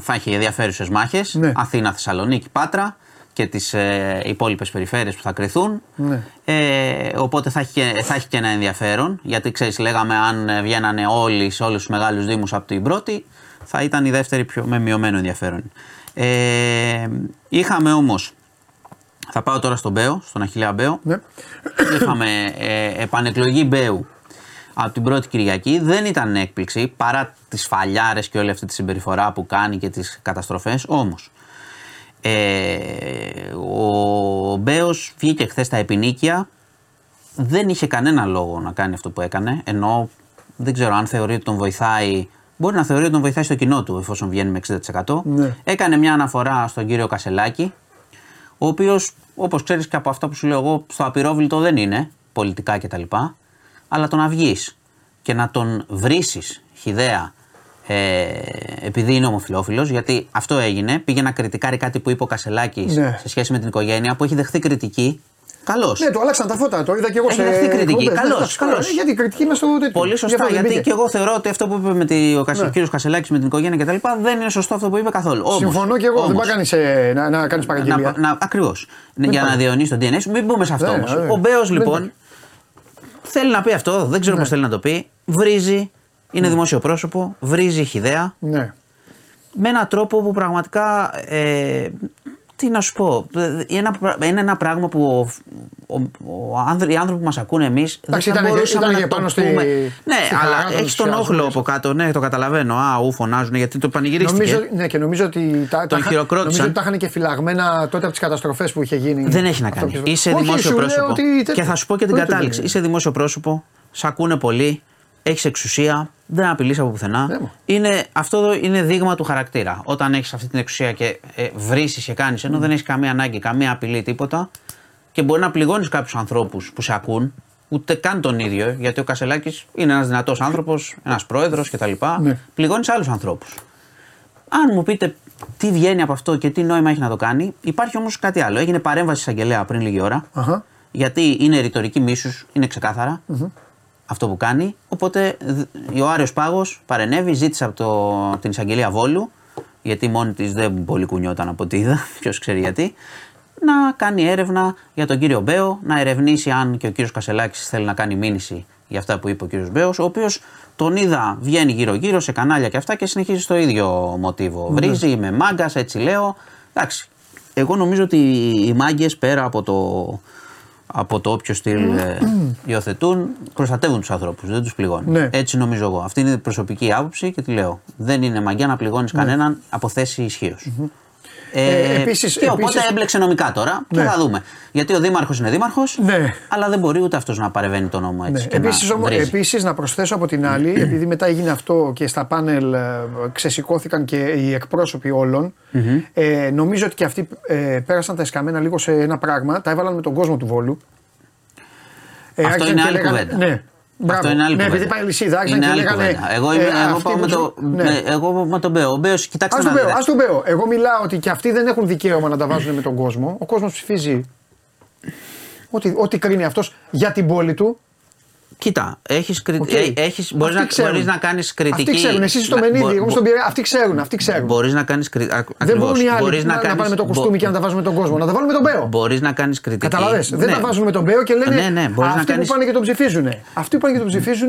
θα έχει ενδιαφέρουσες μάχες. Ναι. Αθήνα, Θεσσαλονίκη, Πάτρα και τις ε, υπόλοιπες περιφέρειες που θα κρυθούν. Ναι. Ε, οπότε θα έχει, και, θα έχει και ένα ενδιαφέρον. Γιατί ξέρεις, λέγαμε αν ε, βγαίνανε όλοι σε όλους τους μεγάλους Δήμους από την πρώτη, θα ήταν η δεύτερη πιο, με μειωμένο ενδιαφέρον. Ε, είχαμε όμως. Θα πάω τώρα στον Μπέο, στον Αχιλέα Μπέο. Ναι. Είχαμε ε, επανεκλογή Μπέου από την πρώτη Κυριακή. Δεν ήταν έκπληξη παρά τις φαλιάρες και όλη αυτή τη συμπεριφορά που κάνει και τις καταστροφές. Όμως, ε, ο Μπέος βγήκε χθες στα επινίκια. Δεν είχε κανένα λόγο να κάνει αυτό που έκανε. Ενώ δεν ξέρω αν θεωρεί ότι τον βοηθάει. Μπορεί να θεωρεί ότι τον βοηθάει στο κοινό του εφόσον βγαίνει με 60%. Ναι. Έκανε μια αναφορά στον κύριο Κασελάκη, ο οποίος, όπως ξέρεις και από αυτά που σου λέω εγώ, στο απειρόβλητο δεν είναι, πολιτικά κτλ. Αλλά το να βγεις και να τον βρήσεις χιδέα ε, επειδή είναι ομοφυλόφιλος, γιατί αυτό έγινε. Πήγε να κριτικάρει κάτι που είπε ο Κασελάκης Ναι. σε σχέση με την οικογένεια που έχει δεχθεί κριτική. Καλώς. Ναι, του άλλαξαν τα φώτα, το είδα και εγώ Έχει σε. δεχθεί κριτική. εκπομπές. Καλώς, Εντάξει, καλώς. ε, Γιατί η κριτική είναι στο τέτοιο. Πολύ Γι' σωστά, αυτό δεν γιατί μπήκε. και εγώ θεωρώ ότι αυτό που είπε με τη, ο Κασ- Ναι. κύριος Κασελάκης με την οικογένεια κτλ. δεν είναι σωστό αυτό που είπε καθόλου. Όμως, Συμφωνώ και εγώ, δεν όμως, πάει κάνεις, ε, να, να κάνεις παραγγελία. να, να, Ακριβώς. Για πάει. να διονύσει τον DNA σου, μην μπούμε σε αυτό Ναι, όμως. ναι. Ο Μπέος Δεν λοιπόν υπάρχει. θέλει να πει αυτό, δεν ξέρω πώς θέλει να το πει. Βρίζει, είναι δημόσιο πρόσωπο, βρίζει χιδέα Ναι. με έναν τρόπο που πραγματικά. Ε, τι να σου πω, ε, είναι ένα, πρα- είναι ένα πράγμα που ο, ο, ο άνδρ- οι άνθρωποι που μας ακούνε εμείς δεν Εντάξει, θα ήταν και- μπορούσαμε ήταν να και το πάνω στη- πούμε. Ναι, στη χαρά αλλά των έχεις τον ενθουσιασμών. όχλο από κάτω, ναι, το καταλαβαίνω. Α, ου, φωνάζουν γιατί το πανηγυρίστηκε. Νομίζω, ναι, και νομίζω ότι τα, τα, είχα- χειροκρότησαν. νομίζω ότι τα είχαν και φυλαγμένα τότε από τις καταστροφές που είχε γίνει. Δεν έχει να αυτό κάνει. που- Είσαι Όχι, δημόσιο σου λέω πρόσωπο. ότι τε- Και θα σου πω και την ούτε κατάληξη. δεν Είσαι δημόσιο πρόσωπο, σε ακούνε πολύ, έχεις εξουσία, δεν απειλείς από πουθενά. Ναι, μα. είναι, αυτό εδώ είναι δείγμα του χαρακτήρα. Όταν έχεις αυτή την εξουσία και ε, βρίσει και κάνεις, ενώ δεν έχεις καμία ανάγκη, καμία απειλή, τίποτα, και μπορεί να πληγώνεις κάποιους ανθρώπους που σε ακούν, ούτε καν τον ίδιο, γιατί ο Κασελάκης είναι ένας δυνατός άνθρωπος, ένας πρόεδρος κτλ. Ναι. Πληγώνεις άλλους ανθρώπους. Αν μου πείτε τι βγαίνει από αυτό και τι νόημα έχει να το κάνει, υπάρχει όμως κάτι άλλο. Έγινε παρέμβαση εισαγγελέα πριν λίγη ώρα. Αχα. Γιατί είναι ρητορική μίσους, είναι ξεκάθαρα αυτό που κάνει. Οπότε δ- ο Άριος Πάγος παρενέβη, ζήτησε από το, την εισαγγελία Βόλου, γιατί μόνη της δεν πολύ κουνιόταν από ό,τι είδα, [LAUGHS] ποιος ξέρει γιατί, να κάνει έρευνα για τον κύριο Μπέο, να ερευνήσει αν και ο κύριος Κασελάκης θέλει να κάνει μήνυση για αυτά που είπε ο κύριος Μπέος, ο οποίος τον είδα βγαίνει γύρω-γύρω σε κανάλια και αυτά και συνεχίζει στο ίδιο μοτίβο. Βρίζει, είμαι μάγκας, έτσι λέω. Εντάξει. Εγώ νομίζω ότι οι μάγκες πέρα από το, από το όποιο στυλ ε, υιοθετούν, προστατεύουν τους ανθρώπους, δεν τους πληγώνουν. Ναι. Έτσι νομίζω εγώ. Αυτή είναι η προσωπική άποψη και τη λέω. Δεν είναι μαγιά να πληγώνεις κανέναν από θέση ισχύως. Ε, επίσης- και οπότε επίσης- έμπλεξε νομικά τώρα Ναι. και θα δούμε. Γιατί ο Δήμαρχος είναι Δήμαρχος, Ναι. αλλά δεν μπορεί ούτε αυτός να παρεβαίνει τον νόμο έτσι. Ναι. Και Επίσης, να όμως, βρίζει. επίσης να προσθέσω από την άλλη, [CLEARS THROAT] επειδή μετά έγινε αυτό και στα πάνελ ε, ξεσηκώθηκαν και οι εκπρόσωποι όλων, ε, νομίζω ότι και αυτοί ε, πέρασαν τα εσκαμμένα λίγο σε ένα πράγμα, τα έβαλαν με τον κόσμο του Βόλου. Ε, Αυτό άρχισαν είναι και άλλη λέγανε- κουβέντα. Ναι. Μπράβο. Αυτό είναι άλλη ναι, κουβέντα. επειδή πάει λυσίδα, άρχισαν Είναι και άλλη λέγανε. κουβέντα. Εγώ, είμαι, ε, εγώ αυτοί πάω που με, σου- το, ναι. ναι, εγώ με τον Μπέο. Ο Μπέος, κοιτάξτε Ας να τον Μπέο, δείτε. ας τον Μπέο. Εγώ μιλάω ότι και αυτοί δεν έχουν δικαίωμα να τα βάζουν με τον κόσμο. Ο κόσμος ψηφίζει ό,τι, ό,τι κρίνει αυτός για την πόλη του. Κοίτα, έχεις, κρι... Οκ. ε, έχεις, μπορείς, Αυτοί να, ξέρουν. μπορείς να κάνεις κριτική. Αυτοί ξέρουν. Εσύ στο να- Μενίδη, μπο- εγώ μπο- στον Πειραιά. Αυτοί ξέρουν. Αυτοί ξέρουν. Μπορείς να κάνεις κριτική. Δεν μπορούν οι άλλοι μπορείς να, να, κάνεις- πάνε με το μπο- κοστούμι και να τα βάζουν με τον κόσμο. Να τα βάλουν με τον Μπέο. Μπορείς να κάνεις κριτική. Καταλαβες. Δεν Ναι. τα βάζουν με τον Μπέο και λένε Ναι, ναι, μπορείς να αυτοί κάνεις- που πάνε και τον ψηφίζουν. Αυτοί που πάνε και τον ψηφίζουν.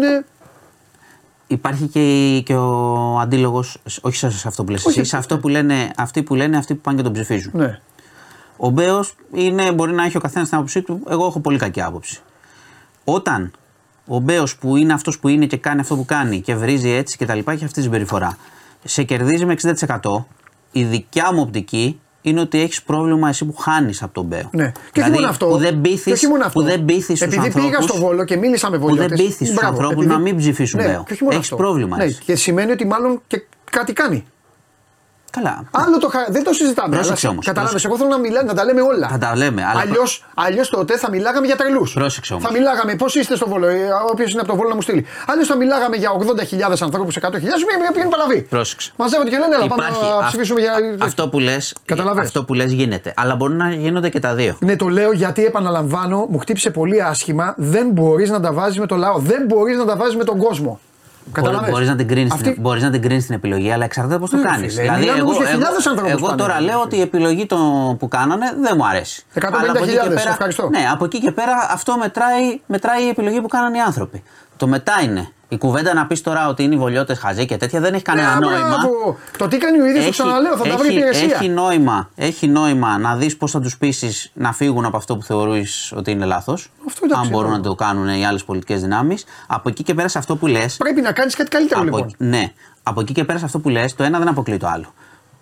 Υπάρχει και, και ο αντίλογο, όχι σε σε αυτό που λες Όχι, εσύ, σε αυτό που λένε αυτοί που λένε αυτοί που πάνε και τον ψηφίζουν. Ναι. Ο Μπέος μπορεί να έχει ο καθένας την άποψή του. Εγώ έχω πολύ κακή άποψη. Όταν ο Μπέος που είναι αυτός που είναι και κάνει αυτό που κάνει και βρίζει έτσι και τα λοιπά, έχει αυτή τη συμπεριφορά. Σε κερδίζει με 60%. Η δικιά μου οπτική είναι ότι έχεις πρόβλημα εσύ που χάνεις από τον Μπέο. Ναι. Και όχι μόνο αυτό. Που δεν Και πείθεις, όχι μόνο αυτό. που δεν πείθεις τους Επειδή πήγα ανθρώπους- στο Βόλο και μίλησα με που βολιώτες. δεν πείθεις τους Μπράβο, ανθρώπους επειδή- να μην ψηφίσουν ναι, Μπέο. και όχι μόνο Έχεις αυτό. πρόβλημα Ναι, εσύ. και σημαίνει ότι μάλλον και κάτι κάνει. Καλά. Άλλο το χα... Δεν το συζητάμε. Πρόσεξε αλλά όμως, Κατάλαβε. πρόσεξε. Εγώ θέλω να, μιλά, να τα λέμε όλα. Θα τα λέμε. Αλλά Αλλιώς, αλλιώς τότε θα μιλάγαμε για τρελούς. Πρόσεξε όμως. Θα μιλάγαμε πώς είστε στο Βόλο, όποιος είναι από το Βόλο να μου στείλει. Αλλιώς θα μιλάγαμε για 80.000 ανθρώπους, 100.000 που είναι παλαβή. Πρόσεξε. Μαζεύονται και λένε, αλλά πάμε Υπάρχει να αυ- ψηφίσουμε για. Αυτό που λες, Καταλαβες. αυτό που λες γίνεται. Αλλά μπορεί να γίνονται και τα δύο. Ναι, το λέω γιατί επαναλαμβάνω, μου χτύπησε πολύ άσχημα. Δεν μπορείς να τα βάζεις με το λαό. Δεν μπορείς να τα βάζεις με τον κόσμο. Καταλαβες. Μπορεί να την κρίνεις Αυτή- μπορείς να την κρίνεις την επιλογή, αλλά εξαρτάται πώς το Ναι, κάνεις. φίλε, μιλάμε όμως για χιλιάδες ανθρώπους εγώ πάνε. τώρα λέω ότι η επιλογή το, που κάνανε δεν μου αρέσει. 150.000, Αλλά από εκεί και πέρα- ευχαριστώ. Ναι, από εκεί και πέρα αυτό μετράει, μετράει η επιλογή που κάνανε οι άνθρωποι. Το μετά είναι. Η κουβέντα να πεις τώρα ότι είναι οι βολιώτες χαζοί και τέτοια δεν έχει κανένα Ναι, νόημα. μπράβο. Το τι κάνει ο ίδιος, το ξαναλέω, θα τα βρει έχει- υπηρεσία. Έχει νόημα, έχει νόημα να δεις πώς θα τους πείσεις να φύγουν από αυτό που θεωρείς ότι είναι λάθος. Αυτό εντάξει, Αν μπορούν ναι. να το κάνουν οι άλλες πολιτικές δυνάμεις. Από εκεί και πέρα σε αυτό που λε. Πρέπει να κάνεις κάτι καλύτερο Από, λοιπόν. ναι. Από εκεί και πέρα σε αυτό που λες, το ένα δεν αποκλείει το άλλο.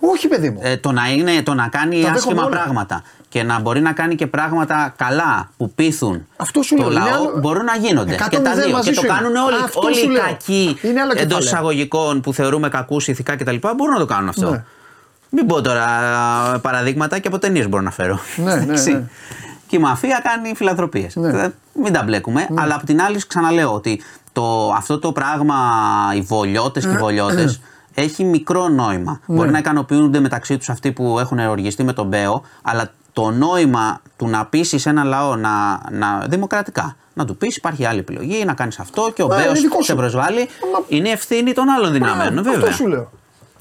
Όχι, παιδί μου. Ε, το, να είναι, το να κάνει Τα άσχημα δέχομαι όλα. πράγματα και να μπορεί να κάνει και πράγματα καλά που πείθουν Αυτό σου το λέω, είναι λαό άλλο- μπορούν να γίνονται. Εκατό Και τα μηδέν δύο. μαζί Και το σου είμαι. κάνουν όλοι, Αυτό όλοι σου οι λέω. κακοί Είναι άλλο εντός κεφάλαιο. εισαγωγικών που θεωρούμε κακούς ηθικά κτλ. μπορούν να το κάνουν αυτό. Ναι. Μην πω τώρα α, παραδείγματα και από ταινίες μπορώ να φέρω. Ναι, ναι, Εντάξει. ναι. Και η μαφία κάνει φιλανθρωπίες. Ναι. Μην τα μπλέκουμε. Αλλά απ' την άλλη, ξαναλέω ότι το, αυτό το πράγμα, οι βολιώτες και οι βολιώτες, [CLEARS THROAT] έχει μικρό νόημα. Ναι. Μπορεί να ικανοποιούνται μεταξύ τους αυτοί που έχουν οργιστεί με τον Μπέο, αλλά το νόημα του να πείσει ένα λαό να, να, δημοκρατικά να του πεις: Υπάρχει άλλη επιλογή, να κάνεις αυτό και ο Μα, Μπέος είναι δικό σου. σε προσβάλλει. Μα- Είναι ευθύνη των άλλων δυναμένων, Αυτό βέβαια. σου λέω.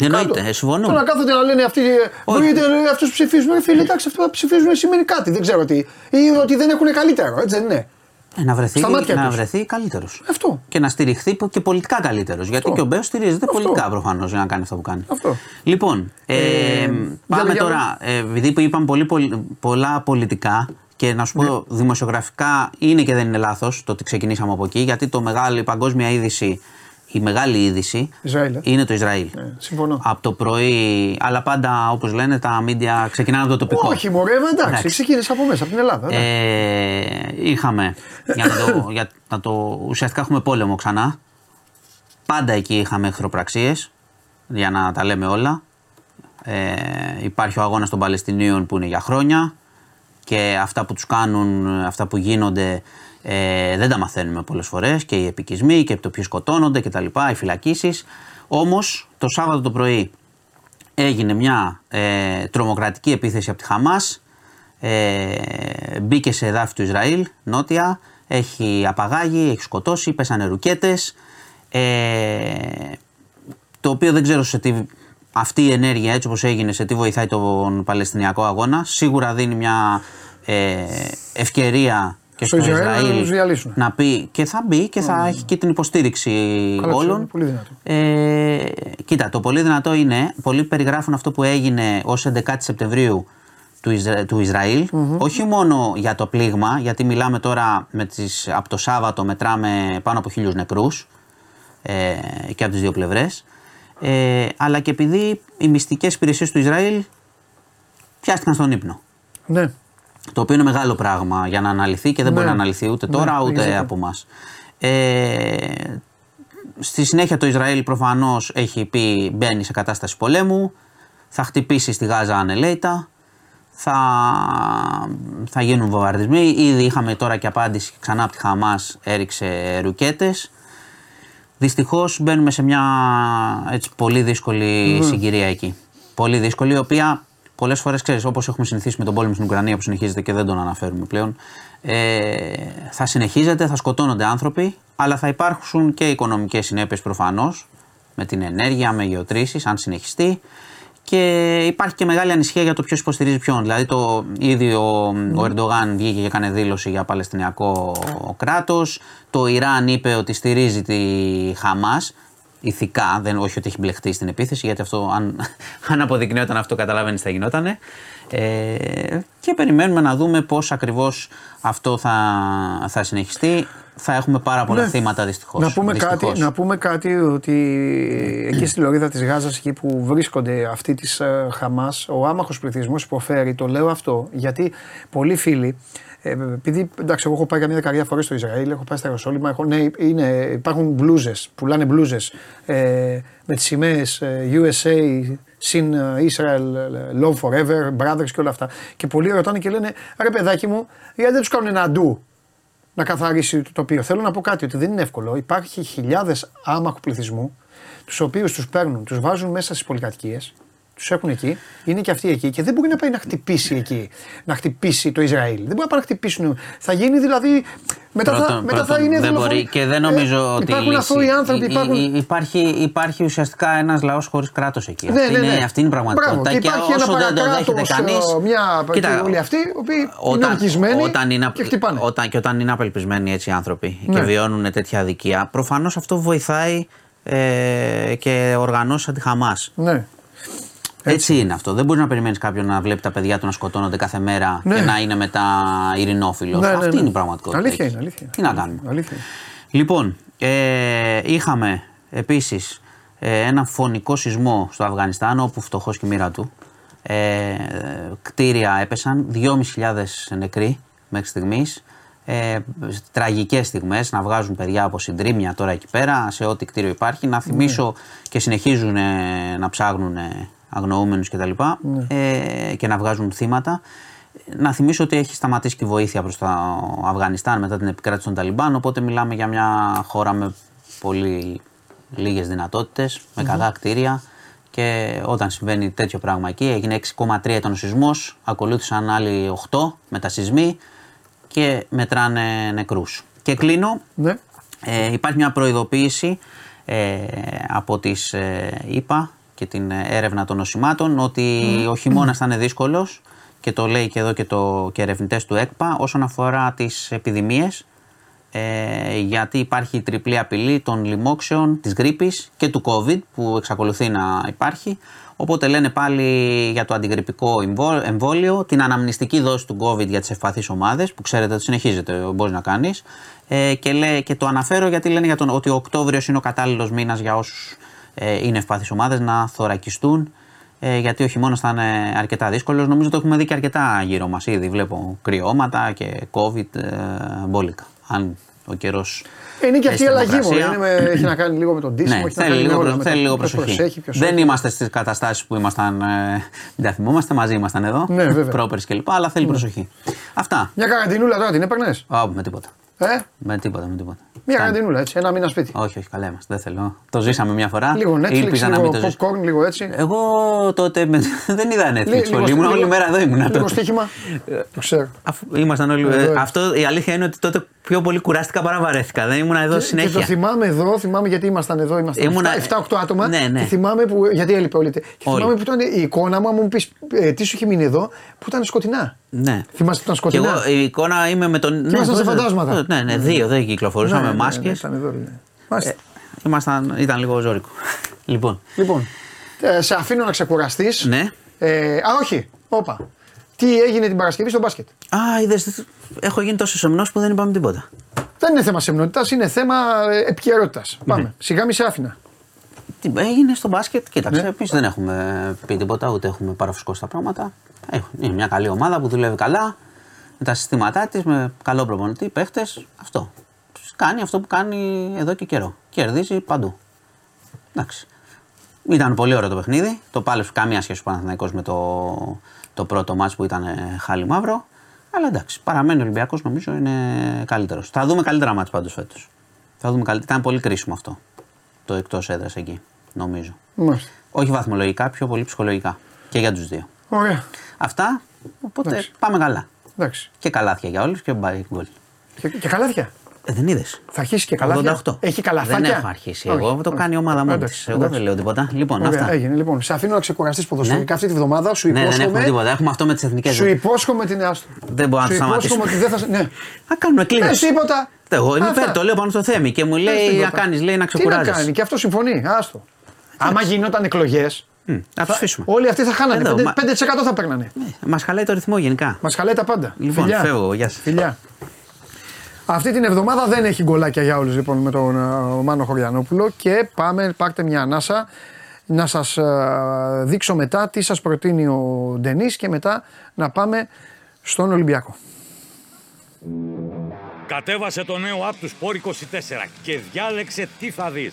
Εννοείται, Κάτω. ε, συμφωνώ. Τώρα να κάθονται να λένε αυτοί. Όχι. Βρείτε αυτούς που ψηφίζουν. Ρε φίλε, εντάξει, αυτοί που ψηφίζουν σημαίνει κάτι. Δεν ξέρω τι. Ή ότι δεν έχουν καλύτερο, έτσι δεν είναι. Ε, να βρεθεί, Στα μάτια να τους. βρεθεί καλύτερος. Αυτό. Και να στηριχθεί και πολιτικά καλύτερος. Γιατί Αυτό. και ο Μπέος στηρίζεται Αυτό. πολιτικά προφανώς για να κάνει αυτό που κάνει. Αυτό. Λοιπόν, ε, πάμε για τώρα. Ε, επειδή που είπαμε πολύ, πολ- πολλά πολιτικά και να σου πω Ναι. δημοσιογραφικά είναι και δεν είναι λάθος το ότι ξεκινήσαμε από εκεί. Γιατί το μεγάλο, η παγκόσμια είδηση, η μεγάλη είδηση Ισραήλ, ε. είναι το Ισραήλ. Ε, συμφωνώ. Από το πρωί, αλλά πάντα όπως λένε τα μίντια ξεκινάνε από το τοπικό. Όχι, μωρέ, μα εντάξει, Εντάξει. ξεκίνησε από μέσα, από την Ελλάδα. εντάξει. Ε, είχαμε, για να, το, για να το. Ουσιαστικά έχουμε πόλεμο ξανά. Πάντα εκεί είχαμε εχθροπραξίες, για να τα λέμε όλα. Ε, υπάρχει ο αγώνας των Παλαιστινίων που είναι για χρόνια και αυτά που τους κάνουν, αυτά που γίνονται ε, δεν τα μαθαίνουμε πολλές φορές και οι επικισμοί και το ποιοι σκοτώνονται και τα λοιπά, οι φυλακίσεις. Όμως το Σάββατο το πρωί έγινε μια ε, τρομοκρατική επίθεση από τη Χαμάς. Ε, μπήκε σε εδάφη του Ισραήλ, νότια, έχει απαγάγει, έχει σκοτώσει, πέσανε ρουκέτες. Ε, το οποίο δεν ξέρω σε τι αυτή η ενέργεια έτσι όπως έγινε σε τι βοηθάει τον Παλαιστινιακό αγώνα. Σίγουρα δίνει μια ε, ευκαιρία και Στο στο, Ισραήλ να Ισραήλ τους διαλύσουν. να πει και θα μπει και θα έχει και την υποστήριξη Καλά, τους είναι όλων. πολύ δυνατό. Ε, κοίτα, το πολύ δυνατό είναι, πολλοί περιγράφουν αυτό που έγινε ως 11 Σεπτεμβρίου του, Ισρα- του ισραηλ όχι μόνο για το πλήγμα, γιατί μιλάμε τώρα με τις, από το Σάββατο μετράμε πάνω από χίλιους νεκρούς ε, και από τις δύο πλευρές, ε, αλλά και επειδή οι μυστικές υπηρεσίες του Ισραήλ πιάστηκαν στον ύπνο. Ναι. Το οποίο είναι μεγάλο πράγμα για να αναλυθεί και δεν Ναι. μπορεί να αναλυθεί ούτε Ναι, τώρα δεν ούτε ξέρω. από εμάς. Ε, στη συνέχεια το Ισραήλ προφανώς έχει πει μπαίνει σε κατάσταση πολέμου, θα χτυπήσει στη Γάζα ανελέητα, θα, θα γίνουν βομβαρδισμοί. Ήδη είχαμε τώρα και απάντηση ξανά από τη Χαμάς έριξε ρουκέτες. Δυστυχώς μπαίνουμε σε μια έτσι, πολύ δύσκολη συγκυρία εκεί. Πολύ δύσκολη, η οποία πολλές φορές ξέρεις, όπως έχουμε συνηθίσει με τον πόλεμο στην Ουκρανία που συνεχίζεται και δεν τον αναφέρουμε πλέον, ε, θα συνεχίζεται, θα σκοτώνονται άνθρωποι, αλλά θα υπάρξουν και οικονομικές συνέπειες προφανώς με την ενέργεια, με γεωτρήσεις, αν συνεχιστεί. Και υπάρχει και μεγάλη ανησυχία για το ποιος υποστηρίζει ποιον. Δηλαδή, το, ήδη ο, ο Ερντογάν βγήκε και έκανε δήλωση για Παλαιστινιακό κράτος. Το Ιράν είπε ότι στηρίζει τη Χαμάς. Ηθικά, δεν, όχι ότι έχει μπλεχτεί στην επίθεση, γιατί αυτό, αν, [LAUGHS] αν αποδεικνύονταν αυτό, καταλαβαίνεις θα γινότανε. Ε, και περιμένουμε να δούμε πώς ακριβώς αυτό θα, θα συνεχιστεί. Θα έχουμε πάρα πολλά Ναι. θύματα δυστυχώς. Να πούμε, κάτι, να πούμε κάτι ότι εκεί στη λωρίδα της Γάζας, εκεί που βρίσκονται αυτοί της ε, Χαμάς, ο άμαχος πληθυσμός υποφέρει, το λέω αυτό, γιατί πολλοί φίλοι, ε, επειδή εντάξει, εγώ έχω πάει καμία δεκαετία φορές στο Ισραήλ, έχω πάει στα Ιεροσόλυμα, έχω, ναι, είναι, υπάρχουν μπλούζες, πουλάνε μπλούζες ε, με τις σημαίες ε, USA, συν ε, Israel, ε, Love Forever, Brothers και όλα αυτά. Και πολλοί ρωτάνε και λένε, ρε παιδάκι μου, γιατί δεν τους κάνουν ένα ντου να καθαρίσει το τοπίο. Θέλω να πω κάτι ότι δεν είναι εύκολο. Υπάρχει χιλιάδες άμαχου πληθυσμού, τους οποίους τους παίρνουν, τους βάζουν μέσα στις πολυκατοικίες, τους έχουν εκεί, είναι και αυτοί εκεί και δεν μπορεί να πάει να χτυπήσει εκεί, να χτυπήσει το Ισραήλ. Δεν μπορεί να πάει να χτυπήσουν. Θα γίνει δηλαδή. Μετά, θα, Πρώτον- μετά θα πρώτον, είναι δεν δολοφόνοι. μπορεί και δεν νομίζω Ε, ότι. η Υπάρχουν λύση- αθώοι άνθρωποι, Υ- υ- υπάρχουν. υ- υπάρχει, υπάρχει ουσιαστικά ένας λαός χωρίς κράτος εκεί. Ναι, αυτή, ναι, είναι, ναι. αυτή είναι η πραγματικότητα. Μπράβο. Και υπάρχει ένα όσο δεν το παρακράτος, δέχεται κανεί. ε, μια και όλοι αυτοί, οι οποίοι είναι ορκισμένοι όταν είναι, και χτυπάνε. Όταν, και όταν είναι απελπισμένοι έτσι οι άνθρωποι Ναι. και βιώνουν τέτοια αδικία, προφανώς αυτό βοηθάει ε, και οργανώσει αντιχαμά. Ναι. Έτσι. είναι αυτό. Δεν μπορείς να περιμένεις κάποιον να βλέπει τα παιδιά του να σκοτώνονται κάθε μέρα Ναι. και να είναι μετά ειρηνόφιλο. Ναι, ναι, Αυτή ναι. είναι η πραγματικότητα. Αλήθεια εκεί. είναι, αλήθεια. Τι να κάνουμε. Αλήθεια. είναι. Λοιπόν, ε, είχαμε επίσης ε, ένα φωνικό σεισμό στο Αφγανιστάν όπου φτωχός και η μοίρα του. Ε, κτίρια έπεσαν, 2.500 νεκροί μέχρι στιγμής. Ε, τραγικές στιγμές να βγάζουν παιδιά από συντρίμια τώρα εκεί πέρα σε ό,τι κτίριο υπάρχει. Να θυμίσω και συνεχίζουν ε, να ψάχνουν ε, αγνοούμενους κτλ. Ε, και να βγάζουν θύματα. Να θυμίσω ότι έχει σταματήσει και η βοήθεια προς το Αφγανιστάν μετά την επικράτηση των Ταλιμπάν, οπότε μιλάμε για μια χώρα με πολύ λίγες δυνατότητες, με καλά κτίρια και όταν συμβαίνει τέτοιο πράγμα εκεί, έγινε 6,3 ήταν ο σεισμός, ακολούθησαν άλλοι 8 μετασυσμοί και μετράνε νεκρούς. Και κλείνω, Ναι. ε, υπάρχει μια προειδοποίηση ε, από τις ε, ΕΠΑ και την ε, έρευνα των νοσημάτων ότι ο χειμώνας θα είναι δύσκολος και το λέει και εδώ και, το, και ερευνητές του ΕΚΠΑ όσον αφορά τις επιδημίες ε, γιατί υπάρχει η τριπλή απειλή των λοιμόξεων, της γρήπης και του COVID που εξακολουθεί να υπάρχει. Οπότε λένε πάλι για το αντιγρυπικό εμβό- εμβόλιο, την αναμνηστική δόση του COVID για τις ευπαθείς ομάδες που ξέρετε ότι συνεχίζεται, μπορείς να κάνεις. Ε, και, λέει, και το αναφέρω γιατί λένε για τον, ότι ο Οκτώβριος είναι ο κατάλληλος μήνας για όσους ε, είναι ευπαθείς ομάδες να θωρακιστούν ε, γιατί ο χειμώνα θα είναι αρκετά δύσκολος. Νομίζω το έχουμε δει και αρκετά γύρω μας ήδη. Βλέπω κρυώματα και COVID ε, μπόλικα. Αν ο καιρός. Ε, Είναι και αυτή η αλλαγή μου. Είναι με, έχει να κάνει λίγο με τον τίσιμο. Ναι, έχει να θέλει κάνει λίγο, με όλα, προ- με θέλει το λίγο ποιος προσοχή. προσέχει, ποιος δεν όχι. είμαστε στις καταστάσεις που ήμασταν. Ε, μην τα θυμόμαστε, μαζί ήμασταν εδώ. Ναι, βέβαια. Ναι. Πρόπερς κλπ. Αλλά θέλει προσοχή. Αυτά. Μια καραντινούλα τώρα την έπαιρνες; Α, με τίποτα. Ε, Με τίποτα, με τίποτα. μια Φτάνει. καραντινούλα έτσι, ένα μήνα σπίτι. Όχι, όχι, καλά είμαστε. Δεν θέλω. Το ζήσαμε μια φορά. Λίγο Netflix, Ήλπιζα να λίγο μην το ζήσω. popcorn, λίγο έτσι. Εγώ τότε με- [LAUGHS] δεν είδα Netflix Λι- πολύ. Ήμουν όλη μέρα εδώ ήμουν Λίγο τότε. στοίχημα. Το ξέρω. Αφού ήμασταν όλοι. Εδώ ε, είναι. αυτό η αλήθεια είναι ότι τότε πιο πολύ κουράστηκα παρά βαρέθηκα. Δεν ήμουν εδώ Και το συνέχεια. θυμάμαι εδώ, θυμάμαι γιατί ήμασταν εδώ, ήμασταν Ήμουνα- 7-8 άτομα. Ναι, ναι. Και θυμάμαι που. Γιατί έλειπε όλοι. Και Όλοι. θυμάμαι που ήταν η εικόνα μου, αν μου πεις τι σου έχει μείνει εδώ, που ήταν σκοτεινά. Ναι. Θυμάστε που ήταν Και σκοτεινά; εγώ η εικόνα είμαι με τον. ήμασταν σε τότε- φαντάσματα. Ναι, ναι, δύο δεν κυκλοφορούσαμε Ναι, ναι, ναι, μάσκες. ναι, ήταν εδώ, ναι. Μάλιστα. Ήμασταν, ήταν λίγο ζώρικο. Λοιπόν, Λοιπόν, ε, σε αφήνω να ξεκουραστείς. ναι. Ε, α, όχι. Όπα. Τι έγινε την Παρασκευή στο μπάσκετ; Α, είδες. Έχω γίνει τόσο σεμνός που δεν είπαμε τίποτα. Δεν είναι θέμα σεμνότητας, είναι θέμα επικαιρότητας. Ναι. Πάμε. Σιγά μη σε άφηνα. Τι έγινε στο μπάσκετ, κοίταξε. Ναι. Εμεί δεν έχουμε πει τίποτα, ούτε έχουμε παραφουσκώσει τα πράγματα. Έχω- Είναι μια καλή ομάδα που δουλεύει καλά, με τα συστήματά της, με καλό προπονητή, παίχτες. Αυτό. Κάνει αυτό που κάνει εδώ και καιρό. Κερδίζει παντού. Εντάξει. Ήταν πολύ ωραίο το παιχνίδι. Το πάλεψε καμία σχέση ο Παναθηναϊκός με το, το πρώτο μάτς που ήταν ε, χάλι μαύρο. Αλλά εντάξει, παραμένει ο Ολυμπιακός νομίζω είναι καλύτερος. Θα δούμε καλύτερα μάτς πάντως φέτος. Θα δούμε καλύτερα. Ήταν πολύ κρίσιμο αυτό. Το εκτός έδρας εκεί, νομίζω. Μάλιστα. Όχι βαθμολογικά, πιο πολύ ψυχολογικά. Και για τους δύο. Ωραία. Αυτά. Οπότε Εντάξει. πάμε καλά. Εντάξει. Και καλάθια για όλους και μπάει γκολ. Και, και καλάθια. Ε, δεν είδες. Θα αρχίσει και καλάθια; 88. Έχει καλαθάκια; Δεν έχω αρχίσει Όχι, εγώ. Το όχι. κάνει η ομάδα μόνη Εντάξει, τη. Εγώ δεν εντάξει. λέω τίποτα. Λοιπόν, Ωραία, αυτά. έγινε. Λοιπόν, σε αφήνω να ξεκουραστείς ποδοσφαιρικά Ναι. αυτή τη βδομάδα. Σου Ναι, δεν έχουμε υπόσχομαι. τίποτα. Έχουμε αυτό με τις εθνικές. σου υπόσχομαι την άστο. Δεν μπορώ να Σου το υπόσχομαι σταματήσουμε. ότι δεν θα. σε- Ναι. Να κάνουμε κλήρωση. Πες τίποτα. Εγώ είμαι Αυτά. υπέρ, το λέω πάνω στο θέμη και μου Πες λέει τίποτα. να κάνεις, λέει να Τι να ξεκουράζεις. κάνει, και αυτό συμφωνεί. Άστο. Άμα γινόταν εκλογές, Να τους αφήσουμε. όλοι αυτοί θα χάνανε. Εδώ, 5%, μα- 5% θα παίρνανε. Μας χαλάει το ρυθμό γενικά. Μας χαλάει τα πάντα. Λοιπόν, Φιλιά. φεύγω. Γεια σας. Φιλιά. Αυτή την εβδομάδα δεν έχει γκολάκια για όλους λοιπόν με τον ε, Μάνο Χωριανόπουλο και πάμε, πάρτε μια ανάσα να σας ε, δείξω μετά τι σας προτείνει ο Ντενής και μετά να πάμε στον Ολυμπιακό. Κατέβασε το νέο app του Sport 24 και διάλεξε τι θα δεις.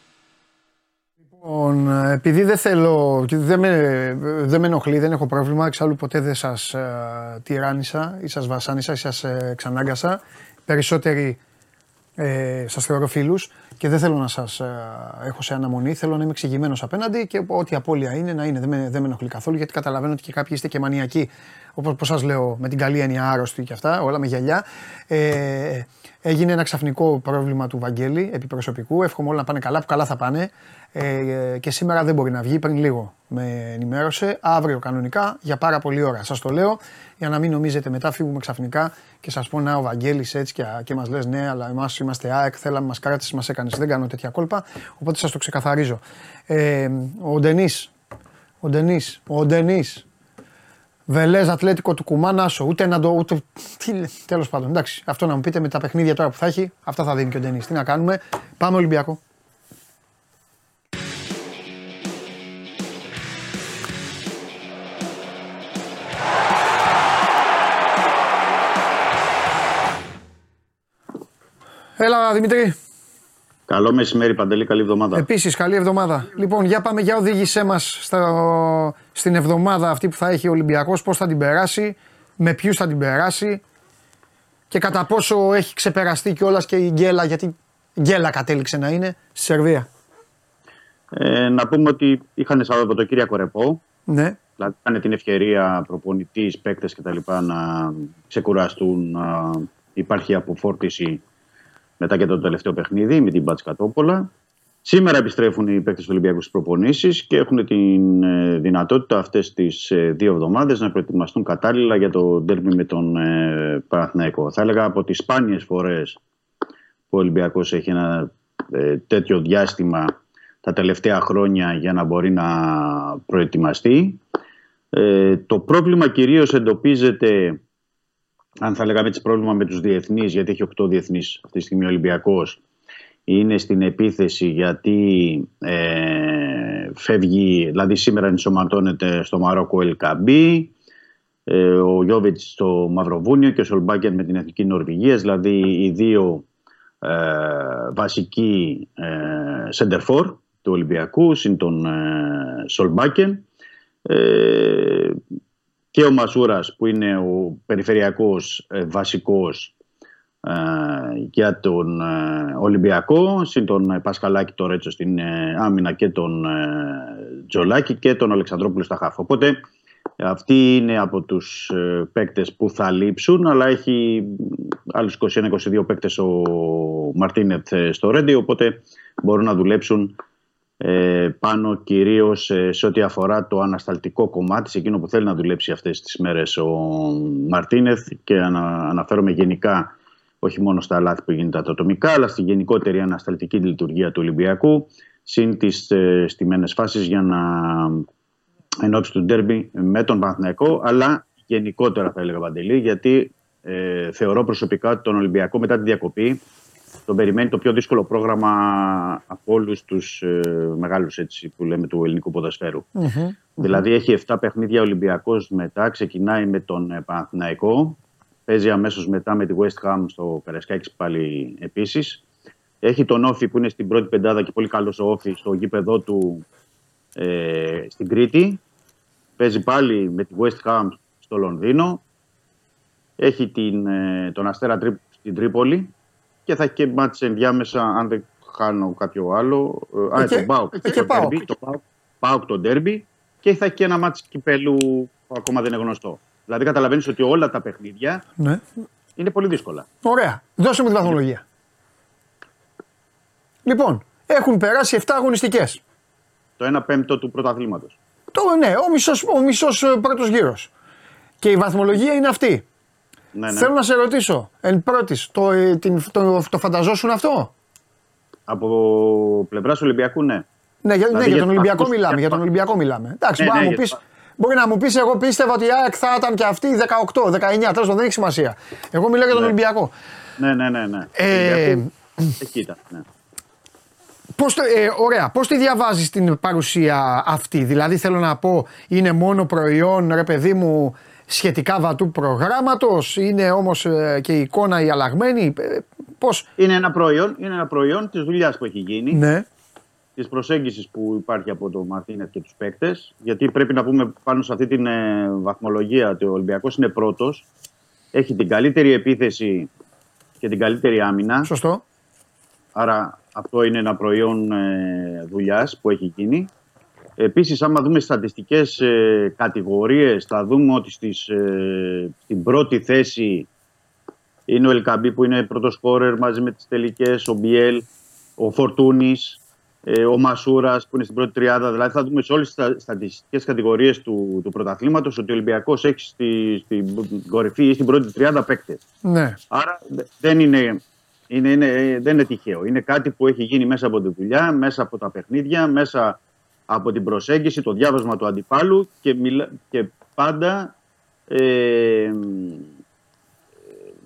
Λοιπόν, ε, επειδή δεν θέλω, και δεν με, δεν με ενοχλεί, δεν έχω πρόβλημα, εξάλλου ποτέ δεν σας ε, τυράννησα ή σας βασάνισα ή σας ε, ξανάγκασα. Περισσότεροι ε, σας θεωρώ φίλους και δεν θέλω να σας ε, έχω σε αναμονή, θέλω να είμαι εξηγημένος απέναντι και ό,τι απώλεια είναι να είναι. Δεν με, δεν με ενοχλεί καθόλου γιατί καταλαβαίνω ότι και κάποιοι είστε και μανιακοί, όπως πώς σας λέω, με την καλή έννοια άρρωστοι και αυτά, όλα με γυαλιά. Ε, έγινε ένα ξαφνικό πρόβλημα του Βαγγέλη, επιπροσωπικού. Εύχομαι όλα να πάνε καλά, που καλά θα πάνε. Ε, και σήμερα δεν μπορεί να βγει, πριν λίγο με ενημέρωσε. Αύριο κανονικά για πάρα πολλή ώρα. Σας το λέω για να μην νομίζετε μετά φύγουμε ξαφνικά και σας πω να ο Βαγγέλης έτσι και, και μας λες ναι, αλλά εμάς είμαστε ΑΕΚ, θέλαμε, μας κράτησες, μας έκανες. Δεν κάνω τέτοια κόλπα. Οπότε σας το ξεκαθαρίζω. Ε, ο Ντενής, ο Ντενής, ο Ντενής, Βελέζ Ατλέτικο του Κουμάνα, άσο. Ούτε να το. Ούτε... Τέλος πάντων, εντάξει. Αυτό να μου πείτε με τα παιχνίδια τώρα που θα έχει, αυτά θα δίνει και ο Ντενή. Τι να κάνουμε. Πάμε Ολυμπιακό. Έλα Δημητρή. Καλό μεσημέρι, Παντελή. Καλή εβδομάδα. Επίσης, καλή εβδομάδα. Λοιπόν, για πάμε, για οδήγησέ μας στην εβδομάδα αυτή που θα έχει ο Ολυμπιακός, πώς θα την περάσει, με ποιους θα την περάσει και κατά πόσο έχει ξεπεραστεί κιόλας και η γκέλα, γιατί γκέλα κατέληξε να είναι στη Σερβία. Ε, να πούμε ότι είχαν Σαββατοκύριακο ρεπό. Ναι. Δηλαδή είχαν την ευκαιρία προπονητής, παίκτες κτλ. να ξεκουραστούν. Να υπάρχει αποφόρτιση μετά και το τελευταίο παιχνίδι με την Πατσκατόπολα. Σήμερα επιστρέφουν οι παίκτες του Ολυμπιακού στις προπονήσεις και έχουν την ε, δυνατότητα αυτές τις ε, δύο εβδομάδες να προετοιμαστούν κατάλληλα για το ντέρμπι με τον ε, Παναθηναϊκό. Θα έλεγα από τις σπάνιες φορές που ο Ολυμπιακός έχει ένα ε, τέτοιο διάστημα τα τελευταία χρόνια για να μπορεί να προετοιμαστεί. Ε, το πρόβλημα κυρίως εντοπίζεται αν θα λέγαμε έτσι πρόβλημα με τους διεθνείς, γιατί έχει 8 διεθνείς αυτή τη στιγμή ο Ολυμπιακός, είναι στην επίθεση γιατί ε, φεύγει, δηλαδή σήμερα ενσωματώνεται στο Μαρόκο Ελκαμπή, ε, ο Γιώβιτς στο Μαυροβούνιο και ο Σολμπάκεν με την Εθνική Νορβηγία, δηλαδή οι δύο ε, βασικοί ε, σεντερφόρ του Ολυμπιακού, συν τον ε, Σολμπάκεν. Ε, και ο Μασούρας που είναι ο περιφερειακός ε, βασικός ε, για τον ε, Ολυμπιακό συν τον ε, Πασκαλάκη το Ρέτσο στην ε, άμυνα και τον ε, Τζολάκη και τον Αλεξανδρόπουλο στα χάφ. Οπότε αυτοί είναι από τους ε, παίκτες που θα λείψουν αλλά έχει άλλους 21-22 παίκτες ο Μαρτίνετ ε, στο Ρέντι οπότε μπορούν να δουλέψουν ε, πάνω κυρίως ε, σε ό,τι αφορά το ανασταλτικό κομμάτι, σε εκείνο που θέλει να δουλέψει αυτές τις μέρες ο Μαρτίνεθ και ανα, αναφέρομαι γενικά όχι μόνο στα λάθη που γίνεται ατομικά, αλλά στη γενικότερη ανασταλτική λειτουργία του Ολυμπιακού, συν τις ε, στιμένες φάσεις για να ενώψει του ντέρμπι με τον Παναθηναϊκό, αλλά γενικότερα θα έλεγα Παντελή, γιατί ε, θεωρώ προσωπικά ότι τον Ολυμπιακό μετά τη διακοπή τον περιμένει το πιο δύσκολο πρόγραμμα από όλους τους ε, μεγάλους που λέμε του ελληνικού ποδοσφαίρου. Δηλαδή έχει 7 παιχνίδια Ολυμπιακός μετά, ξεκινάει με τον ε, Παναθηναϊκό, παίζει αμέσως μετά με τη West Ham στο Καρασκάκη πάλι επίσης. Έχει τον Όφη που είναι στην πρώτη πεντάδα και πολύ καλός ο Όφη στο γήπεδό του ε, στην Κρήτη. Παίζει πάλι με τη West Ham στο Λονδίνο. Έχει την, ε, τον Αστέρα Τρίπ, στην Τρίπολη και θα έχει και μάτς ενδιάμεσα αν δεν χάνω κάποιο άλλο. Ε, Α, Και- τον Πάουκ. και το ΠΑΟΚ. derby, το Πάουκ, Πάουκ το Ντέρμπι και θα έχει και ένα μάτς κυπέλου που ακόμα δεν είναι γνωστό. Δηλαδή καταλαβαίνεις ότι όλα τα παιχνίδια Ναι. είναι πολύ δύσκολα. Ωραία. Δώσε μου τη βαθμολογία. Λοιπόν, έχουν περάσει 7 αγωνιστικές. Το 1 πέμπτο του πρωταθλήματος. Το ναι, ο μισός ο μισός ε, πρώτος γύρος. Και η βαθμολογία είναι αυτή. Ναι, ναι. Θέλω να σε ρωτήσω, εν πρώτης, το, ε, την, το, το φανταζόσουν αυτό; Από πλευράς Ολυμπιακού, ναι. Ναι, για, Δηλαδή, ναι, για για τον Ολυμπιακό αυτούς- μιλάμε. για Για τον αυτούς- Ολυμπιακό μιλάμε. Εντάξει, Ναι, μπορεί, ναι, να μου για πεις, αυτούς. μπορεί να μου πεις, εγώ πίστευα ότι η ΑΕΚ θα ήταν και αυτή 18, 19, τέλος δεν έχει σημασία. Εγώ μιλάω για τον Ναι. Ολυμπιακό. Ναι, ναι, ναι. ναι. Ε, Ολυμπιακού, Εκεί ήταν. Ναι. Πώς το, ε, ωραία, πώς τη διαβάζεις την παρουσία αυτή, δηλαδή θέλω να πω είναι μόνο προϊόν ρε παιδί μου σχετικά βατού προγράμματος, είναι όμως ε, και η εικόνα η αλλαγμένη, ε, πώς. Είναι ένα προϊόν, είναι ένα προϊόν της δουλειάς που έχει γίνει, Ναι, της προσέγγισης που υπάρχει από τον Μαρτίνεθ και τους παίκτες, γιατί πρέπει να πούμε πάνω σε αυτή την ε, βαθμολογία ότι ο Ολυμπιακός είναι πρώτος, έχει την καλύτερη επίθεση και την καλύτερη άμυνα, σωστό. άρα αυτό είναι ένα προϊόν ε, δουλειάς που έχει γίνει. Επίσης, άμα δούμε στατιστικές ε, κατηγορίες, θα δούμε ότι στις, ε, στην πρώτη θέση είναι ο Ελκαμπή που είναι πρώτος σκόρερ μαζί με τις τελικές, ο Μπιέλ, ο Φορτούνης, ε, ο Μασούρας που είναι στην πρώτη τριάδα. Δηλαδή θα δούμε σε όλες τις στα- στατιστικές κατηγορίες του, του πρωταθλήματος ότι ο Ολυμπιακός έχει στη, στην κορυφή ή στην πρώτη τριάδα παίκτες. Ναι, Άρα δε- δεν είναι, είναι, είναι, δεν είναι τυχαίο. Είναι κάτι που έχει γίνει μέσα από τη δουλειά, μέσα από τα παιχνίδια, μέσα από την προσέγγιση, το διάβασμα του αντιπάλου και, μιλά, και πάντα ε,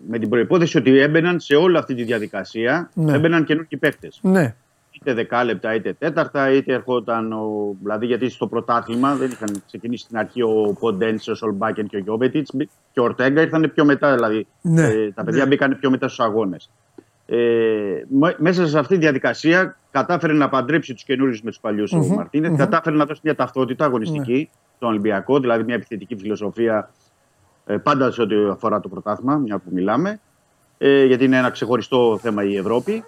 με την προϋπόθεση ότι έμπαιναν σε όλη αυτή τη διαδικασία, Ναι. έμπαιναν καινούργιοι παίκτες. ναι, Είτε δεκάλεπτα, είτε τέταρτα, είτε ερχόταν. Ο, δηλαδή, γιατί στο πρωτάθλημα δεν είχαν ξεκινήσει στην αρχή ο Ποντένσε, ο Σολμπάκεν και ο Γιώβετιτς και ο Ορτέγκα ήρθαν πιο μετά. Δηλαδή, Ναι. ε, τα παιδιά μπήκαν πιο μετά στους αγώνες. Ε, μ- μέσα σε αυτή τη διαδικασία κατάφερε να παντρέψει τους καινούριους με τους παλιου ο μαρτινεθ Κατάφερε να δώσει μια ταυτότητα αγωνιστική στον Ολυμπιακό, δηλαδή μια επιθετική φιλοσοφία ε, πάντα σε ό,τι αφορά το πρωτάθλημα, μια που μιλάμε. Ε, γιατί είναι ένα ξεχωριστό θέμα η Ευρώπη.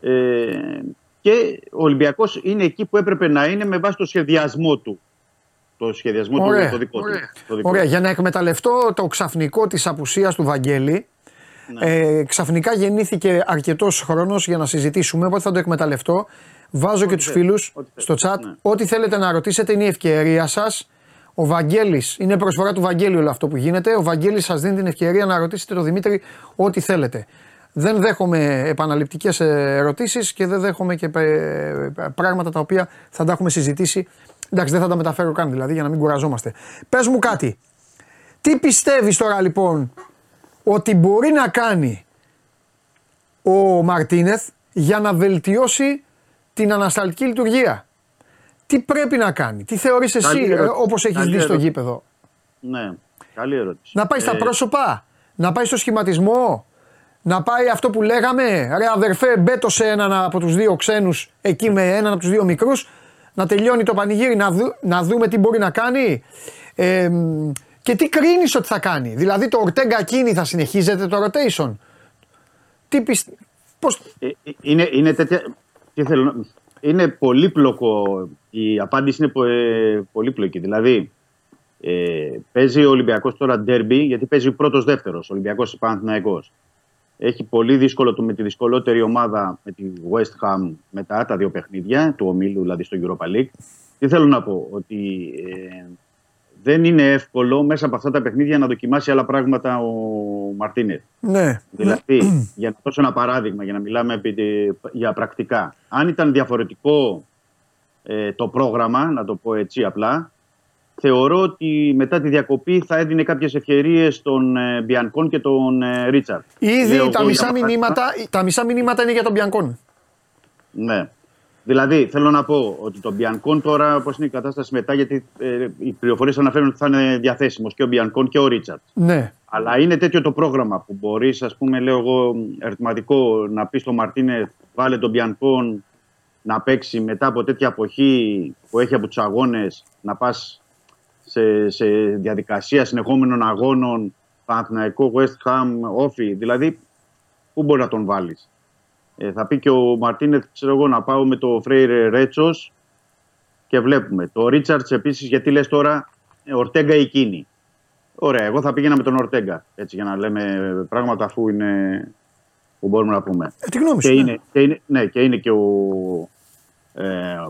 Ε, και ο Ολυμπιακός είναι εκεί που έπρεπε να είναι με βάση το σχεδιασμό του. Το σχεδιασμό Ωραία. του το δικό του. Το δικό Ωραία, του. για να εκμεταλλευτώ το ξαφνικό της απουσίας του Βαγγέλη, ε, ξαφνικά γεννήθηκε αρκετός χρόνος για να συζητήσουμε, οπότε θα το εκμεταλλευτώ. Βάζω και τους θέλετε, φίλους ό,τι στο θέλετε, chat. ναι. Ό,τι θέλετε να ρωτήσετε είναι η ευκαιρία σας. Ο Βαγγέλης, είναι προσφορά του Βαγγέλη όλο αυτό που γίνεται. Ο Βαγγέλης σας δίνει την ευκαιρία να ρωτήσετε τον Δημήτρη ό,τι θέλετε. Δεν δέχομαι επαναληπτικές ε, ερωτήσεις και δεν δέχομαι και ε, πράγματα τα οποία θα τα έχουμε συζητήσει. Εντάξει, δεν θα τα μεταφέρω καν δηλαδή για να μην κουραζόμαστε. Πες μου κάτι. Τι πιστεύεις τώρα λοιπόν ότι μπορεί να κάνει ο Μαρτίνεθ για να βελτιώσει την ανασταλτική λειτουργία. Τι πρέπει να κάνει, τι θεωρείς εσύ Καλή ε, ερώτηση. όπως έχεις Καλή δει στο ερώτηση. γήπεδο; Ναι, καλή ερώτηση. Να πάει στα Ε, πρόσωπα, να πάει στο σχηματισμό, να πάει αυτό που λέγαμε, ρε αδερφέ μπέτο σε έναν από τους δύο ξένους εκεί με έναν από τους δύο μικρούς, να τελειώνει το πανηγύρι, να, δου- να δούμε τι μπορεί να κάνει ε, μ, και τι κρίνεις ότι θα κάνει; Δηλαδή το Ορτέγκα εκείνη θα συνεχίζεται το rotation; Τι πιστε... Πώς... ε, ε, είναι, είναι, τέτοια, τι θέλω, να- είναι πολύπλοκο. Η απάντηση είναι πο- ε, πολύπλοκη. Δηλαδή, ε, παίζει ο Ολυμπιακός τώρα ντέρμπι, γιατί παίζει πρώτος δεύτερος, ο Ολυμπιακός Παναθηναϊκός. Έχει πολύ δύσκολο το με τη δυσκολότερη ομάδα με τη West Ham μετά τα δύο παιχνίδια του ομίλου, δηλαδή στο Europa League. Τι θέλω να πω, ότι ε, δεν είναι εύκολο μέσα από αυτά τα παιχνίδια να δοκιμάσει άλλα πράγματα ο Μαρτίνετ. Ναι, Δηλαδή, [CLEARS THROAT] για να δώσω ένα παράδειγμα, για να μιλάμε επί τη- για πρακτικά. Αν ήταν διαφορετικό ε, το πρόγραμμα, να το πω έτσι απλά, θεωρώ ότι μετά τη διακοπή θα έδινε κάποιες ευκαιρίες στον ε, Μπιανκόν και τον ε, Ρίτσαρτ. Ήδη Λέω τα εγώ μισά, για παράδειγμα- μηνύματα, τα μισά μηνύματα είναι για τον Μπιανκόν. Ναι. Δηλαδή, θέλω να πω ότι τον Μπιανκόν τώρα, πώς είναι η κατάσταση μετά, γιατί ε, οι πληροφορίες αναφέρουν ότι θα είναι διαθέσιμος και ο Μπιανκόν και ο Ρίτσαρτ. Ναι. Αλλά είναι τέτοιο το πρόγραμμα που μπορείς, ας πούμε, λέω εγώ, ερωτηματικό να πεις στο Μαρτίνε, βάλε τον Μπιανπόν να παίξει μετά από τέτοια αποχή που έχει από τους αγώνες, να πας σε, σε διαδικασία συνεχόμενων αγώνων, Παναθηναϊκό, West Ham, Όφη. Δηλαδή, πού μπορεί να τον βάλεις. Ε, θα πει και ο Μαρτίνεθ, ξέρω εγώ, να πάω με το Φρέιρε Ρέτσος και βλέπουμε. Το Ρίτσαρτς επίσης, γιατί λες τώρα ε, Ορτέγκα εκείνη. Ωραία, εγώ θα πήγαινα με τον Ορτέγκα. Έτσι, για να λέμε πράγματα αφού είναι που μπορούμε να πούμε. Ε, τι γνώμη και, σου, ναι. είναι, και, είναι, ναι, και είναι και ο ε,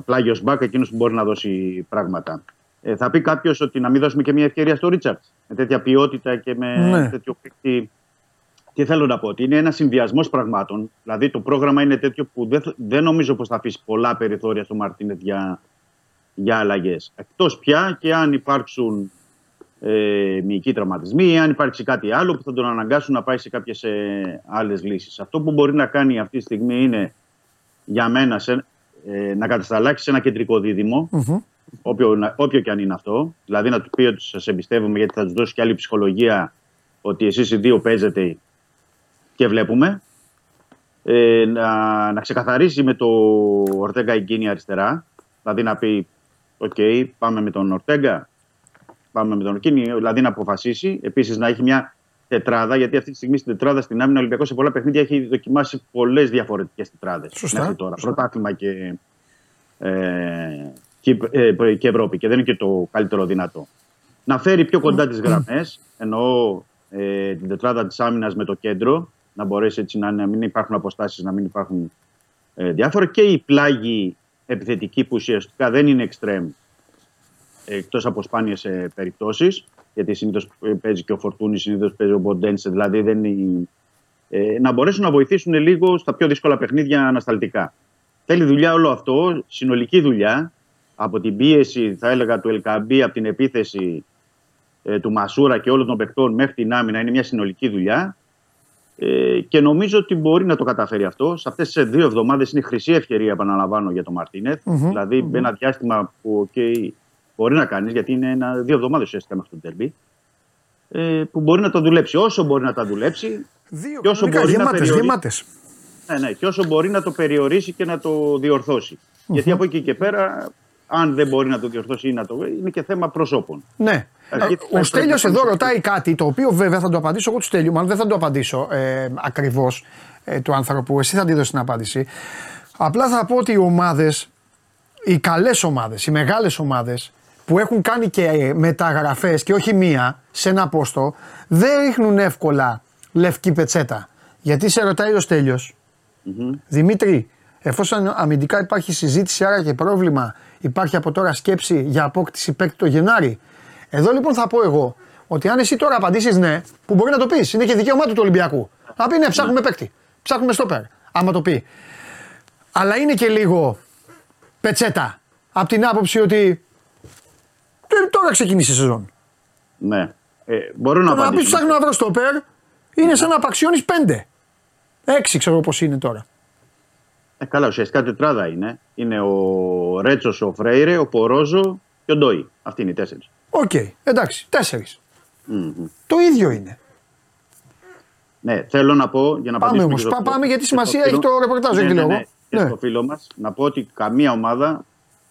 Πλάγιος Μπακ, εκείνος που μπορεί να δώσει πράγματα. Ε, θα πει κάποιος ότι να μην δώσουμε και μια ευκαιρία στο Ρίτσαρτς. Με τέτοια ποιότητα και με Ναι. τέτοιο παίκτη. Τι θέλω να πω, ότι είναι ένας συνδυασμός πραγμάτων. Δηλαδή το πρόγραμμα είναι τέτοιο που δεν, δεν νομίζω πως θα αφήσει πολλά περιθώρια στο Μαρτίνετ για, για αλλαγές. Εκτός πια και αν υπάρξουν ε, μυϊκοί τραυματισμοί ή αν υπάρξει κάτι άλλο που θα τον αναγκάσουν να πάει σε κάποιες ε, άλλες λύσεις. Αυτό που μπορεί να κάνει αυτή τη στιγμή είναι για μένα σε, ε, να κατασταλάξει σε ένα κεντρικό δίδυμο, Μμμ. όποιο, να- όποιο και αν είναι αυτό. Δηλαδή να του πει ότι σας εμπιστεύομαι γιατί θα τους δώσει και άλλη ψυχολογία ότι εσείς οι δύο παίζετε και βλέπουμε. Ε, να, να ξεκαθαρίσει με το Ορτέγκα ή Κίνι αριστερά. Δηλαδή να πει: Οκ, πάμε με τον Ορτέγκα. Πάμε με τον Κίνι. Δηλαδή να αποφασίσει. Επίσης να έχει μια τετράδα. Γιατί αυτή τη στιγμή στην τετράδα στην άμυνα ο Ολυμπιακός σε πολλά παιχνίδια έχει δοκιμάσει πολλές διαφορετικές τετράδες. Σωστά. Μέχρι τώρα. Πρωτάθλημα και, ε, και, ε, και Ευρώπη. Και δεν είναι και το καλύτερο δυνατό. Να φέρει πιο κοντά τις γραμμές. Εννοώ ε, την τετράδα της άμυνας με το κέντρο. Να μπορέσει έτσι να, να μην υπάρχουν αποστάσεις, να μην υπάρχουν ε, διάφορα. Και η πλάγη επιθετική που ουσιαστικά δεν είναι extreme εκτός από σπάνιες περιπτώσεις. Γιατί συνήθως παίζει και ο Φορτούνης, συνήθως παίζει ο Μποντένσε. Δηλαδή δεν είναι, ε, να μπορέσουν να βοηθήσουν λίγο στα πιο δύσκολα παιχνίδια ανασταλτικά. Θέλει δουλειά όλο αυτό, συνολική δουλειά. Από την πίεση, θα έλεγα, του Ελκαμπή, από την επίθεση ε, του Μασούρα και όλων των παιχτών μέχρι την άμυνα. Είναι μια συνολική δουλειά. Ε, και νομίζω ότι μπορεί να το καταφέρει αυτό. Σε αυτές τις δύο εβδομάδες είναι χρυσή ευκαιρία, επαναλαμβάνω, για τον μαρτινεθ Μμμ. Δηλαδή, ένα διάστημα που okay, μπορεί να κάνεις, γιατί είναι ένα, δύο εβδομάδες ουσιαστικά μέχρι τον τερμπή. Ε, που μπορεί να το δουλέψει. Όσο μπορεί να τα δουλέψει, Δύο και όσο κανονικά, μπορεί να γεμάτες, περιορίσει. γεμάτες. Ναι, ναι, και όσο μπορεί να το περιορίσει και να το διορθωσει Γιατί από εκεί και πέρα, αν δεν μπορεί να το διορθώσει ή να το. είναι και θέμα προσώπων. Ναι. Αρχή- Ε, Ο Στέλιος εδώ ρωτάει κάτι το οποίο βέβαια θα το απαντήσω εγώ του Στέλιου, μάλλον δεν θα το απαντήσω ε, ακριβώς ε, του άνθρωπου. Εσύ θα τη δώσεις την απάντηση. Απλά θα πω ότι οι ομάδες, οι καλές ομάδες, οι μεγάλες ομάδες που έχουν κάνει και μεταγραφές και όχι μία σε ένα πόστο, δεν ρίχνουν εύκολα λευκή πετσέτα. Γιατί σε ρωτάει ο στελιος Δημήτρη, εφόσον αμυντικά υπάρχει συζήτηση, άρα και πρόβλημα, υπάρχει από τώρα σκέψη για απόκτηση παίκτη το Γενάρη. Εδώ λοιπόν θα πω εγώ ότι αν εσύ τώρα απαντήσεις ναι, που μπορεί να το πεις, είναι και δικαίωμά του του Ολυμπιακού. Να πει ναι, ψάχνουμε παίκτη. Ψάχνουμε στόπερ. Άμα το πει. Αλλά είναι και λίγο πετσέτα. Από την άποψη ότι. «Ε, Τώρα ξεκίνησε η σεζόν. Ναι. Ε, μπορώ να Το να πεις απαντήσω. ψάχνω να βρω στόπερ είναι σαν να απαξιώνεις πέντε. Έξι ξέρω πώς είναι τώρα. Ε, καλά, ουσιαστικά τετράδα είναι. Είναι ο Ρέτσος, ο Φρέιρε, ο Πορόζο και ο Ντόι. Αυτοί είναι οι τέσσερις. Οκ, εντάξει, τέσσερις. Το ίδιο είναι. Ναι, θέλω να πω για να Πάμε απαντήσουμε όμως, και στο- πά- πάμε γιατί και στο σημασία φίλο- έχει το ρεπορτάζ, ναι, εκεί ναι, λέω ναι, εγώ. Και Ναι. στο φίλο μας να πω ότι καμία ομάδα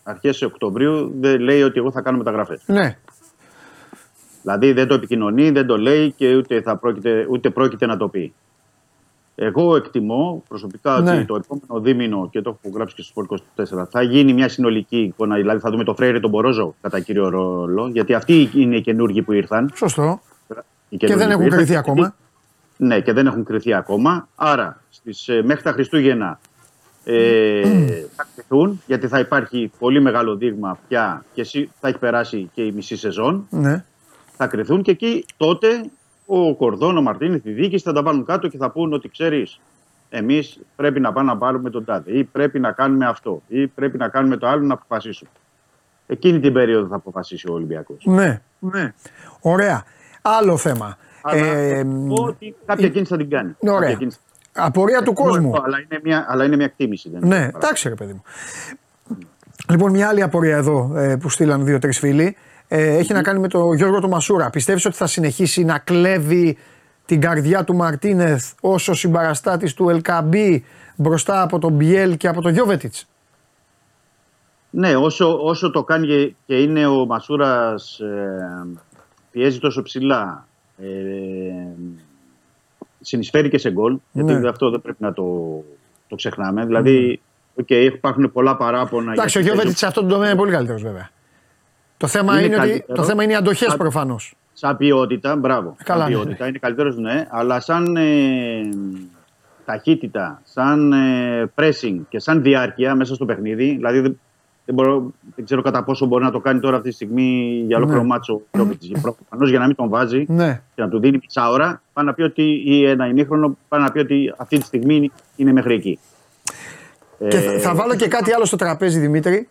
αρχές Οκτωβρίου δεν λέει ότι εγώ θα κάνω μεταγραφές. Ναι. Δηλαδή δεν το επικοινωνεί, δεν το λέει και ούτε, θα πρόκειται, ούτε πρόκειται να το πει. Εγώ εκτιμώ προσωπικά Ναι. ότι το επόμενο δίμηνο, και το έχω γράψει και στο Sport 24, θα γίνει μια συνολική εικόνα. Δηλαδή θα δούμε το Φρέιρε τον Μπορόζο κατά κύριο ρόλο, γιατί αυτοί είναι οι καινούργοι που ήρθαν. Σωστό. Οι Και καινούργοι δεν που έχουν ήρθαν. κρυθεί ακόμα. Ναι, και δεν έχουν κρυθεί ακόμα. Άρα στις, ε, μέχρι τα Χριστούγεννα ε, θα κρυθούν, γιατί θα υπάρχει πολύ μεγάλο δείγμα πια και εσύ θα έχει περάσει και η μισή σεζόν. Ναι. Θα κρυθούν και εκεί τότε ο Κορδόν, ο Μαρτίνη, η διοίκηση θα τα βάλουν κάτω και θα πούν ότι ξέρεις, εμείς πρέπει να πάμε να πάρουμε τον τάδε ή πρέπει να κάνουμε αυτό ή πρέπει να κάνουμε το άλλο να αποφασίσουμε. Εκείνη την περίοδο θα αποφασίσει ο Ολυμπιακός. Ναι. ναι. Ωραία. Άλλο θέμα. Αλλά Ε, θα πω ότι κάποια κίνηση θα την κάνει. Ωραία. Κάποια κίνηση. Απορία του κόσμου. Αλλά είναι μια, αλλά είναι μια εκτίμηση. Δεν Ναι, είναι εντάξει ρε παιδί μου. Λοιπόν, μια άλλη απορία εδώ ε, που στείλαν δύο-τρεις φίλοι. Ε, έχει να κάνει με τον Γιώργο του Μασούρα. Πιστεύεις ότι θα συνεχίσει να κλέβει την καρδιά του Μαρτίνεθ όσο συμπαραστάτης του Ελκαμπή μπροστά από τον Μπιέλ και από τον Γιώβετιτς; Ναι, όσο, όσο το κάνει και- και είναι ο Μασούρας ε, πιέζει τόσο ψηλά, ε, συνεισφέρει και σε γκολ, γιατί Ναι. αυτό δεν πρέπει να το, το ξεχνάμε. Δηλαδή, οκ, υπάρχουν πολλά παράπονα. Εντάξει, ο γιατί Γιόβετιτς σε αυτό το τομέα είναι πολύ καλύτερος βέβαια. Το θέμα είναι, Είναι ότι, καλύτερο. το θέμα είναι οι αντοχές Α- προφανώς. Σαν ποιότητα, μπράβο. Καλά, σαν ναι. ποιότητα είναι καλύτερος, ναι, αλλά σαν ε, ταχύτητα, σαν ε, pressing και σαν διάρκεια μέσα στο παιχνίδι. Δηλαδή δεν, δεν, μπορώ, δεν ξέρω κατά πόσο μπορεί να το κάνει τώρα αυτή τη στιγμή για ολόκληρο Ναι. ματς ο Γιόβετιτς. Προφανώς για να μην τον βάζει Ναι. και να του δίνει μισά ώρα, πάει να πει ότι, ή ένα ημίχρονο, πάει να πει ότι αυτή τη στιγμή είναι- είναι μέχρι εκεί. Και Ε, θα, θα βάλω και κάτι άλλο στο τραπέζι, Δημήτρη.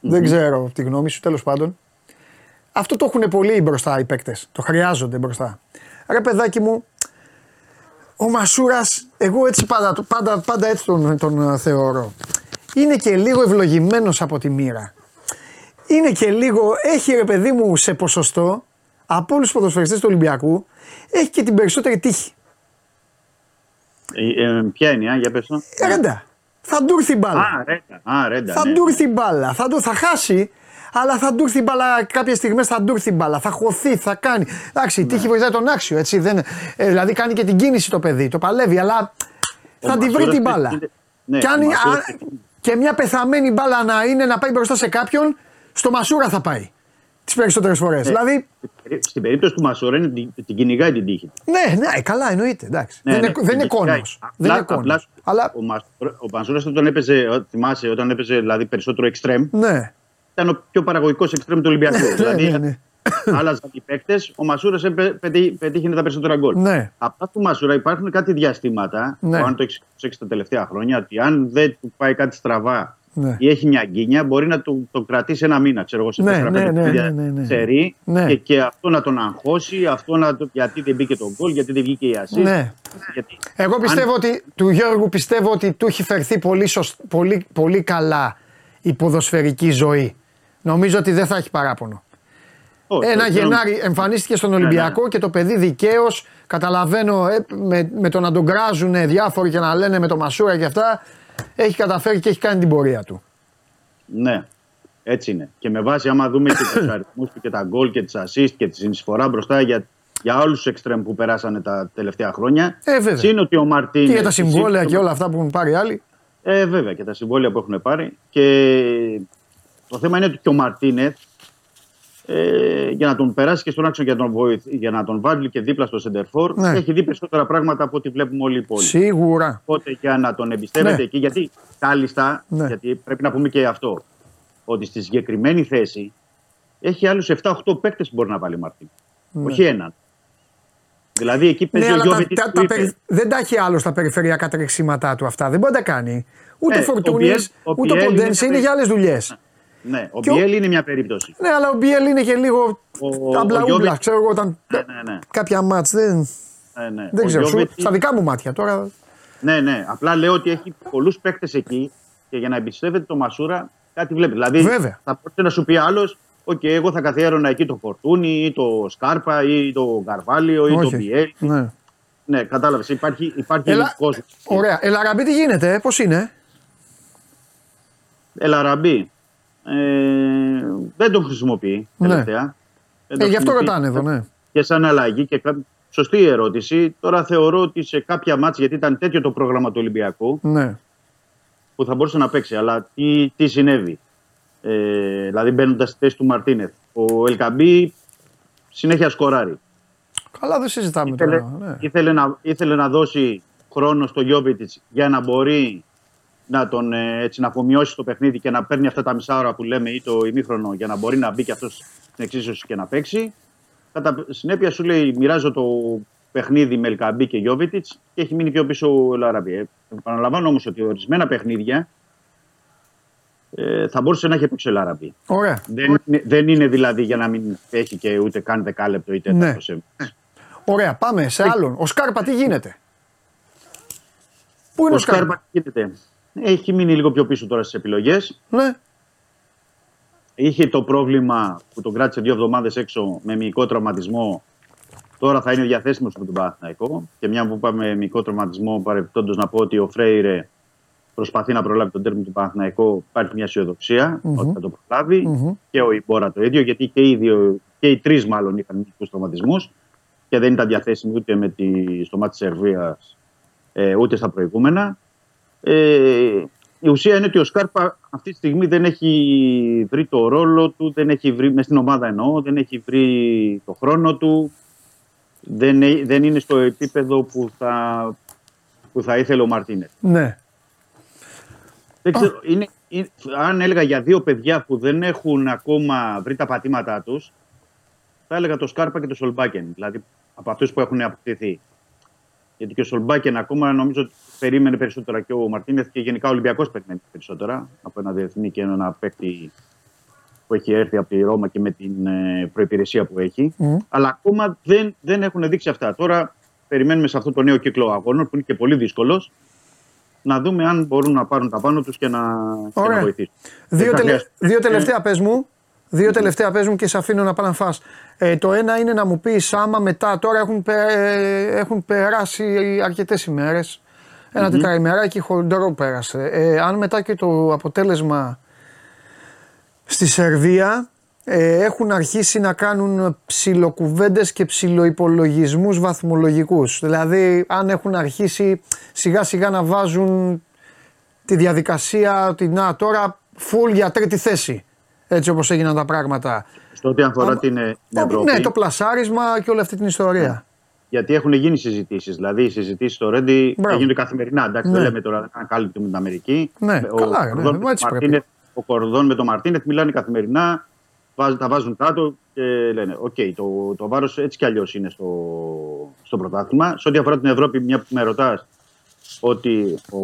Δεν ξέρω τη γνώμη σου, τέλος πάντων. Αυτό το έχουν πολύ μπροστά οι παίκτες. Το χρειάζονται μπροστά. Ρε παιδάκι μου, ο Μασούρας, εγώ έτσι πάντα, το- πάντα, πάντα έτσι τον, τον ε, θεωρώ. Είναι και λίγο ευλογημένος από τη μοίρα. Είναι και λίγο, έχει ρε παιδί μου σε ποσοστό από όλους τους ποδοσφαιριστές του Ολυμπιακού, έχει και την περισσότερη τύχη. ε, ε, ποια είναι, α, για πες το. Ρέντα. Θα του έρθει η μπάλα. Α, ρέντα. Α, ρέντα, Θα ναι. του έρθει η μπάλα. Θα, του- θα χάσει, αλλά θα του έρθει η μπάλα. Κάποιες στιγμές θα του έρθει η μπάλα. Θα χωθεί, θα κάνει. Εντάξει, η Ναι. τύχη βοηθάει τον άξιο. Έτσι, δεν, ε, δηλαδή κάνει και την κίνηση το παιδί. Το παλεύει, αλλά θα τη βρει Μασούρας την μπάλα. είναι- ναι, και, αν, ο Μασούρας α, και μια πεθαμένη μπάλα να είναι να πάει μπροστά σε κάποιον, στο Μασούρα θα πάει. Τις περισσότερες φορές. Ναι. Δηλαδή, Στην περίπτωση του Μασούρα είναι την, την κυνηγάει την τύχη. του. ναι, ναι, καλά, εννοείται. Εντάξει. Ναι, δεν, ναι, είναι, δεν είναι την κυνηγάει. κόνος. Δεν Απλά- είναι κόνος. απλά Αλλά, Ο, Μασούρα- ο Μασούρας όταν έπαιζε, ε, θυμάσαι, όταν έπαιζε δηλαδή, περισσότερο εξτρέμ, ναι. Ήταν ο πιο παραγωγικός εξτρέμ του Ολυμπιακού. δηλαδή, ναι, ναι. άλλαζαν οι παίκτες, ο Μασούρας πετύχαινε τα περισσότερα γκολ. Ναι. Απλά του Μασούρα υπάρχουν κάτι διαστήματα, Ναι. που αν το έχει προσέξει τα τελευταία χρόνια, ότι αν δεν του πάει κάτι στραβά Ναι. ή έχει μια γκίνια, μπορεί να του το κρατήσει ένα μήνα, ξέρω εγώ, σε Ναι, 4-5 ναι, ναι, παιχνίδια ναι, ναι, ναι. σερί, Ναι. και, και αυτό να τον αγχώσει, αυτό να το, γιατί δεν μπήκε το γκολ, γιατί δεν βγήκε η assist. Ναι. Γιατί, Εγώ πιστεύω αν- ότι του Γιώργου πιστεύω ότι του έχει φερθεί πολύ, σωσ- πολύ, πολύ καλά η ποδοσφαιρική ζωή. Νομίζω ότι δεν θα έχει παράπονο. Όχι, Ένα δεν- Γενάρη εμφανίστηκε στον Ναι, Ολυμπιακό και το παιδί δικαίως. Καταλαβαίνω ε, με, με το να τον κράζουν διάφοροι και να λένε με το Μασούρα και αυτά. Έχει καταφέρει και έχει κάνει την πορεία του. Ναι, έτσι είναι. Και με βάση, άμα δούμε και τους [COUGHS] αριθμούς του και τα γκολ και τις assist και τη συνεισφορά μπροστά για, για όλους τους εξτρέμ που περάσανε τα τελευταία χρόνια. Ε, βέβαια. Συν ότι ο Μαρτίνες. Και για τα συμβόλαια και όλα αυτά που έχουν πάρει άλλοι. Ε, βέβαια και τα συμβόλαια που έχουν πάρει. Και το θέμα είναι ότι και ο Μαρτίνεθ ε, για να τον περάσει και στον άξονα για, να τον βοηθ... για να τον βάλει και δίπλα στο Σεντερφόρ Ναι. έχει δει περισσότερα πράγματα από ό,τι βλέπουμε όλοι οι υπόλοιποι. Σίγουρα. Οπότε για να τον εμπιστεύεται Ναι. εκεί, γιατί κάλλιστα, Ναι. γιατί πρέπει να πούμε και αυτό, ότι στη συγκεκριμένη θέση έχει άλλους 7-8 παίκτες που μπορεί να βάλει ο Μαρτίν. Όχι έναν. Δηλαδή εκεί παίζει Ναι, ο αλλά τα, Γιώβετιτς τα, που τα είπε. περι- δεν τα έχει άλλος στα περιφερειακά τρεξίματά του αυτά. Δεν μπορεί να τα κάνει. Ούτε Ε, ο ο Φορτούνης, Πιέλ- ο ούτε ο Πιέλ είναι Ποντένσε είναι μια για άλλες δουλειές. Ναι, ο Και ο- Μπιέλ είναι μια περίπτωση. Ναι, αλλά ο Μπιέλ είναι και λίγο Ο- αμπλαούμπλα. ο Γιώβετιτς- Ξέρω εγώ όταν. Ναι, ναι, ναι. Κάποια μάτς δεν, ναι, ναι. δεν Ο ξέρω. σου- Γιώβετιτς- στα δικά μου μάτια τώρα. Ναι, ναι. Απλά λέω ότι έχει πολλούς παίκτες εκεί και για να εμπιστεύεται το Μασούρα κάτι βλέπει. Δηλαδή Βέβαια. θα μπορούσε να σου πει άλλος, Οκ, εγώ θα καθιέρωνα εκεί το Φορτούνι ή το Σκάρπα ή το Καρβάλιο ή το Όχι. Μπιέλ. Ναι. Ναι, κατάλαβες. Υπάρχει, υπάρχει Έλα, κόσμος. ωραία. Ελ Αραμπί τι γίνεται, πώς είναι; Ελ Αραμπί. Ε, δεν τον χρησιμοποιεί Ναι. τελευταία. Δεν Ε, τον γι' αυτό χρησιμοποιεί ρωτάνε εδώ, ναι. Και σαν αλλαγή και κα- σωστή η ερώτηση. Τώρα θεωρώ ότι σε κάποια μάτια, γιατί ήταν τέτοιο το πρόγραμμα του Ολυμπιακού, ναι. που θα μπορούσε να παίξει. Αλλά τι, τι συνέβη. Ε, δηλαδή μπαίνοντας στη θέση του Μαρτίνεθ. Ο Ελκαμπή συνέχεια σκοράρει. Καλά, δεν συζητάμε Ήθελε, τώρα. Ναι. ήθελε, να, ήθελε να δώσει χρόνο στο Γιώβιτιτς για να μπορεί να τον ε, έτσι, να αφομοιώσει το παιχνίδι και να παίρνει αυτά τα μισά ώρα που λέμε ή το ημίχρονο για να μπορεί να μπει και αυτός στην εξίσωση και να παίξει. Κατά συνέπεια σου λέει μοιράζω το παιχνίδι με Ελκαμπή και Γιώβιτιτς και έχει μείνει πιο πίσω ο Λαραμπή. Ε, επαναλαμβάνω όμως ότι ορισμένα παιχνίδια ε, θα μπορούσε να έχει παίξει ο Λαραμπή. Ωραία. Δεν, είναι- δεν είναι δηλαδή για να μην έχει και ούτε καν δεκάλεπτο ή τέταρτο Ναι. σε Ωραία, πάμε σε άλλον. Ο Σκάρπα τι γίνεται. Πού είναι ο, Ο Σκάρπα. Σκάρπα τι γίνεται. Έχει μείνει λίγο πιο πίσω τώρα στις επιλογές. Ναι. είχε το πρόβλημα που τον κράτησε δύο εβδομάδες έξω με μυϊκό τραυματισμό. Τώρα θα είναι διαθέσιμος με τον Παναθηναϊκό. Και μια που είπαμε μυϊκό τραυματισμό, παρεμπιπτόντως να πω ότι ο Φρέιρε προσπαθεί να προλάβει τον τέρμινο του Παναθηναϊκού. Υπάρχει μια αισιοδοξία Μμμ. ότι θα το προλάβει. Μμμ. Και ο Ιμπόρα το ίδιο, γιατί και οι, δύο, και οι τρεις μάλλον είχαν μυϊκούς τραυματισμούς και δεν ήταν διαθέσιμοι ούτε με τη, στο μάτι της Σερβίας ε, ούτε στα προηγούμενα. Ε, η ουσία είναι ότι ο Σκάρπα αυτή τη στιγμή δεν έχει βρει το ρόλο του, δεν έχει βρει, μες στην ομάδα εννοώ, δεν έχει βρει το χρόνο του, δεν, έ- δεν είναι στο επίπεδο που θα, που θα ήθελε ο Μαρτίνες. Ναι. Δεν ξέρω, είναι, είναι- αν έλεγα για δύο παιδιά που δεν έχουν ακόμα βρει τα πατήματά τους, θα έλεγα το Σκάρπα και το Σολμπάκεν, δηλαδή από αυτούς που έχουν αποκτηθεί. Γιατί και ο Σολμπάκεν ακόμα νομίζω ότι περίμενε περισσότερα και ο Μαρτίνεθ και γενικά ο Ολυμπιακός περιμένει περισσότερα από ένα διεθνή και ένα παίκτη που έχει έρθει από τη Ρώμα και με την ε, προϋπηρεσία που έχει. Μμ. Αλλά ακόμα δεν, δεν έχουν δείξει αυτά. Τώρα περιμένουμε σε αυτό το νέο κύκλο αγώνων που είναι και πολύ δύσκολος να δούμε αν μπορούν να πάρουν τα πάνω τους και να, και Ωραία. να βοηθήσουν. Δύο, θα τελε... χρειαστεί- δύο τελευταία πες μου. Δύο τελευταία πες μου και σε αφήνω να πάνε να φας. Ε, το ένα είναι να μου πεις άμα μετά, τώρα έχουν, πε- ε, έχουν περάσει αρκετές ημέρες. Ένα τετραημεράκι χοντρό πέρασε. Ε, αν μετά και το αποτέλεσμα στη Σερβία ε, έχουν αρχίσει να κάνουν ψιλοκουβέντες και ψιλοϋπολογισμούς βαθμολογικούς. Δηλαδή αν έχουν αρχίσει σιγά σιγά να βάζουν τη διαδικασία ότι να τώρα full για τρίτη θέση. Έτσι όπως έγιναν τα πράγματα. Στο ό,τι αφορά Άμα- την, ε, την Ο- Ευρώπη, ναι, το πλασάρισμα και όλη αυτή την ιστορία. γιατί έχουν γίνει συζητήσεις. Δηλαδή οι συζητήσεις στο Ρέντι Μπράβο. γίνονται καθημερινά. Εντάξει, Ναι. δεν λέμε τώρα να κάλυπτο με την Αμερική. Ναι, ο, καλά, ναι, Κορδόν με έτσι τον πρέπει. Μαρτίνεθ- ο Κορδόν με τον Μαρτίνεθ μιλάνε καθημερινά, βάζ- τα βάζουν κάτω και λένε: Οκ, το, το βάρος έτσι κι αλλιώς είναι στο, στο πρωτάθλημα. Σε ό,τι αφορά την Ευρώπη, μια που με ρωτάς ότι ο,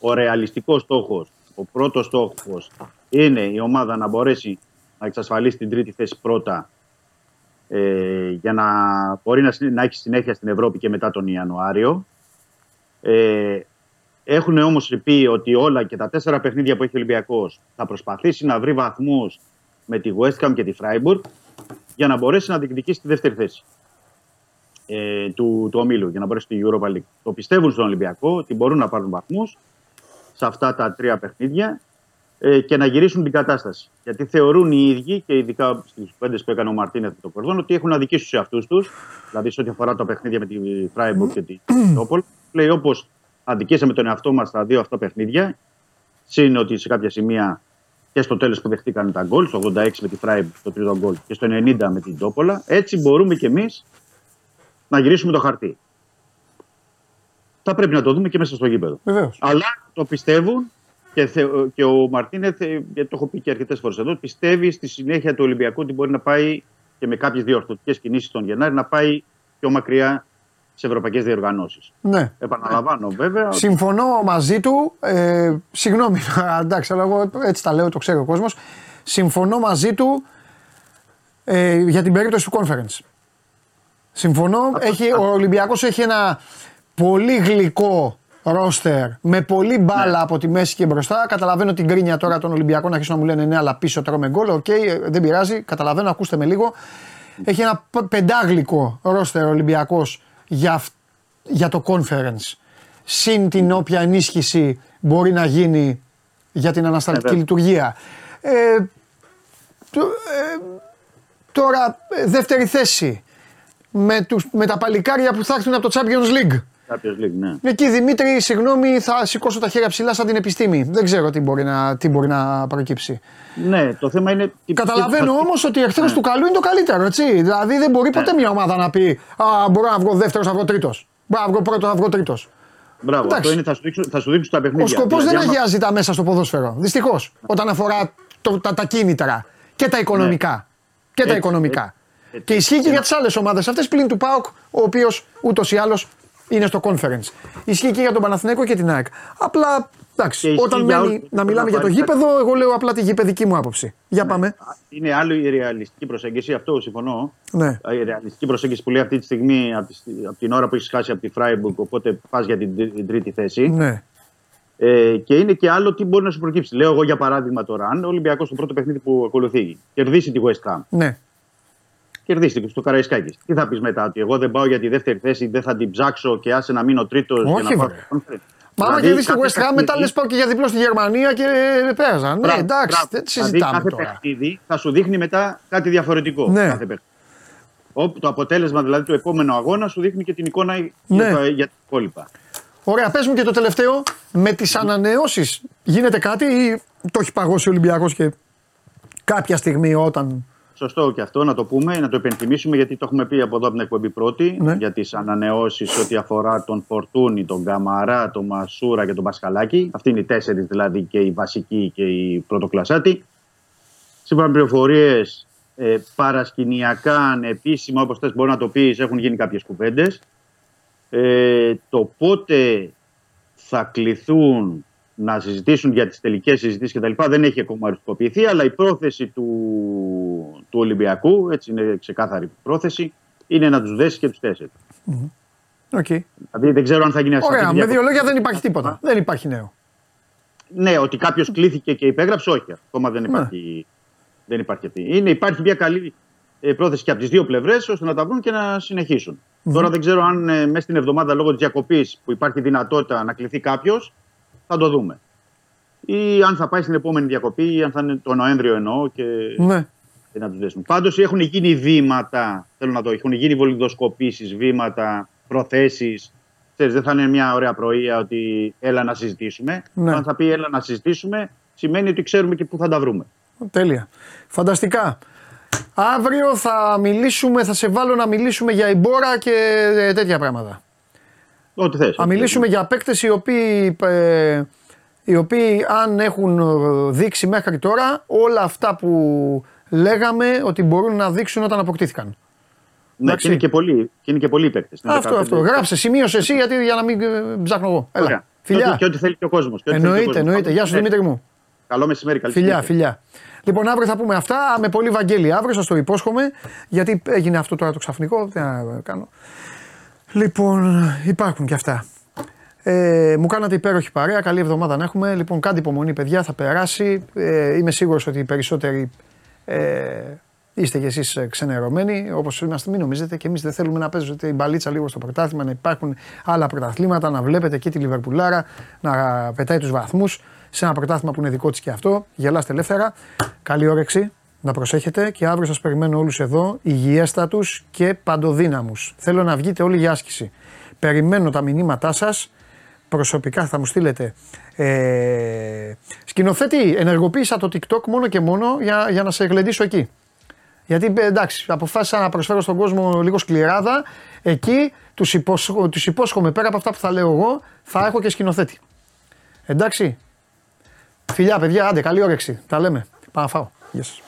ο ρεαλιστικός στόχος, ο πρώτος στόχος είναι η ομάδα να μπορέσει να εξασφαλίσει την τρίτη θέση πρώτα ε, για να μπορεί να, συ- να έχει συνέχεια στην Ευρώπη και μετά τον Ιανουάριο. Ε, έχουν όμως πει ότι όλα και τα τέσσερα παιχνίδια που έχει ο Ολυμπιακός θα προσπαθήσει να βρει βαθμούς με τη West Ham και τη Freiburg για να μπορέσει να διεκδικήσει τη δεύτερη θέση ε, του, του ομίλου, για να μπορέσει στη Europa League. Το πιστεύουν στον Ολυμπιακό ότι μπορούν να πάρουν βαθμούς σε αυτά τα τρία παιχνίδια ε, και να γυρίσουν την κατάσταση. Γιατί θεωρούν οι ίδιοι και ειδικά στις πέντε που έκανε ο Μαρτίνεθ με τον Κορδόν ότι έχουν αδικήσει τους εαυτούς τους. Δηλαδή, σε ό,τι αφορά τα παιχνίδια με τη Φράιμπουργκ και τη Τόπολ. Λέει όπως αδικήσαμε τον εαυτό μας στα δύο αυτά παιχνίδια. Συν ότι σε κάποια σημεία και στο τέλος που δεχτήκαν τα γκολ, στο 86 με τη Φράιμπουργκ το τρίτο γκολ και στο 90 με την Τόπολα. Έτσι μπορούμε κι εμείς να γυρίσουμε το χαρτί. Θα πρέπει να το δούμε και μέσα στο γήπεδο. Βεβαίως. Αλλά το πιστεύουν και, θε, και ο Μαρτίνεθ, ε, γιατί το έχω πει και αρκετές φορές εδώ, πιστεύει στη συνέχεια του Ολυμπιακού ότι μπορεί να πάει και με κάποιες διορθωτικές κινήσεις τον Γενάρη να πάει πιο μακριά σε ευρωπαϊκές διοργανώσεις. Ναι. Επαναλαμβάνω βέβαια. Συμφωνώ μαζί του. Ε, συγγνώμη, [LAUGHS] εντάξει, αλλά εγώ έτσι τα λέω, το ξέρει ο κόσμος. Συμφωνώ μαζί του ε, για την περίπτωση του conference. Συμφωνώ. Έχει, ο Ολυμπιακός έχει ένα πολύ γλυκό ρόστερ με πολύ μπάλα από τη μέση και μπροστά. Καταλαβαίνω την γκρίνια τώρα των Ολυμπιακών να αρχίσουν να μου λένε ναι, αλλά πίσω τρώμε γκολ. Οκ, ε, δεν πειράζει. Καταλαβαίνω, ακούστε με λίγο. Έχει ένα π- πεντάγλικο ρόστερ ο Ολυμπιακός για, αυ- για το conference. Συν την όποια ενίσχυση μπορεί να γίνει για την ανασταλτική βέβαια. λειτουργία. Ε, το- ε, τώρα, ε, δεύτερη θέση. Με, τους, με τα παλικάρια που θα έρθουν από το Champions League. Κάποιο League, ναι. Εκεί Δημήτρη, συγγνώμη, θα σηκώσω τα χέρια ψηλά σαν την επιστήμη. Δεν ξέρω τι μπορεί να, τι μπορεί να προκύψει. Ναι, το θέμα είναι. τι- Καταλαβαίνω τι- όμως ότι εχθρός Ναι. του καλού είναι το καλύτερο, έτσι. Δηλαδή δεν μπορεί ποτέ μια ομάδα να πει Α, μπορώ να βγω δεύτερος, να βγω τρίτος. Μπορώ να βγω πρώτος, να βγω τρίτος. Μπράβο, Εντάξει. αυτό είναι, θα σου δείξουν, θα σου δείξουν τα παιχνίδια. Ο σκοπός Δηλαδή, δεν άμα- αγιάζει τα μέσα στο ποδόσφαιρο. Δυστυχώς. Όταν αφορά το, τα, τα κίνητρα και τα οικονομικά. Και τα Έτσι, οικονομικά. έτσι, έτσι. Και ισχύει και Και για να- τις άλλες ομάδες αυτές πλην του ΠΑΟΚ, ο οποίος ούτως ή άλλως είναι στο conference. Ισχύει και για τον Παναθηναϊκό και την ΑΕΚ. Απλά εντάξει, Και ισχύει όταν για μένει όλους. να μιλάμε για το Να πάρει γήπεδο, εγώ λέω απλά τη γηπεδική μου άποψη. Για πάμε. Είναι άλλο η ρεαλιστική προσέγγιση, αυτό συμφωνώ. Ναι. Η ρεαλιστική προσέγγιση που λέει αυτή τη στιγμή από τη- από την ώρα που έχεις χάσει από τη Φράιμπουργκ, οπότε πας για την, τρί- την τρίτη θέση. Ναι. Ε, και είναι και άλλο τι μπορεί να σου προκύψει. Λέω εγώ για παράδειγμα τώρα, αν ο Ολυμπιακός στο πρώτο παιχνίδι που ακολουθεί κερδίσει τη West Ham, Ναι. Κερδίσει στο Καραϊσκάκης. Τι θα πεις μετά, ότι εγώ δεν πάω για τη δεύτερη θέση, δεν θα την ψάξω και άσε να μείνω τρίτος για Όχι, να πάω. βρε. στο conference. Μα άμα Δηλαδή, κερδίσει τη κάθε West Ham, μετά παιχνίδι- λες πάω και για διπλό στη Γερμανία και πέρασαν. Ναι, Μπράβο, εντάξει, μπράβο. δεν Δηλαδή, συζητάμε κάθε τώρα. παιχνίδι θα σου δείχνει μετά κάτι διαφορετικό. Ναι. Κάθε παιχνίδι. Όπου το αποτέλεσμα δηλαδή του επόμενου αγώνα σου δείχνει και την εικόνα Ναι. για, τα, για τα υπόλοιπα. Ωραία, πες μου και το τελευταίο. Με τις ανανεώσεις γίνεται κάτι ή το έχει παγώσει ο Ολυμπιακός και κάποια στιγμή όταν... Σωστό και αυτό να το πούμε, να το υπενθυμίσουμε γιατί το έχουμε πει από εδώ από την εκπομπή πρώτη Ναι. για τις ανανεώσεις ό,τι αφορά τον Φορτούνη, τον Καμαρά, τον Μασούρα και τον Πασχαλάκη. Αυτοί είναι οι τέσσερις δηλαδή και οι βασικοί και οι πρωτοκλασσάτοι. Σύμφωνα με πληροφορίες, ε, παρασκηνιακά, ανεπίσημα, όπως θες μπορεί να το πεις, έχουν γίνει κάποιες κουβέντες. Ε, το πότε θα κληθούν να συζητήσουν για τις τελικές συζητήσεις κτλ. δεν έχει ακόμα οριστικοποιηθεί, αλλά η πρόθεση του, του Ολυμπιακού, έτσι είναι ξεκάθαρη η πρόθεση, είναι να τους δέσει και τους τέσσερις. Οκ. Δηλαδή δεν ξέρω αν θα γίνει αυτή Ωραία, η με διακοπή. δύο λόγια δεν υπάρχει τίποτα. Δεν υπάρχει νέο. Ναι, ότι κάποιος κλήθηκε και υπέγραψε, όχι. Ακόμα δεν υπάρχει, δεν υπάρχει αυτή. Είναι, υπάρχει μια καλή ε, πρόθεση και από τις δύο πλευρές ώστε να τα βρουν και να συνεχισουν Τώρα δεν ξέρω αν ε, μέσα στην εβδομάδα λόγω της διακοπής που υπάρχει δυνατότητα να κληθεί κάποιος, θα το δούμε. Ή αν θα πάει στην επόμενη διακοπή, ή αν θα είναι το Νοέμβριο εννοώ και, Ναι. και να τους δέσουν. Πάντως έχουν γίνει βήματα, θέλω να το, έχουν γίνει βολιδοσκοπήσεις, βήματα, προθέσεις. Ξέρεις, δεν θα είναι μια ωραία πρωία ότι έλα να συζητήσουμε. Ναι. Αν θα πει έλα να συζητήσουμε, σημαίνει ότι ξέρουμε και πού θα τα βρούμε. Τέλεια. Φανταστικά. Αύριο θα μιλήσουμε, θα σε βάλω να μιλήσουμε για εμπόρα και ε, τέτοια πράγματα. Ό,τι θες. Θα μιλήσουμε για παίκτες οι οποίοι, ε, οι οποίοι αν έχουν ε, δείξει μέχρι τώρα όλα αυτά που λέγαμε ότι μπορούν να δείξουν όταν αποκτήθηκαν. Ναι, εντάξει. και είναι και πολλοί, και είναι και πολλοί παίκτες. Είναι Αυτό, 15. αυτό. Γράψε, σημείωσε εσύ γιατί, για να μην ε, ψάχνω εγώ. Έλα. Ωραία. Φιλιά. Και, και ό,τι θέλει και ο κόσμος. Εννοείται, εννοείται. Γεια σου Δημήτρη μου. Καλό μεσημέρι, καλή Φιλιά, συνέχεια. φιλιά. Λοιπόν, αύριο θα πούμε αυτά. Με πολύ Βαγγέλη αύριο, σας το υπόσχομαι. Γιατί έγινε αυτό τώρα το ξαφνικό. Δεν θα κάνω. Λοιπόν, υπάρχουν και αυτά. Ε, μου κάνατε υπέροχη παρέα. Καλή εβδομάδα να έχουμε. Λοιπόν, κάντε υπομονή, παιδιά. Θα περάσει. Ε, είμαι σίγουρος ότι οι περισσότεροι ε, είστε κι εσείς ξενερωμένοι. Όπως είμαστε, μην νομίζετε και εμείς δεν θέλουμε να παίζετε την μπαλίτσα λίγο στο πρωτάθλημα, να υπάρχουν άλλα πρωταθλήματα, να βλέπετε εκεί τη Λιβερπουλάρα να πετάει τους βαθμούς σε ένα πρωτάθλημα που είναι δικό της και αυτό. Γελάστε ελεύθερα. Καλή όρεξη. Να προσέχετε και αύριο σας περιμένω όλους εδώ, υγιέστατους και παντοδύναμους. Θέλω να βγείτε όλοι για άσκηση. Περιμένω τα μηνύματά σας, προσωπικά θα μου στείλετε. Ε, σκηνοθέτη, ενεργοποίησα το TikTok μόνο και μόνο για, για να σε γλεντήσω εκεί. Γιατί ε, εντάξει, αποφάσισα να προσφέρω στον κόσμο λίγο σκληράδα. Εκεί τους, υπόσχο, τους υπόσχομαι πέρα από αυτά που θα λέω εγώ, θα έχω και σκηνοθέτη. Εντάξει. Φιλιά, παιδιά, άντε, καλή όρεξη. Τα λέμε. Πάω να φάω. Γεια σας.